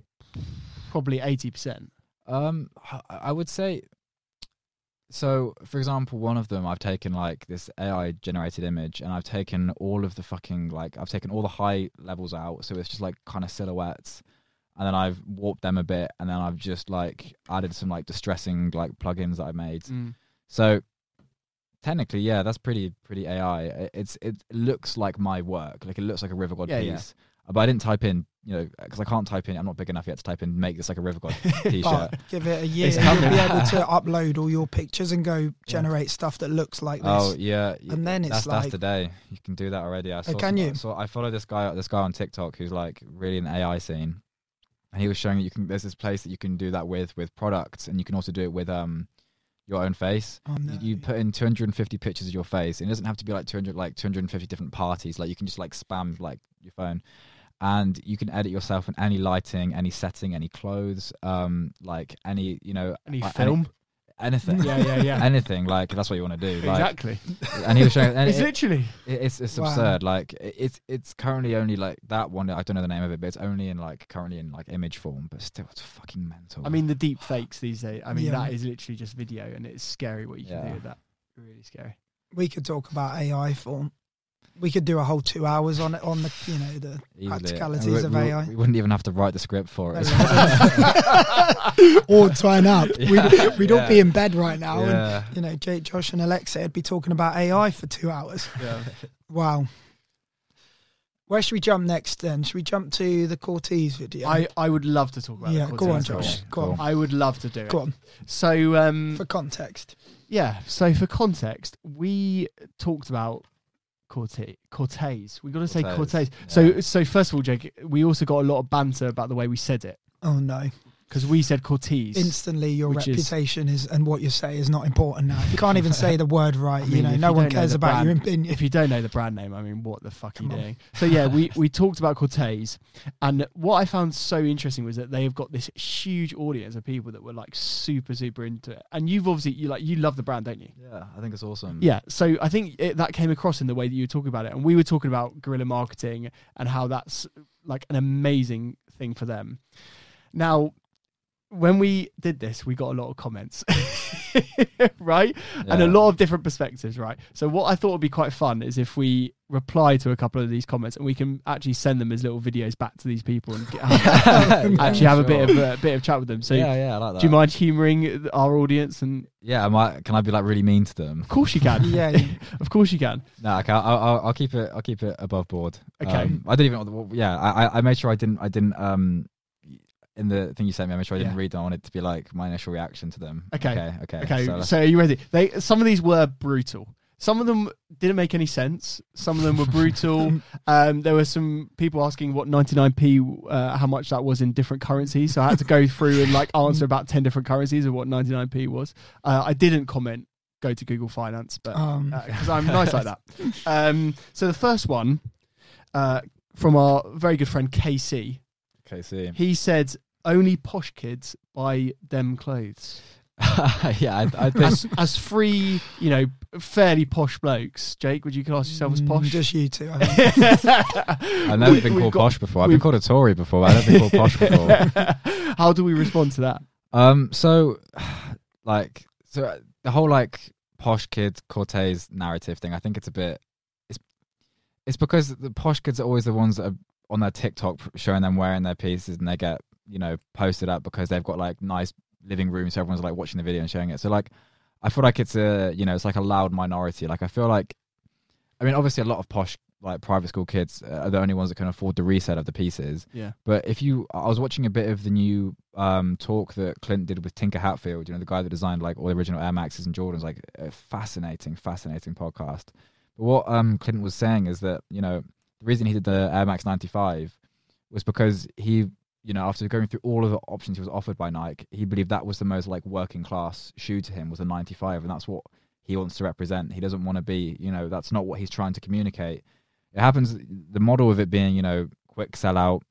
[SPEAKER 3] Probably eighty percent.
[SPEAKER 2] Um, I- I would say. So, for example, one of them I've taken like this AI generated image, and I've taken all of the fucking like I've taken all the high levels out, so it's just like kind of silhouettes, and then I've warped them a bit, and then I've just like added some like distressing like plugins that I made.
[SPEAKER 3] Mm.
[SPEAKER 2] So, technically, yeah, that's pretty pretty AI. It's it looks like my work, like it looks like a River God
[SPEAKER 3] Yeah, yeah.
[SPEAKER 2] But I didn't type in, you know, because I can't type in. I'm not big enough yet to type in make this like a River God t-shirt.
[SPEAKER 1] Give it a year, you'll be able to upload all your pictures and go generate stuff that looks like this.
[SPEAKER 2] Oh yeah,
[SPEAKER 1] And then it's
[SPEAKER 2] that's
[SPEAKER 1] like-
[SPEAKER 2] that's the day you can do that already. I saw
[SPEAKER 1] can
[SPEAKER 2] some-
[SPEAKER 1] you?
[SPEAKER 2] So I follow this guy, this guy on TikTok who's like really in the AI scene, and he was showing that you can. There's this place that you can do that with with products, and you can also do it with um your own face.
[SPEAKER 1] Oh, no.
[SPEAKER 2] You, you put in 250 pictures of your face, and it doesn't have to be like 200 like 250 different parties. Like you can just like spam like your phone. And you can edit yourself in any lighting, any setting, any clothes, um, like any, you know,
[SPEAKER 3] Any
[SPEAKER 2] uh,
[SPEAKER 3] film?
[SPEAKER 2] anything,
[SPEAKER 3] yeah, yeah, yeah.
[SPEAKER 2] anything. Like that's what you want to do. Like,
[SPEAKER 3] exactly.
[SPEAKER 2] and he was showing, and
[SPEAKER 3] it's
[SPEAKER 2] it-
[SPEAKER 3] literally.
[SPEAKER 2] it- it's it's
[SPEAKER 1] Wow.
[SPEAKER 2] absurd. Like it- it's it's currently only like that one. I don't know the name of it, but it's only in like currently in like image form. But still, it's fucking mental.
[SPEAKER 3] I mean, the deep fakes these days. I mean,
[SPEAKER 1] Yeah.
[SPEAKER 3] that is literally just video, and it's scary what you can
[SPEAKER 2] Yeah.
[SPEAKER 3] do with that. Really scary.
[SPEAKER 1] we could talk about AI for. We could do a whole two hours on it on the you know the
[SPEAKER 2] Easily.
[SPEAKER 1] practicalities
[SPEAKER 2] we-
[SPEAKER 1] of
[SPEAKER 2] we,
[SPEAKER 1] AI.
[SPEAKER 2] We wouldn't even have to write the script for it.
[SPEAKER 1] or turn up. We'd, we'd all be in bed right now, and you know, Jake, Josh, and Alexei would be talking about AI for two hours.
[SPEAKER 3] Yeah.
[SPEAKER 1] Wow. Where should we jump next? Then should we jump to the Corteiz video?
[SPEAKER 3] I, I would love to talk about
[SPEAKER 1] yeah,
[SPEAKER 3] the
[SPEAKER 1] go on,
[SPEAKER 3] Corteiz
[SPEAKER 2] Cool.
[SPEAKER 1] Josh. Go on.
[SPEAKER 3] I would love to do it.
[SPEAKER 1] Go on.
[SPEAKER 3] So, um,
[SPEAKER 1] For context,
[SPEAKER 3] yeah. So, for context, we talked about Cortez. Cortez. We got to say
[SPEAKER 2] Cortez,
[SPEAKER 3] Cortez.
[SPEAKER 2] yeah.
[SPEAKER 3] So, so first of all, Jake, we also got a lot of banter about the way we said it
[SPEAKER 1] oh no!
[SPEAKER 3] Because we said Cortez.
[SPEAKER 1] Instantly, your
[SPEAKER 3] Which is-
[SPEAKER 1] reputation is, and what you say is not important now. If you can't even say the word right,
[SPEAKER 3] I
[SPEAKER 1] you know, no
[SPEAKER 3] you
[SPEAKER 1] one cares
[SPEAKER 3] the
[SPEAKER 1] about your
[SPEAKER 3] brand-
[SPEAKER 1] opinion.
[SPEAKER 3] if you don't know the brand name, I mean, what the fuck are you
[SPEAKER 1] on.
[SPEAKER 3] doing? So yeah, we we talked about Corteiz, and what I found so interesting was that they have got this huge audience of people that were like super super into it. And you've obviously you like you love the brand, don't you?
[SPEAKER 2] yeah, I think it's awesome.
[SPEAKER 3] Yeah. So I think it, that came across in the way that you were talking about it, and we were talking about guerrilla marketing and how that's like an amazing thing for them. Now. When we did this, we got a lot of comments, right? and a lot of different perspectives, right? So what I thought would be quite fun is if we reply to a couple of these comments and we can actually send them as little videos back to these people and get, actually have a bit of a bit of chat with them. So
[SPEAKER 2] yeah, yeah, I like that.
[SPEAKER 3] do you mind humouring our audience? And
[SPEAKER 2] Yeah, am I, can I be like really mean to them?
[SPEAKER 3] of course you can.
[SPEAKER 1] yeah, you-
[SPEAKER 3] of course you can.
[SPEAKER 2] No, okay, I'll, I'll, I'll keep it. I'll keep it above board.
[SPEAKER 3] Okay.
[SPEAKER 2] Um, I didn't even. Yeah, I, I- I made sure I didn't. I didn't. Um, in the thing you sent me, I made sure I didn't
[SPEAKER 3] Yeah.
[SPEAKER 2] read them. I wanted it to be like my initial reaction to them.
[SPEAKER 3] Okay.
[SPEAKER 2] Okay. Okay.
[SPEAKER 3] Okay,
[SPEAKER 2] So,
[SPEAKER 3] so,
[SPEAKER 2] let's-
[SPEAKER 3] are you ready? They some of these were brutal. Some of them didn't make any sense. Some of them were brutal. um, there were some people asking what 99p, uh, how much that was in different currencies. So I had to go through and like answer about 10 different currencies of what 99p was. Uh, I didn't comment. Go to Google Finance, but
[SPEAKER 1] um,
[SPEAKER 3] because I'm nice like that. Um, so the first one uh, from our very good friend KC,
[SPEAKER 2] okay. See.
[SPEAKER 3] he said, "Only posh kids buy them clothes."
[SPEAKER 2] yeah, I, I think.
[SPEAKER 3] as, as free, you know, fairly posh blokes. Jake, would you class yourself as
[SPEAKER 1] mm,
[SPEAKER 3] posh?
[SPEAKER 1] Just you two. I think.
[SPEAKER 2] I've never
[SPEAKER 3] We-
[SPEAKER 2] been called
[SPEAKER 3] got-
[SPEAKER 2] posh before. I've
[SPEAKER 3] we've-
[SPEAKER 2] been called a Tory before. But I've never been called posh before.
[SPEAKER 3] How do we respond to that?
[SPEAKER 2] Um. So, like, so uh, the whole like posh kid Corteiz narrative thing. I think it's a bit. It's it's because the posh kids are always the ones that are on their TikTok showing them wearing their pieces, and they get you know posted up because they've got like nice living rooms. So everyone's like watching the video and showing it. So like, I feel like it's a you know it's like a loud minority. Like I feel like, I mean, obviously a lot of posh like private school kids are the only ones that can afford the resale of the pieces.
[SPEAKER 3] Yeah.
[SPEAKER 2] But if you, I was watching a bit of the new um, talk that Clint did with Tinker Hatfield, you know, the guy that designed like all the original Air Maxes and Jordans, like a fascinating, fascinating podcast. But what um, Clint was saying is that, you know, the reason he did the Air Max 95 was because he, you know, after going through all of the options he was offered by Nike, he believed that was the most like working class shoe to him was a 95. And that's what he wants to represent. He doesn't want to be, you know, that's not what he's trying to communicate. It happens, the model of it being, you know, quick sellout,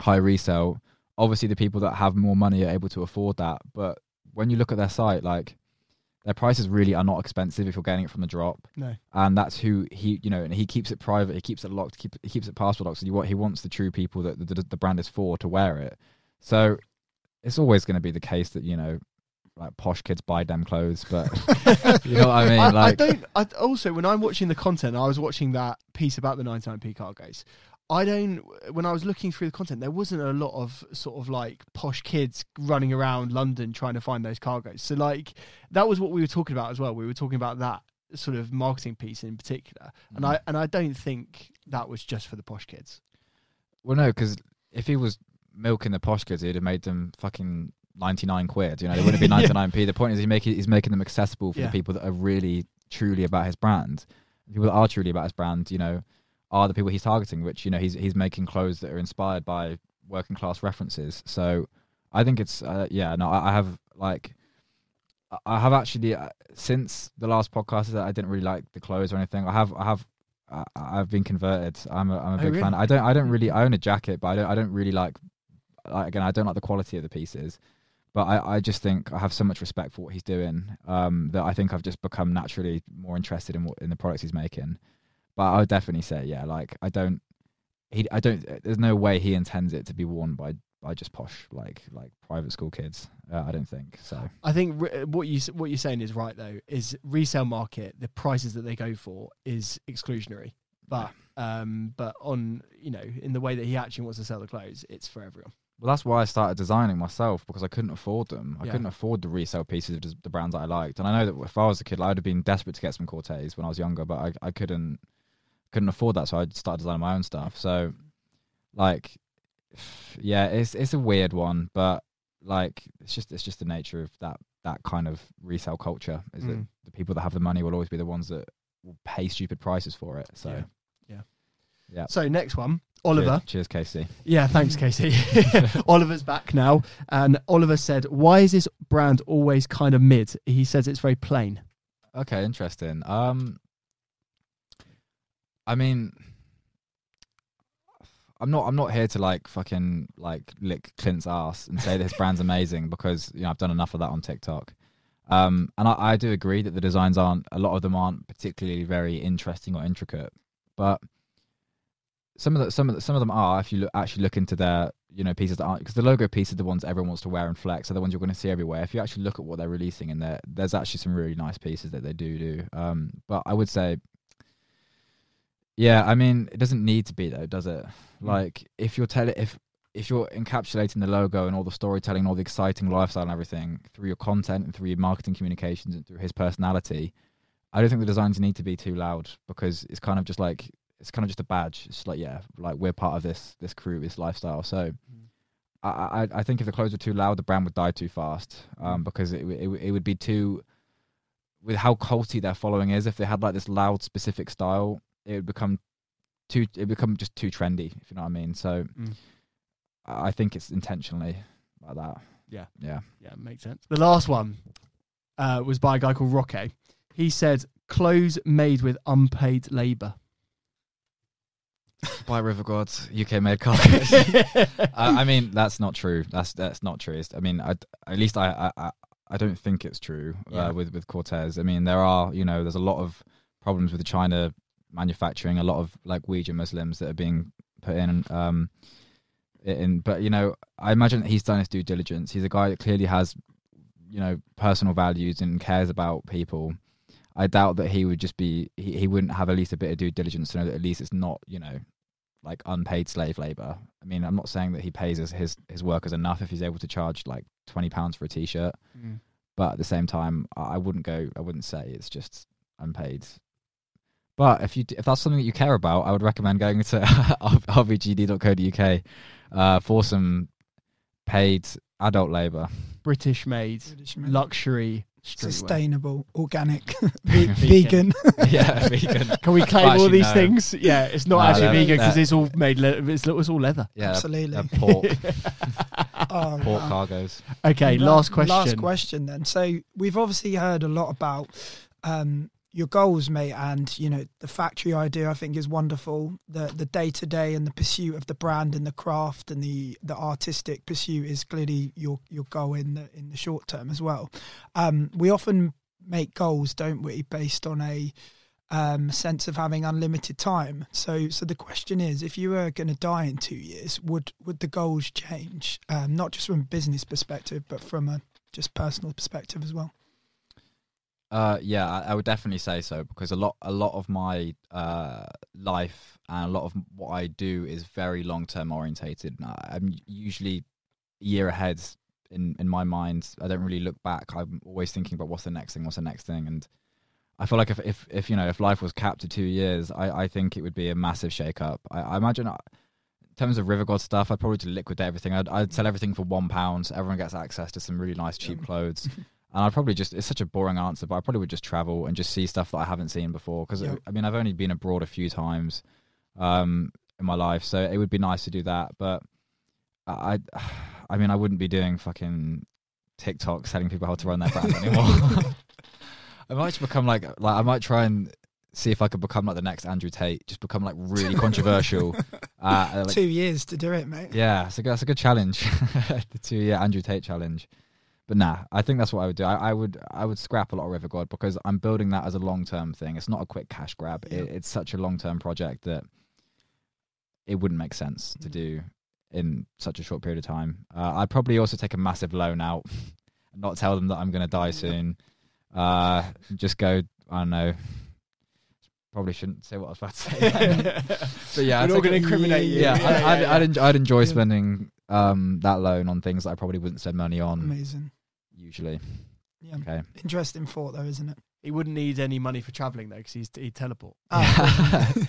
[SPEAKER 2] high resale obviously the people that have more money are able to afford that. But when you look at their site, like their prices really are not expensive if you're getting it from the drop.
[SPEAKER 3] No.
[SPEAKER 2] And that's who he, you know, and he keeps it private. He keeps it locked. Keep, he keeps it password locked. So you, he wants the true people that the, the brand is for to wear it. So it's always going to be the case that you know, like posh kids buy them clothes, but you know what I mean.
[SPEAKER 3] I,
[SPEAKER 2] like,
[SPEAKER 3] I don't. I, also, when I'm watching the content, I was watching that piece about the 99p cargoes. I don't. When I was looking through the content, there wasn't a lot of sort of like posh kids running around London trying to find those cargoes. So like that was what we were talking about as well. We were talking about that sort of marketing piece in particular, and
[SPEAKER 2] Mm.
[SPEAKER 3] I and I don't think that was just for the posh kids.
[SPEAKER 2] Well, no, because if he was milking the posh kids, he'd have made them fucking ninety nine quid. You know, they wouldn't be ninety nine p. The point is, he making he's making them accessible for
[SPEAKER 3] Yeah.
[SPEAKER 2] the people that are really truly about his brand. People that are truly about his brand, you know, are the people he's targeting. Which you know, he's he's making clothes that are inspired by working class references. So I think it's uh, yeah. No, I, I have like. I- have actually uh, since the last podcast that I didn't really like the clothes or anything. I have I have I, I've been converted. I'm a, I'm a
[SPEAKER 3] Oh,
[SPEAKER 2] big fan. I don't I don't really I own a jacket, but I don't I don't really like, like again I don't like the quality of the pieces. But I, I just think I have so much respect for what he's doing um, that I think I've just become naturally more interested in what in the products he's making. But I would definitely say yeah, like I don't he I don't there's no way he intends it to be worn by by just posh like like private school kids. Uh, I don't think so.
[SPEAKER 3] I think re- what you what you're saying is right though. Is resale market the prices that they go for is exclusionary, but um, but on you know in the way that he actually wants to sell the clothes, it's for everyone.
[SPEAKER 2] Well, that's why I started designing myself because I couldn't afford them. I
[SPEAKER 3] Yeah.
[SPEAKER 2] couldn't afford the resale pieces of the brands that I liked, and I know that if I was a kid, I would have been desperate to get some Corteiz when I was younger, but I, I couldn't couldn't afford that, so I started designing my own stuff. So, like, yeah, it's it's a weird one, but like, it's just it's just the nature of that that kind of resale culture. Is that
[SPEAKER 3] Mm.
[SPEAKER 2] the people that have the money will always be the ones that will pay stupid prices for it. So,
[SPEAKER 3] Yeah. Yeah.
[SPEAKER 2] yeah.
[SPEAKER 3] So next one, Oliver.
[SPEAKER 2] Cheers, cheers Casey.
[SPEAKER 3] Yeah, thanks, Casey. Oliver's back now, and Oliver said, "Why is this brand always kind of mid?" He says it's very plain.
[SPEAKER 2] Okay, interesting. Um, I mean, I'm not. I'm not here to like fucking like lick Clint's ass and say that his brand's amazing because you know I've done enough of that on TikTok. Um, and I, I do agree that the designs aren't. A lot of them aren't particularly very interesting or intricate, but some of the some of the, some of them are. If you look, actually look into their you know pieces that aren't because the logo pieces, are the ones everyone wants to wear and flex, are the ones you're going to see everywhere. If you actually look at what they're releasing in there, there's actually some really nice pieces that they do do. Um, but I would say, yeah, I mean, it doesn't need to be though, does it? Hmm. Like if you're telling if if you're encapsulating the logo and all the storytelling and all the exciting lifestyle and everything through your content and through your marketing communications and through his personality, I don't think the designs need to be too loud because it's kind of just like it's kind of just a badge. It's like yeah, like we're part of this this crew, this lifestyle. So hmm. I I, I think if the clothes were too loud, the brand would die too fast. Um, hmm. because it it, it would be too with how culty their following is. If they had like this loud specific style, it would become too it would become just too trendy. If you know what I mean. So
[SPEAKER 3] Mm.
[SPEAKER 2] I think it's intentionally like that.
[SPEAKER 3] Yeah.
[SPEAKER 2] Yeah.
[SPEAKER 3] Yeah, makes sense. The last one uh, was by a guy called Roque. He said, "Clothes made with unpaid labour.
[SPEAKER 2] By River Gods, UK made cargoes. I, I mean, that's not true. That's that's not true. It's, I mean, I, at least I, I I- don't think it's true
[SPEAKER 3] Yeah.
[SPEAKER 2] uh, with with Corteiz. I mean, there are you know, there's a lot of problems with China manufacturing. A lot of like Uyghur Muslims that are being put in. Um, in but you know, I imagine that he's done his due diligence. He's a guy that clearly has you know personal values and cares about people. I doubt that he would just be he, he wouldn't have at least a bit of due diligence to know that at least it's not you know like unpaid slave labor. I mean, I'm not saying that he pays his his, his workers enough if he's able to charge like twenty pounds for a t-shirt, but at the same time, I I wouldn't go. I wouldn't say it's just unpaid. But if you if that's something that you care about, I would recommend going to rvgd.co.uk uh, for some paid adult labor.
[SPEAKER 3] British made,
[SPEAKER 1] British made.
[SPEAKER 3] luxury, streetwear.
[SPEAKER 1] sustainable, organic,
[SPEAKER 3] Vegan.
[SPEAKER 1] vegan.
[SPEAKER 2] yeah, vegan.
[SPEAKER 3] Can we claim all these
[SPEAKER 2] no.
[SPEAKER 3] things? Yeah, it's not
[SPEAKER 2] No,
[SPEAKER 3] actually
[SPEAKER 2] they're-
[SPEAKER 3] vegan because it's all made. Le- it's, it's all leather.
[SPEAKER 2] Yeah,
[SPEAKER 1] Absolutely.
[SPEAKER 2] uh, pork
[SPEAKER 1] Oh,
[SPEAKER 2] pork
[SPEAKER 1] wow.
[SPEAKER 2] cargos.
[SPEAKER 3] Okay,
[SPEAKER 1] La-
[SPEAKER 3] last question.
[SPEAKER 1] Last question then. So we've obviously heard a lot about, um, your goals, mate, and you know the factory idea. I think is wonderful. The the day to day and the pursuit of the brand and the craft and the the artistic pursuit is clearly your your goal in the in the short term as well. Um, we often make goals, don't we, based on a um, sense of having unlimited time. So, so the question is, if you were going to die in two years, would would the goals change? Um, not just from a business perspective, but from a just personal perspective as well.
[SPEAKER 2] Uh, yeah, I, I would definitely say so because a lot, a lot of my uh, life and a lot of what I do is very long term orientated. I'm usually a year ahead in in my mind. I don't really look back. I'm always thinking about what's the next thing, what's the next thing, and I feel like if if, if you know if life was capped to two years, I, I think it would be a massive shake up. I, I imagine. Uh, in terms of River God stuff, I'd probably liquidate everything. I'd, I'd sell everything for one pound. Everyone gets access to some really nice, cheap clothes. And I'd probably just, it's such a boring answer, but I probably would just travel and just see stuff that I haven't seen before. Because,
[SPEAKER 1] Yeah.
[SPEAKER 2] I mean, I've only been abroad a few times um, in my life. So it would be nice to do that. But I, I mean, I wouldn't be doing fucking TikTok telling people how to run their brand anymore. I might just become like, like, I might try and see if I could become like the next Andrew Tate, just become like really controversial. Uh, like,
[SPEAKER 1] Two years to do it, mate.
[SPEAKER 2] yeah, it's a, that's a good challenge. the two year Andrew Tate challenge. But nah, I think that's what I would do. I, I would I would scrap a lot of River God because I'm building that as a long term thing. It's not a quick cash grab.
[SPEAKER 1] Yeah.
[SPEAKER 2] It, it's such a long term project that it wouldn't make sense to
[SPEAKER 1] Mm.
[SPEAKER 2] do in such a short period of time. Uh, I'd probably also take a massive loan out and not tell them that I'm going to die soon. Uh, just go, I don't know. Probably shouldn't say what I was about to say. but yeah,
[SPEAKER 3] We're
[SPEAKER 2] I'd
[SPEAKER 3] not going to incriminate you.
[SPEAKER 2] yeah, I'd, I'd,
[SPEAKER 3] yeah.
[SPEAKER 2] I'd, enjoy, I'd enjoy
[SPEAKER 1] Yeah.
[SPEAKER 2] spending um, that loan on things that I probably wouldn't spend money on
[SPEAKER 1] Amazing.
[SPEAKER 2] Usually.
[SPEAKER 1] Yeah.
[SPEAKER 2] Okay.
[SPEAKER 1] Interesting thought, though, isn't it?
[SPEAKER 3] He wouldn't need any money for traveling though, because he's he'd teleport.
[SPEAKER 1] Ah,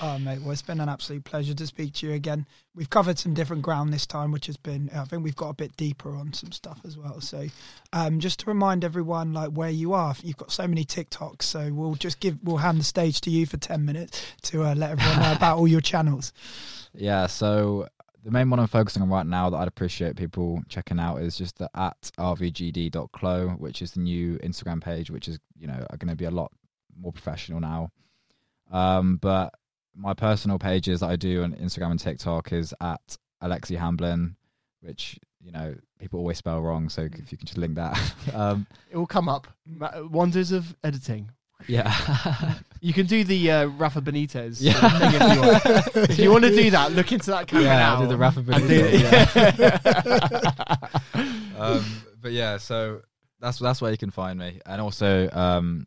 [SPEAKER 1] Oh, mate, well, it's been an absolute pleasure to speak to you again. We've covered some different ground this time, which has been, I think we've got a bit deeper on some stuff as well. So, um, just to remind everyone, like where you are, you've got so many TikToks. So we'll just give, we'll hand the stage to you for ten minutes to uh, let everyone know about all your channels.
[SPEAKER 2] Yeah, so the main one I'm focusing on right now that I'd appreciate people checking out is just the at rvgd.clo, which is the new Instagram page, which is, you know, are going to be a lot more professional now. Um, but my personal pages that I do on Instagram and TikTok is at Alexei Hamblin, which, you know, people always spell wrong. So if you can just link that. um,
[SPEAKER 3] It will come up. Wonders of editing.
[SPEAKER 2] Yeah.
[SPEAKER 3] You can do the uh, Rafa Benitez
[SPEAKER 2] Yeah.
[SPEAKER 3] thing if you want. if you want to do that, look into that camera
[SPEAKER 2] Yeah,
[SPEAKER 3] now.
[SPEAKER 2] I'll do the Rafa
[SPEAKER 3] Benitez. do-
[SPEAKER 2] um, but yeah, so that's that's where you can find me, and also um,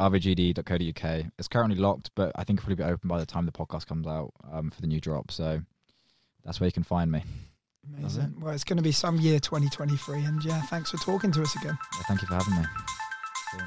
[SPEAKER 2] rvgd.co.uk. It's currently locked, but I think it'll probably be open by the time the podcast comes out um, for the new drop. So that's where you can find me.
[SPEAKER 1] Amazing. Well, it's going to be some year 2023, and yeah, thanks for talking to us again.
[SPEAKER 2] Well, thank you for having me. Cool.